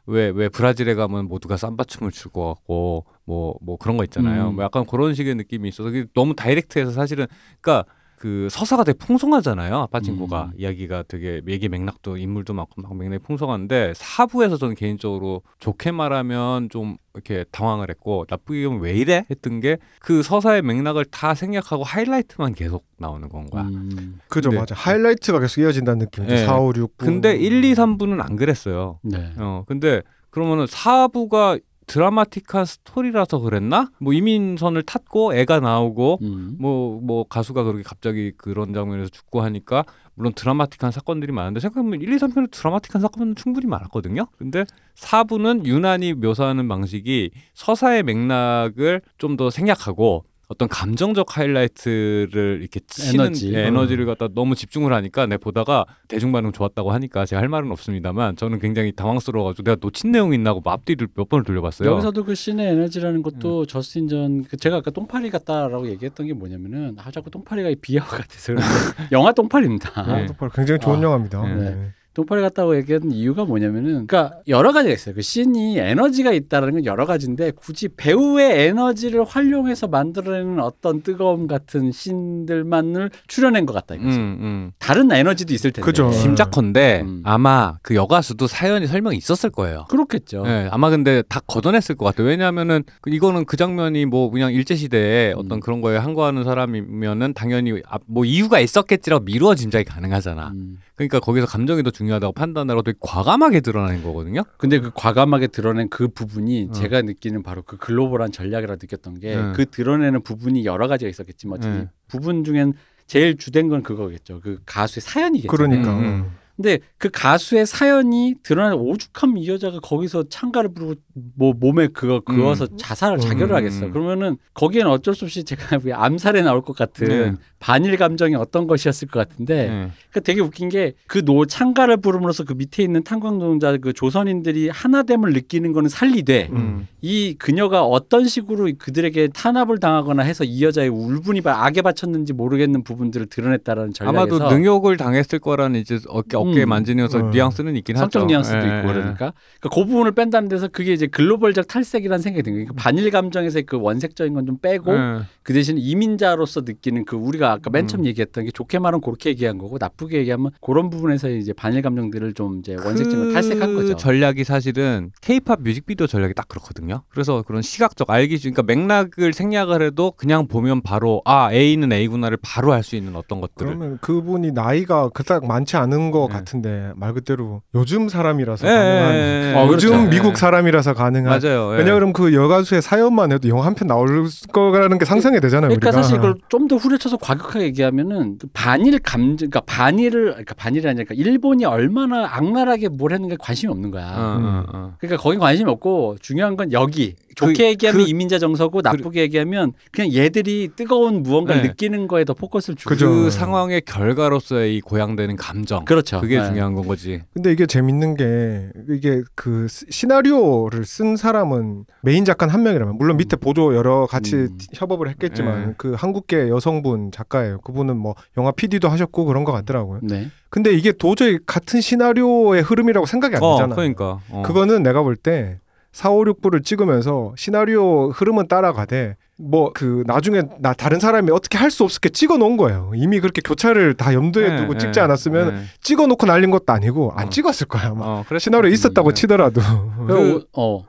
음. 왜왜 브라질에 가면 모두가 삼바춤을 추고 갖고 뭐 뭐 그런 거 있잖아요. 음. 뭐 약간 그런 식의 느낌이 있어서 너무 다이렉트해서 사실은 그러니까 그 서사가 되게 풍성하잖아요. 아파친구가 음. 이야기가 되게 얘기 맥락도 인물도 많고 막 맥락이 풍성한데 사부에서 저는 개인적으로 좋게 말하면 좀 이렇게 당황을 했고 나쁘게 보면 왜 이래 했던 게 그 서사의 맥락을 다 생략하고 하이라이트만 계속 나오는 건 거야. 음. 그죠 맞아. 하이라이트가 계속 이어진다는 느낌이죠. 네. 4, 5, 6, 9. 근데 1, 2, 3부는 안 그랬어요. 네. 어 근데 그러면은 4부가 드라마틱한 스토리라서 그랬나? 뭐 이민선을 탔고 애가 나오고 음. 뭐뭐 가수가 그렇게 갑자기 그런 장면에서 죽고 하니까 물론 드라마틱한 사건들이 많은데 생각해보면 1, 2, 3편에 드라마틱한 사건은 충분히 많았거든요. 근데 4부는 유난히 묘사하는 방식이 서사의 맥락을 좀 더 생략하고 어떤 감정적 하이라이트를 이렇게 치는 에너지. 예, 에너지를 갖다 너무 집중을 하니까 내 보다가 대중 반응 좋았다고 하니까 제가 할 말은 없습니다만 저는 굉장히 당황스러워가지고 내가 놓친 내용이 있나고 뭐 앞뒤를 몇 번을 돌려봤어요. 여기서도 그 신의 에너지라는 것도 음. 저스틴 전그 제가 아까 똥파리 같다라고 얘기했던 게 뭐냐면은 아 자꾸 똥파리가 비하와 같아서 영화 똥파리입니다. 네. 아, 굉장히 좋은 아, 영화입니다. 네. 네. 똥파리 같다고 얘기하는 이유가 뭐냐면은 그러니까 여러 가지가 있어요. 그 씬이 에너지가 있다라는 건 여러 가지인데 굳이 배우의 에너지를 활용해서 만들어내는 어떤 뜨거움 같은 씬들만을 출연한 것 같다 이거지. 음, 음. 다른 에너지도 있을 텐데. 그죠. 짐작컨대 음. 아마 그 여가수도 사연이 설명이 있었을 거예요. 그렇겠죠. 네, 아마 근데 다 걷어냈을 것 같아요. 왜냐하면은 그 이거는 그 장면이 뭐 그냥 일제 시대에 음. 어떤 그런 거에 항거하는 사람이면은 당연히 아, 뭐 이유가 있었겠지라고 미루어 짐작이 가능하잖아. 음. 그러니까 거기서 감정이 더 중요하다고 판단하고 되게 과감하게 드러나는 거거든요. 근데 그 과감하게 드러낸 그 부분이 어. 제가 느끼는 바로 그 글로벌한 전략이라 느꼈던 게 네. 그 드러내는 부분이 여러 가지가 있었겠지만 어쨌든 네. 부분 중엔 제일 주된 건 그거겠죠. 그 가수의 사연이겠죠. 그러니까 음, 음. 음. 근데 그 가수의 사연이 드러나는 오죽하면 이 여자가 거기서 창가를 부르고 뭐 몸에 그거 그어서 자살을 자결을 음. 하겠어. 그러면은 거기에는 어쩔 수 없이 제가 왜 암살에 나올 것 같은 네. 반일 감정이 어떤 것이었을 것 같은데 네. 그러니까 되게 웃긴 게 그 노 창가를 부름으로써 그 밑에 있는 탄광 노동자 그 조선인들이 하나됨을 느끼는 거는 살리되 음. 이 그녀가 어떤 식으로 그들에게 탄압을 당하거나 해서 이 여자의 울분이 바- 악에 바쳤는지 모르겠는 부분들을 드러냈다라는 전략에서 아마도 능욕을 당했을 거라는 이제 어, 뭐 어깨 음. 만지면서 어. 뉘앙스는 있긴 하죠. 성적 뉘앙스도 예, 있고 예. 그러니까 그러니까 그 부분을 뺀다는 데서 그게 이제 글로벌적 탈색이라는 생각이 드는 거예요. 그러니까 반일 감정에서의 그 원색적인 건 좀 빼고 예. 그 대신 이민자로서 느끼는 그 우리가 아까 맨 처음 음. 얘기했던 게 좋게 말하면 그렇게 얘기한 거고 나쁘게 얘기하면 그런 부분에서 이제 반일 감정들을 좀 이제 원색적인 걸 탈색한 그 거죠. 전략이 사실은 케이팝 뮤직비디오 전략이 딱 그렇거든요. 그래서 그런 시각적 알기 쉬- 그러니까 맥락을 생략을 해도 그냥 보면 바로 아 A는 A구나를 바로 알 수 있는 어떤 것들을 그러면 그분이 나이가 그닥 많지 않은 것 네. 같은데 말 그대로 요즘 사람이라서 예, 가능한 예, 예. 어, 요즘 그렇죠. 미국 사람이라서 가능한 맞아요. 예. 왜냐 그러면 그 여가수의 사연만 해도 영화 한 편 나올 거라는 게 상상이 되잖아요. 그러니까 우리가. 사실 그걸 좀 더 후려쳐서 과격하게 얘기하면은 그 반일 감정, 그러니까 반일을 그러니까 반일이 아니라 그러니까 일본이 얼마나 악랄하게 뭘 했는가 관심이 없는 거야. 어, 어, 어. 그러니까 거긴 관심이 없고 중요한 건 여기 좋게 그- 얘기하면 그- 이민자 정서고 나쁘게 얘기하면 그냥 얘들이 뜨거운 무언가를 네. 느끼는 거에 더 포커스를 주고. 그 상황의 결과로서의 이 고양되는 감정. 그렇죠. 그게 네. 중요한 건 거지. 근데 이게 재밌는 게 이게 그 시- 시나리오를 쓴 사람은 메인 작가 한 명이라면 물론 밑에 보조 여러 같이 음. 협업을 했겠지만 네. 그 한국계 여성분 작가예요. 그분은 뭐 영화 PD도 하셨고 그런 것 같더라고요. 네. 근데 이게 도저히 같은 시나리오의 흐름이라고 생각이 안 어, 되잖아요. 그러니까. 어. 그거는 내가 볼 때 4, 5, 6부를 찍으면서 시나리오 흐름은 따라가되 뭐 그 나중에 나 다른 사람이 어떻게 할 수 없게 찍어 놓은 거예요. 이미 그렇게 교차를 다 염두에 네, 두고 네, 찍지 않았으면 네. 찍어 놓고 날린 것도 아니고 안 어. 찍었을 거야. 아마. 어, 시나리오 것 있었다고 같은데. 치더라도. 그, 어.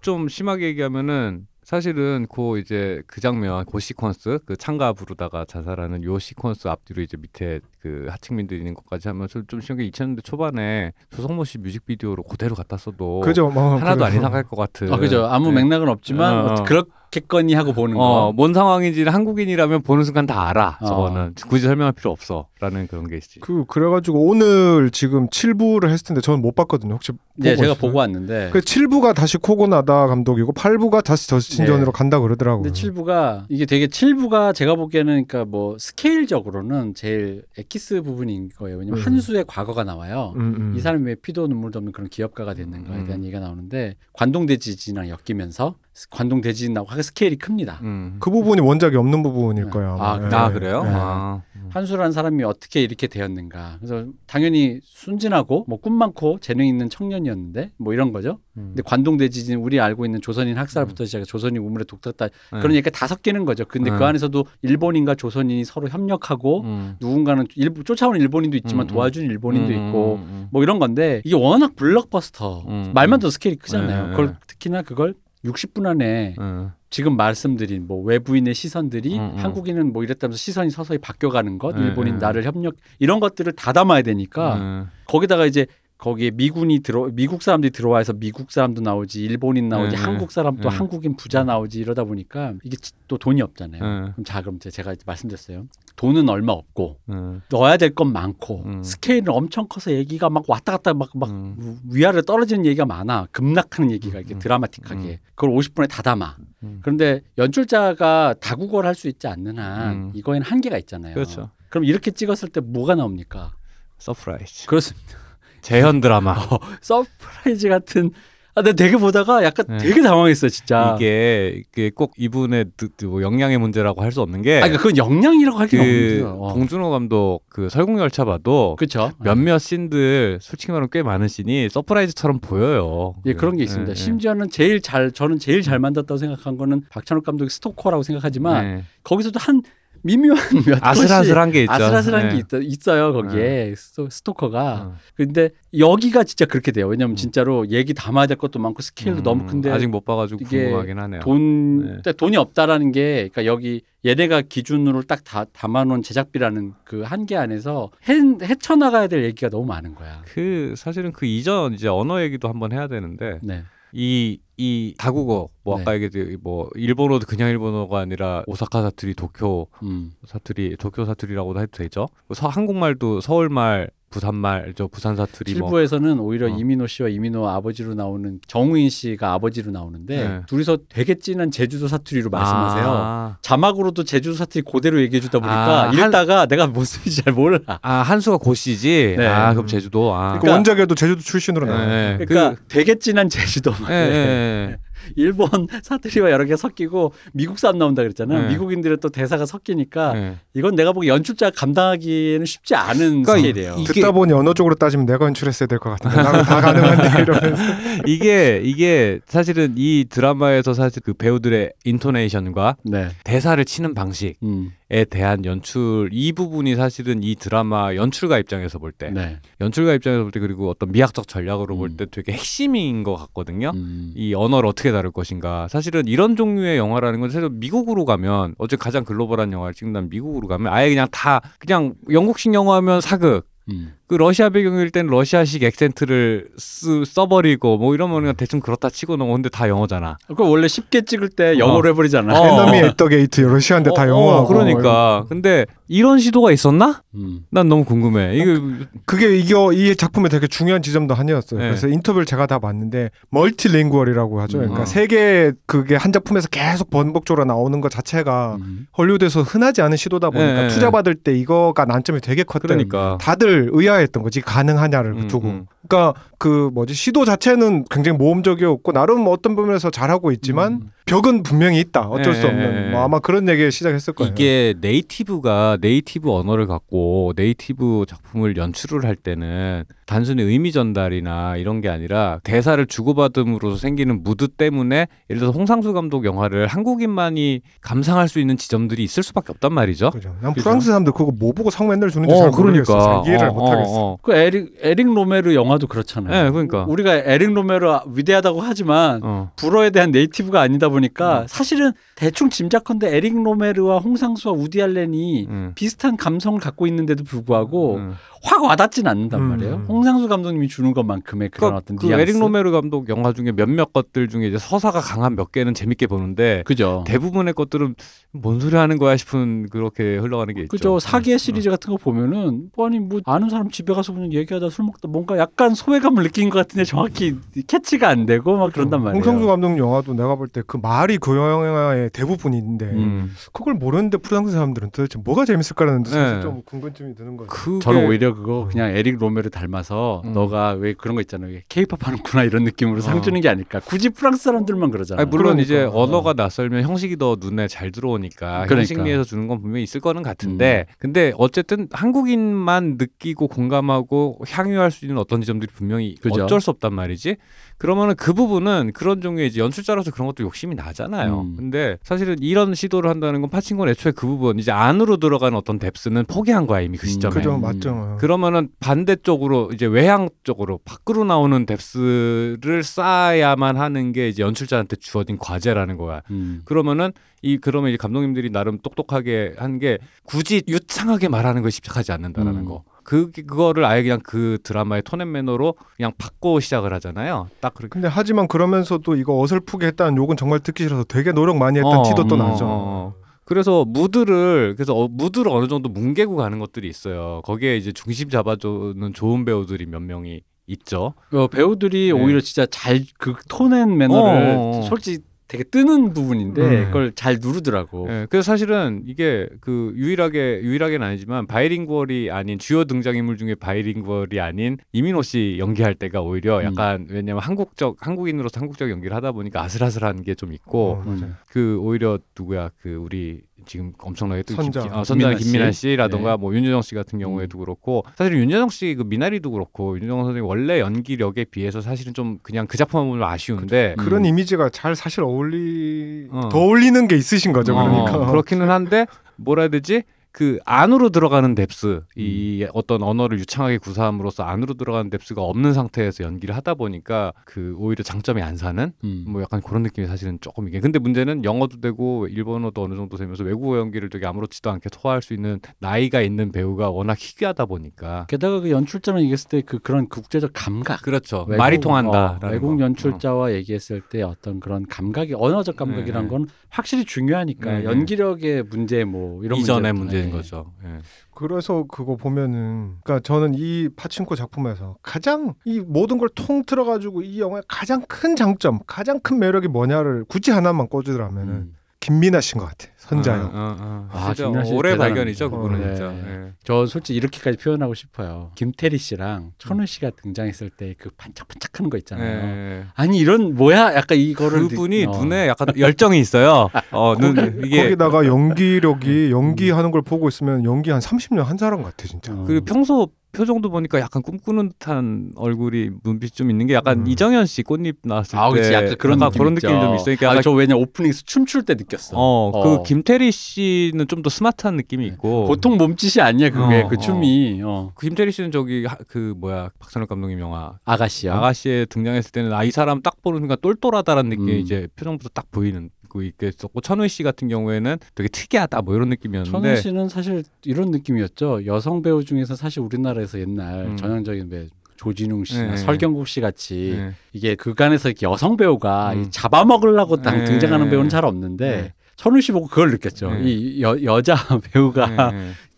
좀 심하게 얘기하면은 사실은 그 이제 그 장면, 그 시퀀스, 그 창가 부르다가 자살하는 요 시퀀스 앞뒤로 이제 밑에 그 하층민들 있는 것까지 하면 좀, 좀 심하게 2000년대 초반에 조성모 씨 뮤직비디오로 그대로 갖다 써도 그죠. 뭐 하나도 그래. 안 이상할 것 같은. 아, 그죠. 아무 네. 맥락은 없지만 어, 어. 어, 그렇겠거니 하고 보는 거. 어, 뭔 상황인지는 한국인이라면 보는 순간 다 알아. 어. 저거는 굳이 설명할 필요 없어라는 그런 게 있지. 그 그래가지고 오늘 지금 7부를 했을 텐데 저는 못 봤거든요. 혹시 네, 보고 제가 있어요? 보고 왔는데. 그 7부가 다시 코고나다 감독이고 8부가 다시 저스틴전으로 네. 간다 그러더라고요. 근데 7부가 이게 되게 7부가 제가 보기에는 그러니까 뭐 스케일적으로는 제일 엑기스 부분인 거예요. 왜냐면 음. 한수의 과거가 나와요. 음, 음. 이 사람이 왜 피도 눈물도 없는 그런 기업가가 됐는가에 음. 대한 얘기가 나오는데 관동대 지진이랑 엮이면서 관동 대지진 나고 하게 스케일이 큽니다. 음. 그 부분이 원작이 없는 부분일 네. 거예요. 아, 아마. 아 네. 그래요? 네. 아. 한수라는 사람이 어떻게 이렇게 되었는가. 그래서 당연히 순진하고 뭐 꿈 많고 재능 있는 청년이었는데 뭐 이런 거죠. 음. 근데 관동 대지진 우리 알고 있는 조선인 학살부터 시작해 조선인 우물에 독탔다 네. 그런 얘기가 다 섞이는 거죠. 근데 네. 그 안에서도 일본인과 조선인이 서로 협력하고 음. 누군가는 일부 쫓아오는 일본인도 있지만 음, 음. 도와주는 일본인도 음, 있고 음, 뭐 이런 건데 이게 워낙 블록버스터 음, 말만 음. 더 스케일이 크잖아요. 네, 그걸 네. 특히나 그걸 60분 안에 음. 지금 말씀드린 뭐 외부인의 시선들이 음, 음. 한국인은 뭐 이랬다면서 시선이 서서히 바뀌어가는 것, 네, 일본인 네. 나를 협력 이런 것들을 다 담아야 되니까 음. 거기다가 이제 거기에 미군이 들어 미국 사람들이 들어와서 미국 사람도 나오지 일본인 나오지 네, 한국 사람도 네. 한국인 부자 나오지 이러다 보니까 이게 지- 또 돈이 없잖아요. 네. 그럼 자 그럼 제가 말씀드렸어요. 돈은 얼마 없고 음. 넣어야 될 건 많고 음. 스케일은 엄청 커서 얘기가 막 왔다 갔다 막막 음. 위아래 떨어지는 얘기가 많아 급락하는 얘기가 이렇게 음. 드라마틱하게 음. 그걸 50분에 다 담아. 음. 그런데 연출자가 다국어를 할 수 있지 않는 한 음. 이거에는 한계가 있잖아요. 그렇죠. 그럼 이렇게 찍었을 때 뭐가 나옵니까? 서프라이즈. 그렇습니다. 재현 드라마. 서프라이즈 같은 아, 내가 되게 보다가 약간 네. 되게 당황했어요, 진짜. 이게 이게 꼭 이분의 그- 그뭐 역량의 문제라고 할 수 없는 게 아, 그러니까 그건 역량이라고 하기는 그 없는데요. 어. 봉준호 감독 그 설국열차 봐도 그렇죠. 몇몇 씬들 솔직히 말하면 꽤 많은 씬이 서프라이즈처럼 보여요. 예, 그런 게 있습니다. 예, 예. 심지어는 제일 잘 저는 제일 잘 만들었다고 생각한 거는 박찬욱 감독의 스토커라고 생각하지만 네. 거기서도 한 미묘한 몇 아슬아슬한 게 있죠. 아슬아슬한 네. 게 있, 어요 거기에 스토, 스토커가 어. 근데 여기가 진짜 그렇게 돼요 왜냐면 음. 진짜로 얘기 담아야 될 것도 많고 스케일도 음, 너무 큰데 아직 못 봐가지고 궁금하긴 하네요. 돈 네. 근데 돈이 없다라는 게 그러니까 여기 얘네가 기준으로 딱 다, 담아놓은 제작비라는 그 한계 안에서 헤, 헤쳐나가야 될 얘기가 너무 많은 거야 그 사실은 그 이전 이제 언어 얘기도 한번 해야 되는데 네 이 이 다국어 뭐 네. 아까 얘기했듯이 뭐 일본어도 그냥 일본어가 아니라 오사카 사투리, 도쿄 음. 사투리, 도쿄 사투리라고도 해도 되죠. 서, 한국말도 서울말, 부산말, 저 부산 사투리 뭐 실부에서는 오히려 어. 이민호 씨와 이민호 아버지로 나오는 정우인 씨가 아버지로 나오는데 네. 둘이서 되게 진한 제주도 사투리로 말씀하세요. 아, 자막으로도 제주도 사투리 그대로 얘기해 주다 보니까 아, 한- 읽다가 내가 말인지 잘 몰라. 아 한수가 고씨지. 네. 아 그럼 제주도. 아. 그 그러니까- 원작에도 제주도 출신으로 나와요. 네, 네. 그러니까 되게 진한 제주도. 그, 예, 예, 예. 일본 사투리와 여러 개 섞이고 미국 사람 나온다 그랬잖아요. 네. 미국인들은 또 대사가 섞이니까 네. 이건 내가 보기 연출자 감당하기에는 쉽지 않은 그러니까 스케일이에요. 이- 듣다 보니 언어 쪽으로 따지면 내가 연출했어야 될 것 같은데 나는 다 가능한데 이러면서 이게 이게 사실은 이 드라마에서 사실 그 배우들의 인토네이션과 네. 대사를 치는 방식에 음. 대한 연출 이 부분이 사실은 이 드라마 연출가 입장에서 볼때 네. 연출가 입장에서 볼 때 그리고 어떤 미학적 전략으로 볼 음. 때 되게 핵심인 것 같거든요. 음. 이 언어를 어떻게 다룰 것인가. 사실은 이런 종류의 영화라는 건 사실 미국으로 가면 어제 가장 글로벌한 영화를 찍는다면 미국으로 가면 아예 그냥 다 그냥 영국식 영화면 사극. 음. 그 러시아 배경일 땐 러시아식 액센트를 쓰, 써버리고 뭐 이러면 그냥 대충 그렇다 치고 넘어 근데 다 영어잖아. 그 원래 쉽게 찍을 때 영어로 해버리잖아. 어. Enemy at the Gate 러시아인데 다 어, 영어하고 어, 그러니까. 근데 이런 시도가 있었나? 음. 난 너무 궁금해. 이게 그게 이거 이 작품의 되게 중요한 지점도 아니었어요. 네. 그래서 인터뷰를 제가 다 봤는데 multilingual이라고 하죠. 음. 그러니까 어. 세계 그게 한 작품에서 계속 반복적으로 나오는 것 자체가 음. 헐리우드에서 흔하지 않은 시도다 보니까 네, 네, 투자 네. 받을 때 이거가 난점이 되게 컸대. 그러니까. 다들 의아 했던 거지 가능하냐를 음, 두고. 음. 그러니까 그 뭐지 시도 자체는 굉장히 모험적이었고 나름 어떤 부분에서 잘하고 있지만 음. 벽은 분명히 있다. 어쩔 수 예, 없는. 예, 예. 뭐 아마 그런 얘기 시작했을 거예요. 이게 native가 native 언어를 갖고 native 작품을 연출을 할 때는 단순히 의미 전달이나 이런 게 아니라 대사를 주고받음으로써 생기는 무드 때문에 예를 들어서 홍상수 감독 영화를 한국인만이 감상할 수 있는 지점들이 있을 수밖에 없단 말이죠. 그죠. 난 그죠. 프랑스 사람들 그거 뭐 보고 상 맨날 주는지 잘 모르겠어. 잘 이해를 어, 못 하겠어. 어, 어. 그 에릭 에릭 로메르 영화도 그렇잖아요. 네, 그러니까. 우리가 에릭 로메르 위대하다고 하지만 어. 불어에 대한 native가 아니다 보니까 음. 사실은 대충 짐작컨대 에릭 로메르와 홍상수와 우디 알렌이 음. 비슷한 감성을 갖고 있는데도 불구하고 음. 확 와닿진 않는단 음. 말이에요. 홍상수 감독님이 주는 것만큼의 그런 그러니까 어떤 그 뉘앙스. 에릭 로메르 감독 영화 중에 몇몇 것들 중에 이제 서사가 강한 몇 개는 재밌게 보는데 그죠. 대부분의 것들은 뭔 소리 하는 거야 싶은 그렇게 흘러가는 게 있죠. 그죠. 사계의 어. 시리즈 같은 거 보면은 뭐 아니 뭐 아는 사람 집에 가서 그냥 얘기하다 술 먹다 뭔가 약간 소외감을 느낀 것 같은데 정확히 캐치가 안 되고 막 그런단 말이에요. 홍성수 감독 영화도 내가 볼 때 그 말이 그 영화의 대부분인데 음. 그걸 모르는데 프랑스 사람들은 도대체 뭐가 재밌을까라는 사실 네. 좀 궁금증이 드는 거죠. 그게 저는 오히려 그거 그냥 에릭 로메르 닮아서 음. 너가 왜 그런 거 있잖아요. 케이팝 하는구나 이런 느낌으로 상 어. 주는 게 아닐까. 굳이 프랑스 사람들만 그러잖아요. 아니, 물론 그러니까. 이제 어. 언어가 낯설면 형식이 더 눈에 잘 들어오니까 그러니까. 형식미에서 주는 건 분명히 있을 거는 같은데 근데 어쨌든 한국인만 느끼고 공감하고 향유할 수 있는 어떤 지점들이 분명히 그죠. 어쩔 수 없단 말이지. 그러면은 그 부분은 그런 종류의 이제 연출자로서 그런 것도 욕심이 나잖아요. 음. 근데 사실은 이런 시도를 한다는 건 파친코는 애초에 그 부분 이제 안으로 들어가는 어떤 뎁스는 포기한 거야 이미 그 음, 시점에. 그죠, 음. 맞죠. 그러면은 반대쪽으로 이제 외향 쪽으로 밖으로 나오는 뎁스를 쌓아야만 하는 게 이제 연출자한테 주어진 과제라는 거야. 음. 그러면은 이 그러면 이 감독님들이 나름 똑똑하게 한 게 굳이 유창하게 말하는 걸 집착하지 않는다라는 음. 거. 그 그거를 아예 그냥 그 드라마의 톤앤 매너로 그냥 바꿔 시작을 하잖아요. 딱 그렇게. 근데 하지만 그러면서도 이거 어설프게 했다는 욕은 정말 듣기 싫어서 되게 노력 많이 했다는 어, 티도 또 음, 나죠. 어, 어. 그래서 무드를 그래서 어, 무드를 어느 정도 뭉개고 가는 것들이 있어요. 거기에 이제 중심 잡아주는 좋은 배우들이 몇 명이 있죠. 어, 배우들이 네. 오히려 진짜 잘 그 tone and manner를 어, 어, 어. 솔직히 되게 뜨는 부분인데 음. 그걸 잘 누르더라고. 예, 그래서 사실은 이게 그 유일하게 유일하게는 아니지만 bilingual이 아닌 주요 등장인물 중에 bilingual이 아닌 이민호 씨 연기할 때가 오히려 음. 약간 왜냐면 한국적 한국인으로서 한국적 연기를 하다 보니까 아슬아슬한 게 좀 있고 어. 그 오히려 누구야 그 우리 지금 엄청나게 또 선장. 김, 어, 선장 김민하 씨. 씨라던가 네. 뭐 윤여정 씨 같은 경우에도 그렇고 사실 윤여정 씨 그 미나리도 그렇고 윤여정 선생님 원래 연기력에 비해서 사실은 좀 그냥 그 작품만 보면 아쉬운데 음. 그런 이미지가 잘 사실 어울리 어. 더 어울리는 게 있으신 거죠. 그러니까 어, 그렇기는 한데 뭐라 해야 되지? 그 안으로 들어가는 depth 이 어떤 언어를 유창하게 구사함으로써 안으로 들어가는 depth가 없는 상태에서 연기를 하다 보니까 그 오히려 장점이 안 사는? 음. 뭐 약간 그런 느낌이 사실은 조금 이게. 근데 문제는 영어도 되고 일본어도 어느 정도 되면서 외국어 연기를 되게 아무렇지도 않게 소화할 수 있는 나이가 있는 배우가 워낙 희귀하다 보니까. 게다가 그 연출자랑 얘기했을 때 그 그런 국제적 감각. 그렇죠. 외국- 말이 어, 통한다 외국 연출자와 얘기했을 때 어떤 그런 감각이 언어적 감각이란 네, 건 확실히 중요하니까 네, 네. 연기력의 문제 뭐 이런 이전의 문제 문제인 네. 거죠 예. 그래서 그거 보면은 그러니까 저는 이 파친코 작품에서 가장 이 모든 걸 통틀어 가지고 이 영화의 가장 큰 장점, 가장 큰 매력이 뭐냐를 굳이 하나만 꽂으라면은 음. 김민아 씨인 것 같아. 선자요. 어, 어, 어. 아, 진짜 김민아 씨 올해. 발견이죠 그분은 네. 진짜. 예. 저 솔직히 이렇게까지 표현하고 싶어요. 김태리 씨랑 천우 씨가 등장했을 때 그 반짝반짝하는 거 있잖아요. 예. 아니 이런 뭐야? 약간 이거를 그분이 느- 어. 눈에 약간 열정이 있어요. 어, 눈 이게 거기다가 연기력이 연기하는 걸 보고 있으면 연기 한 30년 한 사람 같아 진짜. 어. 그리고 평소 표정도 보니까 약간 꿈꾸는 듯한 얼굴이 눈빛 좀 있는 게 약간 음. 이정현 씨 꽃잎 나왔을 아, 때 그렇지. 약간 그런 느낌 그런. 느낌이 좀 있으니까 아, 약간 저 왜냐 오프닝에서 춤출 때 느꼈어. 어, 어. 그 김태리 씨는 좀 더 스마트한 느낌이 있고 보통 몸짓이 아니야 그게 어, 그 춤이 어. 그 김태리 씨는 저기 하- 그 뭐야 박찬욱 감독님 영화 아가씨야. 아가씨에 등장했을 때는 아 이 사람 딱 보는 순간 똘똘하다라는 느낌이 음. 이제 표정부터 딱 보이는 그 있게 있었고 천우희 씨 같은 경우에는 되게 특이하다 뭐 이런 느낌이었는데 천우 씨는 사실 이런 느낌이었죠. 여성 배우 중에서 사실 우리나라에서 옛날 음. 전형적인 배 조진웅 씨나 네. 설경국 씨 같이 네. 이게 그간에서 이렇게 여성 배우가 음. 이 잡아먹으려고 딱 네. 등장하는 배우는 잘 없는데 네. 천우 씨 보고 그걸 느꼈죠. 네. 이 여, 여자 배우가.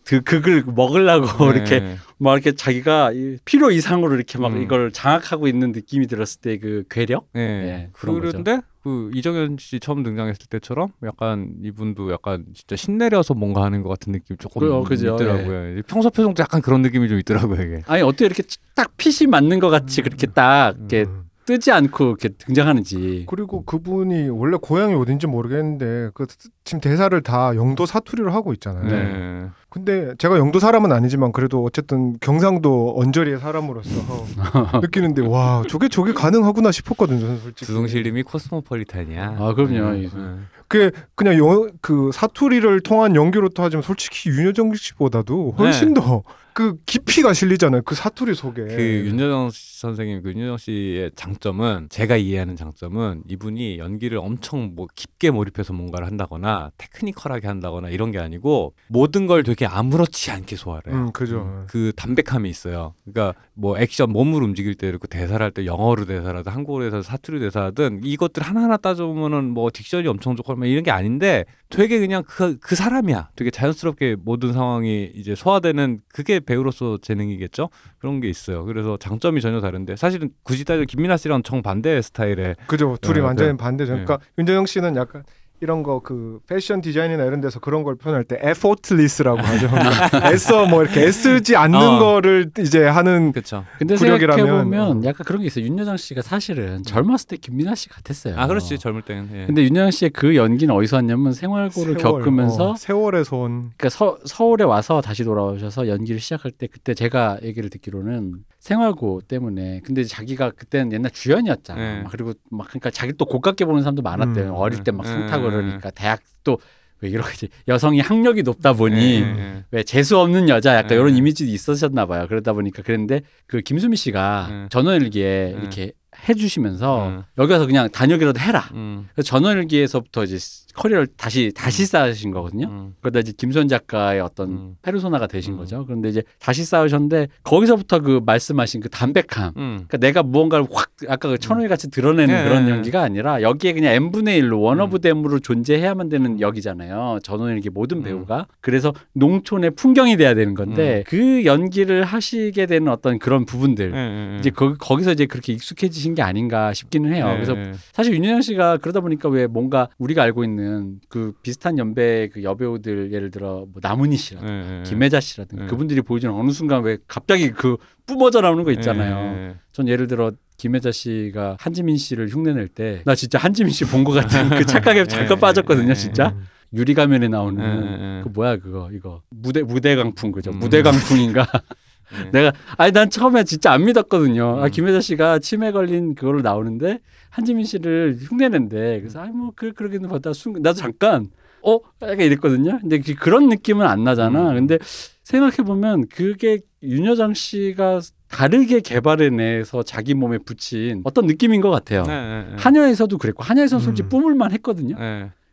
그 극을 먹으려고 네. 이렇게 막 이렇게 자기가 이 필요 이상으로 이렇게 막 음. 이걸 장악하고 있는 느낌이 들었을 때 그 괴력? 네. 네, 그런 그런데 그 이정현 씨 처음 등장했을 때처럼 약간 이분도 약간 진짜 신내려서 뭔가 하는 것 같은 느낌 조금 그요, 그죠. 있더라고요. 평소 표정도 약간 그런 느낌이 좀 있더라고요 이게. 아니 어떻게 이렇게 딱 핏이 맞는 것 같이 그렇게 딱 이렇게 음. 뜨지 않고 이렇게 등장하는지. 그리고 그분이 원래 고향이 어딘지 모르겠는데 그 지금 대사를 다 영도 사투리로 하고 있잖아요. 네. 근데 제가 영도 사람은 아니지만 그래도 어쨌든 경상도 언저리의 사람으로서 느끼는데 와 저게 저게 가능하구나 싶었거든요. 저는 솔직히. 두동실님이 코스모폴리탄이야. 아, 그럼요. 네. 이- 네. 그 그냥 영, 그 사투리를 통한 연기로 하지만 솔직히 윤여정 씨보다도 훨씬 더그 깊이가 실리잖아요. 그 사투리 속에. 그 윤여정 선생님, 그 윤여정 씨의 장점은 제가 이해하는 장점은 이분이 연기를 엄청 뭐 깊게 몰입해서 뭔가를 한다거나 테크니컬하게 한다거나 이런 게 아니고 모든 걸 되게 아무렇지 않게 소화를 해요. 음 그죠. 그 담백함이 있어요. 그러니까 뭐 액션 몸을 움직일 때 이렇게 대사를 할 때 영어로 대사라든 한국어로 해서 사투리 대사든 이것들 하나하나 따져보면은 뭐 딕션이 엄청 좋고 막 이런 게 아닌데 되게 그냥 그, 그 사람이야. 되게 자연스럽게 모든 상황이 이제 소화되는 그게 배우로서 재능이겠죠. 그런 게 있어요. 그래서 장점이 전혀 다른데 사실은 굳이 따지면 김민아 씨랑 정 반대 스타일의 그죠. 둘이 네, 완전히 네. 반대죠. 네. 그러니까 윤여정 씨는 약간 이런 거 그 패션 디자인이나 이런 데서 그런 걸 표현할 때 effortless라고 하죠. 애써 뭐 이렇게 애쓰지 않는 어. 거를 이제 하는 그렇죠. 근데 구력이라면, 생각해 보면 어. 약간 그런 게 있어요. 윤여정 씨가 사실은 젊었을 때 김민아 씨 같았어요. 아 그렇지 젊을 때는 예. 근데 윤여정 씨의 그 연기는 어디서 왔냐면 생활고를 세월, 겪으면서 어, 세월에서 온 그러니까 서, 서울에 와서 다시 돌아오셔서 연기를 시작할 때 그때 제가 얘기를 듣기로는 생활고 때문에 근데 자기가 그때는 옛날 주연이었잖아. 네. 막 그리고 막 그러니까 자기 또 고깝게 보는 사람도 많았대요. 음, 어릴 때막 네. 상타고 네. 그러니까 대학도 왜 이러지 여성이 학력이 높다 보니 예, 예, 왜 재수 없는 여자 약간 네. 이런 이미지도 있으셨나 봐요. 그러다 보니까 그랬는데 그 김수미 씨가 네. 전원일기에 네. 이렇게 해주시면서 네. 여기 와서 그냥 단역이라도 해라. 음, 그래서 전원일기에서부터 이제 커리어를 다시 다시 쌓으신 거거든요. 음, 그러다 이제 김소연 작가의 어떤 음. 페르소나가 되신 음. 거죠. 그런데 이제 다시 쌓으셨는데 거기서부터 그 말씀하신 그 담백함. 음. 그러니까 내가 무언가를 확 아까 그 천우희 같이 드러내는 네. 그런 연기가 아니라 여기에 그냥 n 분의 1로 원어브 음. 댐으로 존재해야만 되는 역이잖아요. 전원일기 모든 음. 배우가 그래서 농촌의 풍경이 돼야 되는 건데 그 연기를 하시게 되는 어떤 그런 부분들 예, 예, 예. 이제 거, 거기서 이제 그렇게 익숙해지신 게 아닌가 싶기는 해요. 예, 그래서 예. 사실 윤여정 씨가 그러다 보니까 왜 뭔가 우리가 알고 있는 그 비슷한 연배 그 여배우들 예를 들어 뭐 나문희 씨라든가 예, 예. 김혜자 씨라든가 예. 그분들이 보여주는 어느 순간 왜 갑자기 그 뿜어져 나오는 거 있잖아요. 예, 예. 전 예를 들어 김혜자 씨가 한지민 씨를 흉내낼 때 나 진짜 한지민 씨 본 것 같은 그 착각에 잠깐 예, 빠졌거든요, 예, 진짜. 음. 유리 가면에 나오는. 그 뭐야 그거 이거 무대 무대 강풍 그죠? 음. 무대 강풍인가? 예. 내가 아니 난 처음에 진짜 안 믿었거든요. 아 음. 김혜자 씨가 치매 걸린 그거로 나오는데 한지민 씨를 흉내낸대. 그래서 아이 뭐그 그러기는 봤다 순간 나도 잠깐 어 약간 이랬거든요. 근데 그- 그런 느낌은 안 나잖아. 음. 근데 생각해 보면 그게 윤여정 씨가 다르게 개발해내서 자기 몸에 붙인 어떤 느낌인 것 같아요. 예, 예, 예. 한여에서도 그랬고 한여에서 는 솔직히 음. 뿜을만 했거든요.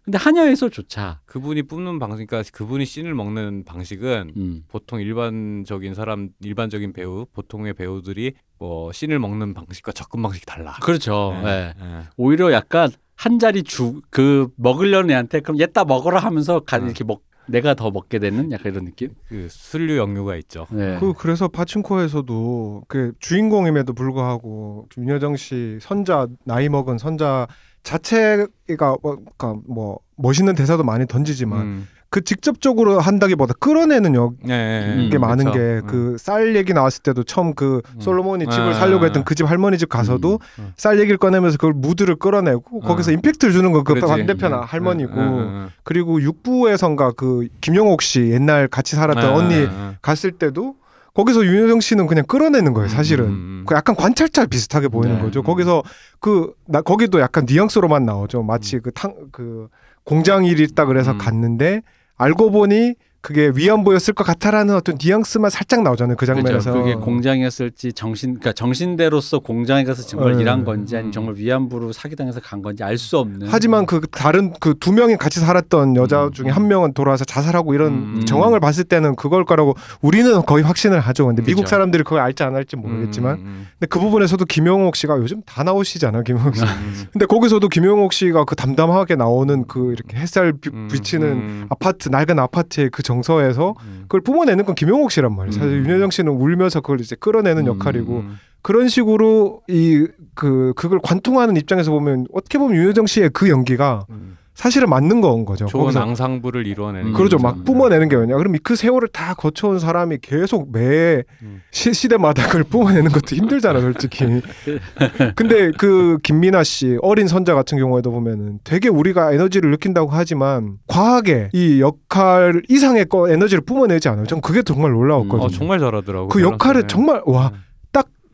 예. 근데 한여에서조차 그분이 뿜는 방식, 그러니까 그분이 씬을 먹는 방식은 음. 보통 일반적인 사람, 일반적인 배우, 보통의 배우들이 뭐 씬을 먹는 방식과 접근 방식이 달라. 그렇죠. 예, 예. 예. 오히려 약간 한 자리 주 그 먹으려는 애한테 그럼 얘따 먹어라 하면서 가, 어. 이렇게 먹 내가 더 먹게 되는 약간 이런 느낌. 그 술류 역류가 있죠. 네. 그 그래서 파친코에서도 그 주인공임에도 불구하고 윤여정 씨 선자 나이 먹은 선자 자체가 뭐, 그러니까 뭐 멋있는 대사도 많이 던지지만 음. 그 직접적으로 한다기보다 끌어내는 역. 예, 예, 음, 게 많은 그쵸. 게그쌀 얘기 나왔을 때도 처음 그 음. 솔로몬이 집을 아, 살려고 아, 했던 그 집 할머니 집 가서도 음. 쌀 얘기를 꺼내면서 그걸 무드를 끌어내고 어. 거기서 임팩트를 주는 거그 그렇지. 반대편 음. 할머니고 음, 음, 음. 그리고 육부에선가 그 김용옥 씨 옛날 같이 살았던 음, 언니 음, 음. 갔을 때도 거기서 윤여정 씨는 그냥 끌어내는 거예요 사실은 음, 음, 음. 그 약간 관찰자 비슷하게 보이는 네. 거죠 음. 거기서 그 나 거기도 약간 뉘앙스로만 나오죠 마치 그 탕 그 공장 일이 있다 그래서 음. 갔는데 알고 보니 그게 위안부였을 것 같아라는 어떤 뉘앙스만 살짝 나오잖아요 그 그렇죠. 장면에서 그게 공장이었을지 정신 그러니까 정신대로서 공장에 가서 정말 어. 일한 건지 아니면 음. 정말 위안부로 사기당해서 간 건지 알 수 없는 하지만 그 다른 그 두 명이 같이 살았던 여자 음, 중에 음. 한 명은 돌아와서 자살하고 이런 음. 정황을 봤을 때는 그걸 거라고 우리는 거의 확신을 하죠. 근데 미국 그죠. 사람들이 그걸 알지 안 할지 모르겠지만 음, 근데 그 부분에서도 김용옥 씨가 요즘 다 나오시잖아요. 김용옥 씨. 음, 음. 근데 거기서도 김용옥 씨가 그 담담하게 나오는 그 이렇게 햇살 비, 음, 비치는 음. 아파트 낡은 아파트의 그 정서에서 음. 그걸 뿜어내는 건 김용옥 씨란 말이에요. 사실 음. 윤여정 씨는 울면서 그걸 이제 끌어내는 음, 역할이고 음. 그런 식으로 이 그 그걸 관통하는 입장에서 보면 어떻게 보면 윤여정 씨의 그 연기가 음. 사실은 맞는 건 거죠. 좋은 거기서 앙상블을 이루어내는 음, 그러죠. 거죠. 막 뿜어내는 게 뭐냐. 그럼 그 세월을 다 거쳐온 사람이 계속 매 음. 시, 시대마다 그걸 뿜어내는 것도 힘들잖아, 솔직히. 근데 그 김민아 씨 어린 선자 같은 경우에도 보면은 되게 우리가 에너지를 느낀다고 하지만 과하게 이 역할 이상의 거 에너지를 뿜어내지 않아요. 전 그게 정말 놀라웠거든요. 어, 정말 잘하더라고. 그 역할을 밸런스네. 정말 와 음.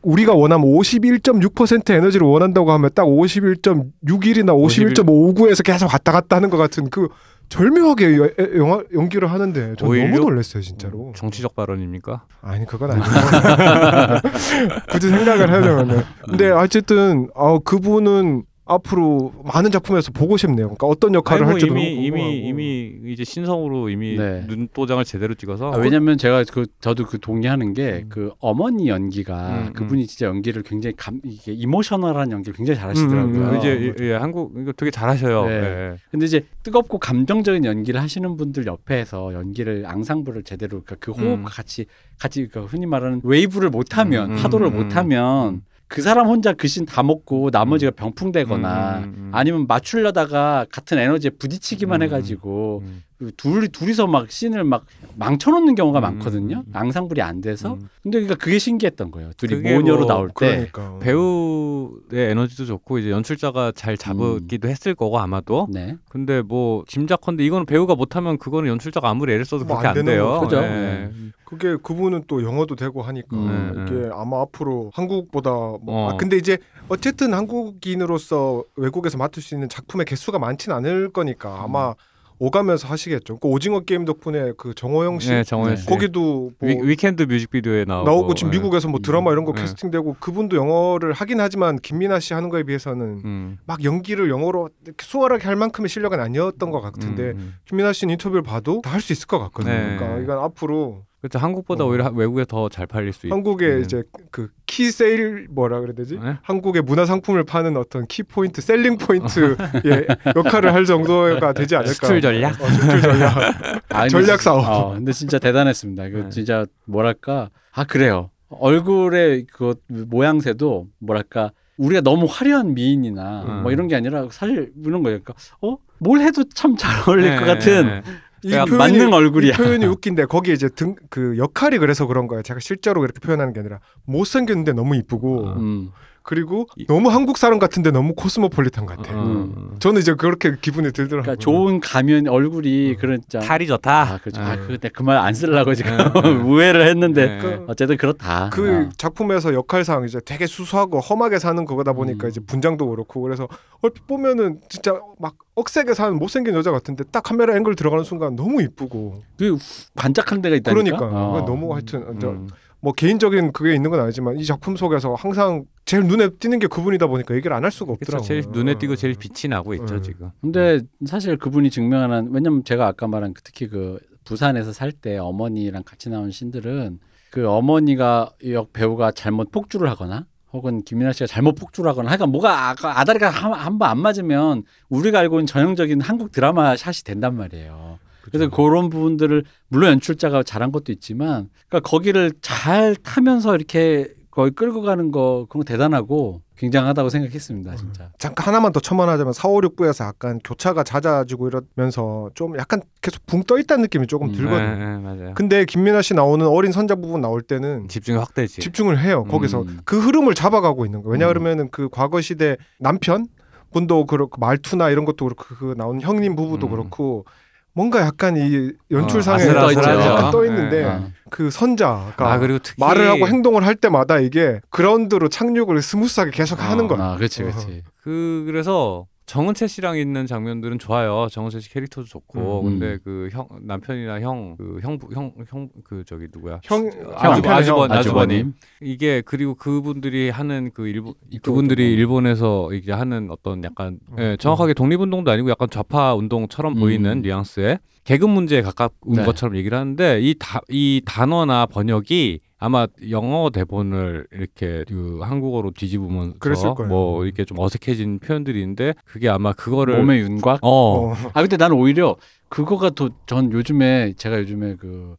우리가 원하면 51.6% 에너지를 원한다고 하면 딱 51.61이나 51.59에서 계속 왔다 갔다 하는 것 같은 그 절묘하게 여- 에- 영화 연기를 하는데 전 너무 516? 놀랐어요 진짜로. 정치적 발언입니까? 아니 그건 아니고 굳이 생각을 하려면 근데 어쨌든 어, 그분은 앞으로 많은 작품에서 보고 싶네요. 그러니까 어떤 역할을 뭐 할지도 이미 이미 궁금하고. 이미 이제 신성으로 이미 네. 눈도장을 제대로 찍어서 아, 왜냐면 제가 그 저도 그 동의하는 게 음. 그 어머니 연기가 음, 음. 그분이 진짜 연기를 굉장히 감 이게 emotional한 연기를 굉장히 잘하시더라고요. 음, 음, 이제 예, 예, 한국 이거 되게 잘하셔요. 네. 예. 근데 이제 뜨겁고 감정적인 연기를 하시는 분들 옆에서 연기를 앙상블을 제대로 그러니까 그 호흡 음. 같이 같이 그 흔히 말하는 웨이브를 못하면 음, 파도를 음, 못하면 그 사람 혼자 그 씬 다 먹고 나머지가 병풍되거나 음, 음, 음. 아니면 맞추려다가 같은 에너지에 부딪히기만 음, 해가지고 음. 그 둘이 둘이서 막 씬을 막 망쳐놓는 경우가 음, 많거든요. 음. 앙상블이 안 돼서. 음. 근데 그러니까 그게 신기했던 거예요. 둘이 모녀로 뭐 나올 때. 그러니까 배우의 에너지도 좋고 이제 연출자가 잘 잡기도 했을 거고 아마도 네. 근데 뭐 짐작컨대 이거는 배우가 못하면 그거는 연출자가 아무리 애를 써도 뭐 그렇게 안 안, 되는 돼요. 거죠. 예. 네. 그게 그분은 또 영어도 되고 하니까 음, 이게 아마 앞으로 한국보다 뭐 어. 아, 근데 이제 어쨌든 한국인으로서 외국에서 맡을 수 있는 작품의 개수가 많진 않을 거니까 아마 오가면서 하시겠죠. 그 오징어 게임 덕분에 그 정호연 씨 네, 정호연 네. 씨. 거기도 뭐 위, Weeknd 뮤직비디오에 나오고, 나오고 지금 예. 미국에서 뭐 드라마 이런 거 네. 캐스팅되고 그분도 영어를 하긴 하지만 김민하 씨 하는 거에 비해서는 음. 막 연기를 영어로 수월하게 할 만큼의 실력은 아니었던 것 같은데 음, 음. 김민하 씨 인터뷰를 봐도 다 할 수 있을 것 같거든요. 네. 그러니까 이건 앞으로 그렇죠. 한국보다 어. 오히려 하- 외국에 더 잘 팔릴 수 있. 한국의 네. 이제 그 key sale 뭐라 그래야 되지? 네? 한국의 문화 상품을 파는 어떤 key point, selling point 의 역할을 할 정도가 되지 않을까? 수출 전략? 어, 수출 전략. 아, 전략 진- 사업. 어, 근데 진짜 대단했습니다. 그 네. 진짜 뭐랄까 아 그래요. 얼굴의 그 모양새도 뭐랄까 우리가 너무 화려한 미인이나 음. 뭐 이런 게 아니라 사실 이런 거예요. 그러니까 어 뭘 해도 참 잘 어울릴 것 네, 같은 네. 이 그냥 표현이 맞는 얼굴이야. 이 표현이 웃긴데 거기 이제 등 그 역할이 그래서 그런 거예요. 제가 실제로 그렇게 표현하는 게 아니라 못 생겼는데 너무 이쁘고 음. 그리고 이- 너무 한국 사람 같은데 너무 코스모폴리탄 같아. 요 음. 저는 이제 그렇게 기분이 들더라고요. 그러니까 좋은 가면 얼굴이 그런 짜 탈이 좋다. 아, 그렇죠. 아, 네. 그때 그말 안 쓰려고 지금 네. 우회를 했는데 네. 그- 어쨌든 그렇다. 그 아. 작품에서 역할상 이제 되게 수수하고 험하게 사는 거다 보니까 음. 이제 분장도 그렇고 그래서 얼핏 보면은 진짜 막 억세게 사는 못생긴 여자 같은데 딱 카메라 앵글 들어가는 순간 너무 이쁘고 그 반짝한 데가 있다니까. 그러니까 어. 너무 하여튼 저- 음. 뭐 개인적인 그게 있는 건 아니지만 이 작품 속에서 항상 제일 눈에 띄는 게 그분이다 보니까 얘기를 안 할 수가. 없더라고요. 제일 눈에 띄고 제일 빛이 나고 있죠 음. 지금. 근데 사실 그분이 증명하는 왜냐면 제가 아까 말한 그 특히 그 부산에서 살 때 어머니랑 같이 나온 신들은 그 어머니가 역 배우가 잘못 폭주를 하거나 혹은 김민아 씨가 잘못 폭주를 하거나 하여간 뭐가 아까 아다리가 한 번 안 맞으면 우리가 알고 있는 전형적인 한국 드라마 샷이 된단 말이에요. 그래서 그런 부분들을 물론 연출자가 잘한 것도 있지만 그러니까 거기를 잘 타면서 이렇게 거의 끌고 가는 거 그런 거 대단하고 굉장하다고 생각했습니다, 진짜. 잠깐 하나만 더 첨언하자면 4, 5, 6부에서 약간 교차가 잦아지고 이러면서 좀 약간 계속 붕 떠 있다는 느낌이 조금 음, 들거든요. 네, 네, 맞아요. 근데 김민아 씨 나오는 어린 선자 부분 나올 때는 집중이 확 되지. 집중을 해요. 거기서 음. 그 흐름을 잡아가고 있는 거예요. 왜냐 음. 그러면은 그 과거 시대 남편 분도 그렇고 말투나 이런 것도 그렇고 그 나오는 형님 부부도 음. 그렇고 뭔가 약간 이 연출상에 어. 약간 떠 있는데 어. 그 선자가 아 그리고 특히 말을 하고 행동을 할 때마다 이게 그라운드로 착륙을 smooth하게 계속 하는 어, 거야. 아, 그렇지, 그렇지. 그 그래서 정은채 씨랑 있는 장면들은 좋아요. 정은채 씨 캐릭터도 좋고. 음. 근데 그 형 남편이나 형 그형형형 그 저기 누구야? 형, 아주 남편의 아주버 형. 아주버님. 이게 그리고 그분들이 하는 그 일본 그분들이 뭐. 일본에서 이제 하는 어떤 약간 음. 예, 정확하게 독립운동도 아니고 약간 좌파 운동처럼 음. 보이는 뉘앙스의 계급 문제에 가까운 네. 것처럼 얘기를 하는데 이, 다, 이 단어나 번역이 아마 영어 대본을 이렇게 그 한국어로 뒤집으면서 그랬을 거예요. 뭐 이렇게 좀 어색해진 표현들이 있는데 그게 아마 그거를 몸의 윤곽. 어, 어. 아 근데 나는 오히려 그거가 더 전 요즘에 제가 요즘에 그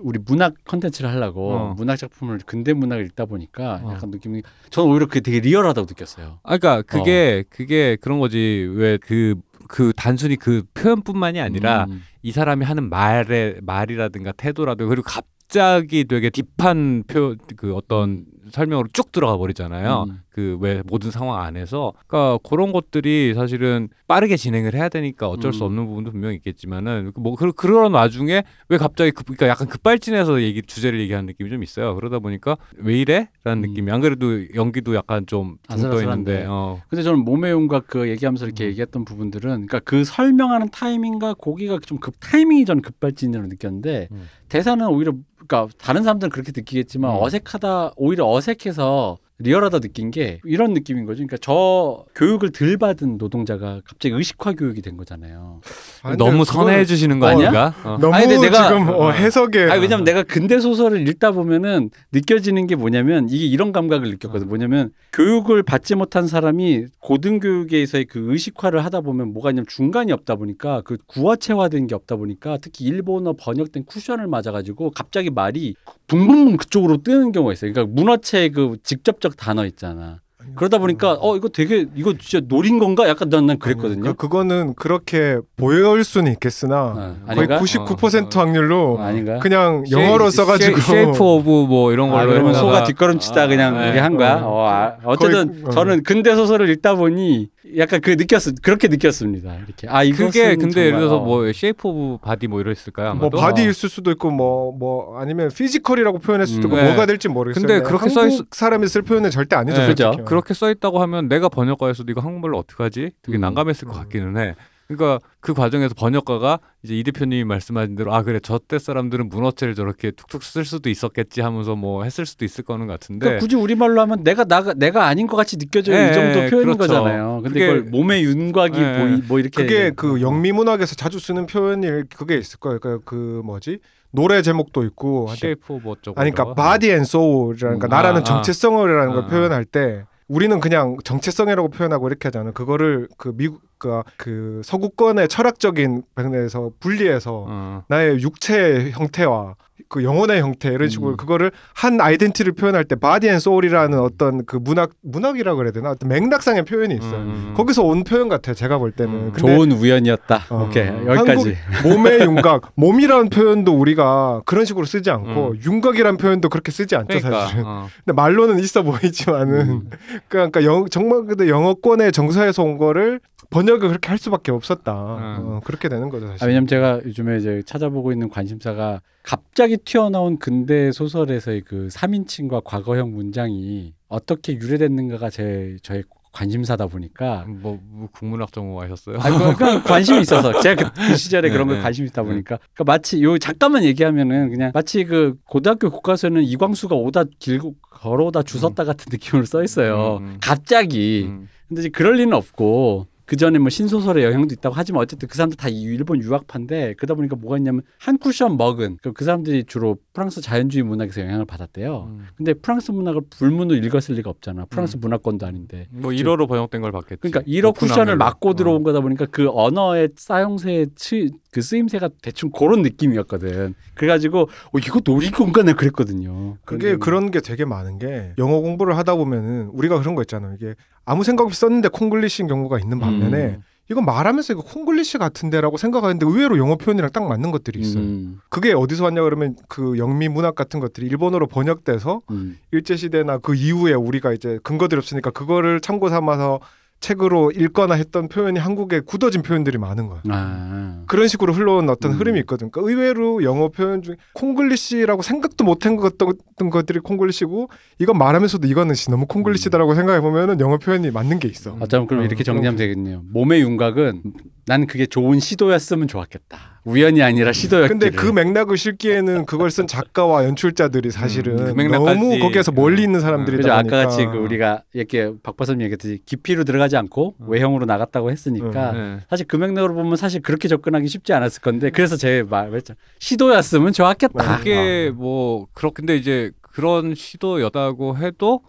우리 문학 컨텐츠를 하려고 어. 문학 작품을 근대 문학을 읽다 보니까 어. 약간 느낌이 저는 오히려 그게 되게 리얼하다고 느꼈어요. 아, 그러니까 그게 그게 그런 거지 왜그그 단순히 그 표현뿐만이 아니라 음. 이 사람이 하는 말의 말이라든가 태도라든가 그리고 갑 자기 되게 딥한 표그 어떤 설명으로 쭉 들어가 버리잖아요. 음. 그 왜 모든 상황 안에서 그러니까 그런 것들이 사실은 빠르게 진행을 해야 되니까 어쩔 수 음. 없는 부분도 분명히 있겠지만은 뭐 그, 그런 와중에 왜 갑자기 급, 그러니까 약간 급발진해서 얘기 주제를 얘기하는 느낌이 좀 있어요. 그러다 보니까 왜 이래라는 음. 느낌이 안 그래도 연기도 약간 좀 아슬아슬한데. 있는데 어. 근데 저는 몸의 윤곽 그 얘기하면서 이렇게 음. 얘기했던 부분들은 그러니까 그 설명하는 타이밍과 고기가 좀 급 타이밍이 저는 급발진으로 느꼈는데 음. 대사는 오히려 그러니까 다른 사람들은 그렇게 느끼겠지만 음. 어색하다 오히려 어색해서 리얼하다 느낀 게 이런 느낌인 거죠. 그러니까 저 교육을 덜 받은 노동자가 갑자기 의식화 교육이 된 거잖아요. 아니, 너무 선해해 주시는 거 어, 아닌가? 어. 너무 아니, 근데 내가- 지금 어, 해석에 아니 왜냐면 내가 근대 소설을 읽다 보면은 느껴지는 게 뭐냐면 이게 이런 감각을 느꼈거든. 뭐냐면 교육을 받지 못한 사람이 고등 교육에서의 그 의식화를 하다 보면 뭐가 있냐면 중간이 없다 보니까 그 구어체화된 게 없다 보니까 특히 일본어 번역된 쿠션을 맞아가지고 갑자기 말이 붕붕붕 그쪽으로 뜨는 경우가 있어요. 그러니까 문어체 그 직접적 단어 있잖아. 그러다 보니까 어 이거 되게 이거 진짜 노린 건가? 약간 난, 난 그랬거든요. 그, 그거는 그렇게 보일 수는 있겠으나 어, 거의 아닌가? 99% 어, 확률로 어, 아닌가? 그냥 영어로 써가지고 shape of 뭐 이런 걸로 아, 그러면 소가 뒷걸음치다 아, 그냥 네. 이게 한 거야. 어. 어, 아, 어쨌든 거의- 어. 저는 근대 소설을 읽다 보니 약간 그 느꼈 그렇게 느꼈습니다. 이렇게 아 그게 근데 예를 들어서 어. 뭐 shape of body 뭐 이랬을까요? 뭐 아마도? body 있을 수도 있고 뭐뭐 아니면 physical이라고 표현할 수도 있고 음. 네. 뭐가 될지 모르겠어요. 근데 그렇게 써 한국 있- 사람이 쓸 표현은 절대 아니죠. 네. 그죠. 그렇게 써 있다고 하면 내가 번역가여도 이거 한국말로 어떻게 하지? 되게 음. 난감했을 것 음. 같기는 해. 그러니까 그 과정에서 번역가가 이제 이 대표님이 말씀하신 대로 아 그래 저때 사람들은 문어체를 저렇게 툭툭 쓸 수도 있었겠지 하면서 뭐 했을 수도 있을 거는 같은데 그러니까 굳이 우리 말로 하면 내가 나가 내가 아닌 것 같이 느껴져요 네, 이 정도 표현인 그렇죠. 거잖아요. 근데 그게- 그걸 몸의 윤곽이 네. 보이 뭐 이렇게 그게 그 영미 문학에서 자주 쓰는 표현일 그게 있을 거예요. 그러니까 그 뭐지 노래 제목도 있고 shape 어쩌고 아니 그러니까 body and soul이라는 그 음. 나라는 아, 아. 정체성이라는 걸 아, 아. 표현할 때 우리는 그냥 정체성이라고 표현하고 이렇게 하잖아요. 그거를 그 미국 그, 그 서구권의 철학적인 방면에서 분리해서 어. 나의 육체의 형태와 그 영혼의 형태 이런 식으로 음. 그거를 한 identity를 표현할 때 body and soul이라는 어떤 그 문학 문학이라고 그래야 되나 어떤 맥락상의 표현이 있어요. 음. 거기서 온 표현 같아요. 제가 볼 때는. 음. 좋은 우연이었다. 어, 오케이 여기까지. 몸의 윤곽, 몸이라는 표현도 우리가 그런 식으로 쓰지 않고 음. 윤곽이라는 표현도 그렇게 쓰지 않죠 그러니까 사실은. 어. 근데 말로는 있어 보이지만은 음. 그러니까 영, 정말 근데 영어권의 정서에서 온 거를 번역을 그렇게 할 수밖에 없었다. 어, 그렇게 되는 거죠 사실. 아, 왜냐면 제가 요즘에 이제 찾아보고 있는 관심사가 갑자기 튀어나온 근대 소설에서의 그 3인칭과 과거형 문장이 어떻게 유래됐는가가 제 저의 관심사다 보니까 뭐, 뭐 국문학 전공하셨어요? 아, 그, 그 관심이 있어서 제가 그, 그 시절에 네, 그런 걸 네. 관심 이 있다 보니까 그러니까 마치 요 잠깐만 얘기하면은 그냥 마치 그 고등학교 교과서에는 이광수가 오다 길고 걸어오다 주섰다 같은 느낌으로 써 있어요. 음, 음. 갑자기 음. 근데 이제 그럴 리는 없고 그 전에 뭐 신소설의 영향도 있다고 하지만 어쨌든 그 사람들 다 이- 일본 유학파인데 그러다 보니까 뭐가 있냐면 한 쿠션 먹은 그, 그 사람들이 주로 프랑스 자연주의 문학에서 영향을 받았대요. 음. 근데 프랑스 문학을 불문으로 읽었을 리가 없잖아. 프랑스 음. 문화권도 아닌데. 뭐 1어로 번역된 걸 봤겠지. 그러니까 1억 오픈 쿠션을 한글로. 막고 어. 들어온 거다 보니까 그 언어의 사용세의 치, 그 쓰임새가 대충 그런 느낌이었거든. 그래가지고 어, 이거 놀이공간을 그랬거든요. 그게 그런 게 되게 많은 게 영어 공부를 하다 보면은 우리가 그런 거 있잖아요. 이게 아무 생각 없이 썼는데 콩글리시인 경우가 있는 반면에 음, 이건 말하면서 이거 콩글리시 같은데라고 생각하는데 의외로 영어 표현이랑 딱 맞는 것들이 있어요. 음, 그게 어디서 왔냐 그러면 그 영미 문학 같은 것들이 일본어로 번역돼서 음. 일제 시대나 그 이후에 우리가 이제 근거들이 없으니까 그거를 참고 삼아서 책으로 읽거나 했던 표현이 한국에 굳어진 표현들이 많은 거야. 아, 그런 식으로 흘러온 어떤 음. 흐름이 있거든. 그러니까 의외로 영어 표현 중에 콩글리시라고 생각도 못한 것던 것들이 콩글리시고 이건 말하면서도 이거는 씨, 너무 콩글리시다라고 생각해 보면은 영어 표현이 맞는 게 있어. 어쩌면 그럼 어, 이렇게 정리하면 되겠네요. 몸의 윤곽은 난 그게 좋은 시도였으면 좋았겠다. 우연이 아니라 시도였기를. 근데 그 맥락을 실기에는 그걸 쓴 작가와 연출자들이 사실은 음, 그. 너무 거기에서 멀리 있는 사람들이다 그죠 아까 같이 그 우리가 이렇게 박바사님 얘기했듯이 깊이로 들어가지 않고 음. 외형으로 나갔다고 했으니까 네. 사실 그 맥락으로 보면 사실 그렇게 접근하기 쉽지 않았을 건데 그래서 제 말했죠 시도였으면 좋았겠다. 그게 뭐 그렇 근데 이제 그런 시도였다고 해도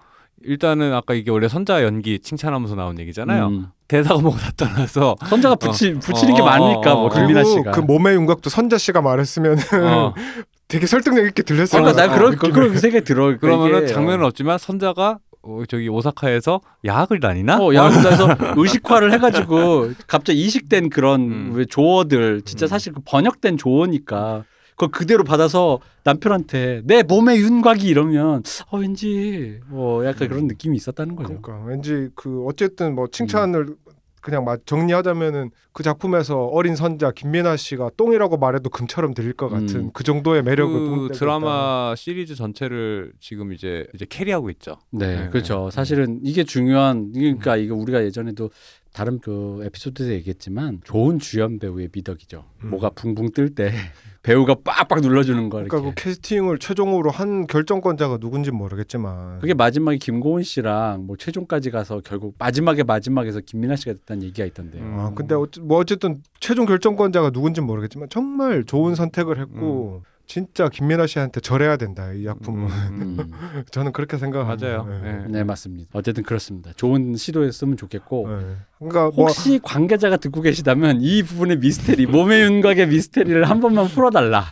일단은 아까 이게 원래 선자 연기 칭찬하면서 나온 얘기잖아요. 음. 대사가 뭐고 다 떠나서 선자가 붙이 붙이는 게 어, 많으니까 어, 뭐 어. 김민아 그리고 씨가. 그 몸의 윤곽도 선자 씨가 말했으면 어, 되게 설득력 있게 들렸어요. 그러니까 난 어, 그런. 그런 생각이 들어. 그러니까 그러면은 장면은 없지만 선자가 어, 저기 오사카에서 야학을 다니나? 어, 야구에서 의식화를 해가지고 갑자기 이식된 그런 음. 왜 조어들 진짜 음. 사실 그 번역된 조어니까 그걸 그대로 받아서 남편한테 내 몸의 윤곽이 이러면 어 왠지 뭐 약간 그런 느낌이 있었다는 거죠. 그러니까 왠지 그 어쨌든 뭐 칭찬을 그냥 막 정리하자면은 그 작품에서 어린 선자 김민아 씨가 똥이라고 말해도 금처럼 들릴 것 같은 음. 그 정도의 매력을 그 있다. 드라마 시리즈 전체를 지금 이제 이제 캐리하고 있죠. 네, 네, 그렇죠. 네. 사실은 이게 중요한 그러니까 이거 우리가 예전에도 다른 그 에피소드에서 얘기했지만 좋은 주연 배우의 미덕이죠. 음. 뭐가 붕붕 뜰 때 배우가 빡빡 눌러주는 거 그러니까 이렇게. 그 캐스팅을 최종으로 한 결정권자가 누군지 모르겠지만 그게 마지막에 김고은 씨랑 뭐 최종까지 가서 결국 마지막에 마지막에서 김민아 씨가 됐다는 얘기가 있던데요. 음. 아 근데 어찌, 뭐 어쨌든 최종 결정권자가 누군지 모르겠지만 정말 좋은 선택을 했고 진짜 김민아 씨한테 절해야 된다 이 작품은 음. 음. 저는 그렇게 생각합니다. 맞아요. 네. 네. 네 맞습니다. 어쨌든 그렇습니다. 좋은 시도였으면 좋겠고 네. 그러니까 뭐 혹시 관계자가 듣고 계시다면 이 부분의 미스테리 몸의 윤곽의 미스테리를 한 번만 풀어달라.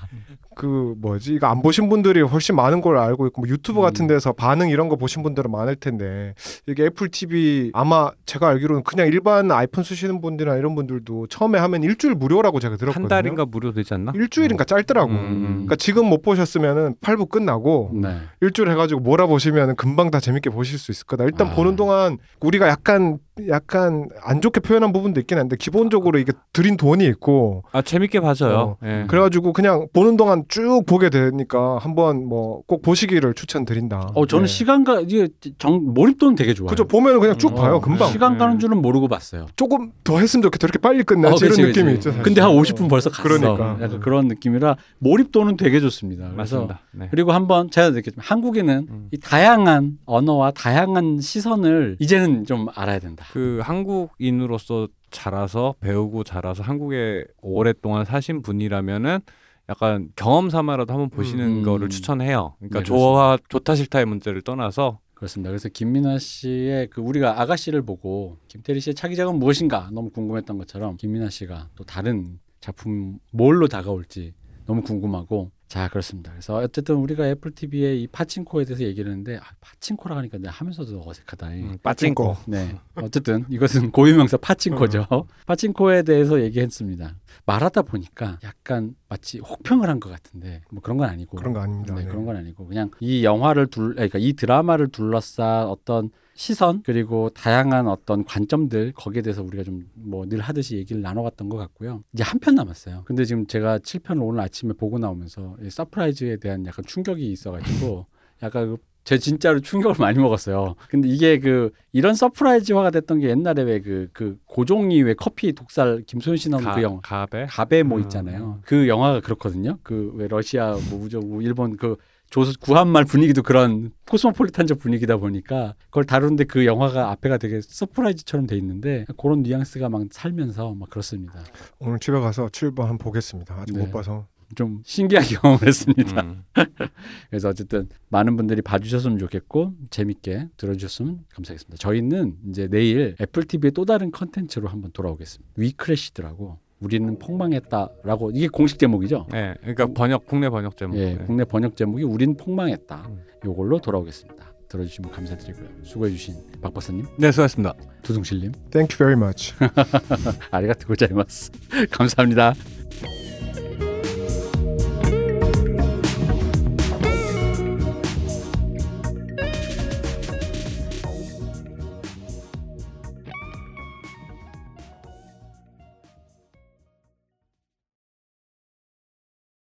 그 뭐지 이거 안 보신 분들이 훨씬 많은 걸 알고 있고 뭐 유튜브 음. 같은 데서 반응 이런 거 보신 분들은 많을 텐데 이게 애플 TV 아마 제가 알기로는 그냥 일반 아이폰 쓰시는 분들이나 이런 분들도 처음에 하면 일주일 무료라고 제가 들었거든요. 한 달인가 무료 되지 않나? 일주일인가 짧더라고. 음. 그러니까 지금 못 보셨으면은 8부 끝나고 네. 일주일 해가지고 몰아 보시면 금방 다 재밌게 보실 수 있을 거다. 일단 아. 보는 동안 우리가 약간 약간 안 좋게 표현한 부분도 있긴 한데 기본적으로 이게 들인 돈이 있고 아 재밌게 봐줘요. 어. 예. 그래가지고 그냥 보는 동안 쭉 보게 되니까 한번 뭐 꼭 보시기를 추천드린다. 어 저는 네. 시간가 이게 정 몰입도는 되게 좋아요. 그죠 보면 그냥 쭉 어, 봐요 금방 시간 가는 네. 줄은 모르고 봤어요. 조금 더 했으면 좋겠다 이렇게 빨리 끝나지 어, 이런 그치, 느낌이 그치. 있죠 사실. 근데 한 50분 벌써 갔어. 그러니까. 약간 그런 느낌이라 몰입도는 되게 좋습니다. 맞습니다. 네. 그리고 한번 제가 느꼈지만 한국에는 음. 이 다양한 언어와 다양한 시선을 이제는 좀 알아야 된다. 그 한국인으로서 자라서 배우고 자라서 한국에 오랫동안 사신 분이라면은 약간 경험 삼아라도 한번 보시는 음. 거를 추천해요. 그러니까 네, 좋아 좋다 싫다의 문제를 떠나서 그렇습니다. 그래서 김민아 씨의 그 우리가 아가씨를 보고 김태리 씨의 차기작은 무엇인가 너무 궁금했던 것처럼 김민아 씨가 또 다른 작품 뭘로 다가올지 너무 궁금하고 자 그렇습니다. 그래서 어쨌든 우리가 애플 TV의 이 파친코에 대해서 얘기를 했는데 아, 파친코라 하니까 내가 하면서도 어색하다. 음, 빠찡고. 네. 어쨌든 이것은 고유명사 파친코죠. 파친코에 대해서 얘기했습니다. 말하다 보니까 약간 마치 혹평을 한 것 같은데 뭐 그런 건 아니고 그런 거 아닙니다. 네, 네. 그런 건 아니고 그냥 이 영화를 둘 그러니까 이 드라마를 둘러싼 어떤 시선 그리고 다양한 어떤 관점들 거기에 대해서 우리가 좀 뭐 늘 하듯이 얘기를 나눠갔던 것 같고요. 이제 한 편 남았어요. 근데 지금 제가 7편을 오늘 아침에 보고 나오면서 이 서프라이즈에 대한 약간 충격이 있어가지고 약간 그제 진짜로 충격을 많이 먹었어요. 근데 이게 그 이런 서프라이즈화가 됐던 게 옛날에 왜그그 고종이 왜 커피 독살 김소연 씨 나온 가, 그 영화 가베 가베 뭐 음. 있잖아요. 그 영화가 그렇거든요. 그 왜 러시아 뭐뭐 일본 그 조수 구한말 분위기도 그런 코스모폴리탄적 분위기다 보니까 그걸 다루는데 그 영화가 앞에가 되게 서프라이즈처럼 돼 있는데 그런 뉘앙스가 막 살면서 막 그렇습니다. 오늘 집에 가서 7편 한번 보겠습니다. 아직 네. 못 봐서. 좀 신기한 경험을 했습니다. 음. 그래서 어쨌든 많은 분들이 봐주셨으면 좋겠고 재밌게 들어주셨으면 감사하겠습니다. 저희는 이제 내일 애플 TV의 또 다른 컨텐츠로 한번 돌아오겠습니다. WeCrashed라고 우리는 폭망했다라고 이게 공식 제목이죠. 네, 그러니까 번역 국내 번역 제목. 예, 네. 국내 번역 제목이 우린 폭망했다. 음. 요걸로 돌아오겠습니다. 들어주시면 감사드리고요. 수고해주신 박 박사님, 네, 수고하셨습니다. 두둥실님, Thank you very much. 아리가토 고자이마스. 감사합니다.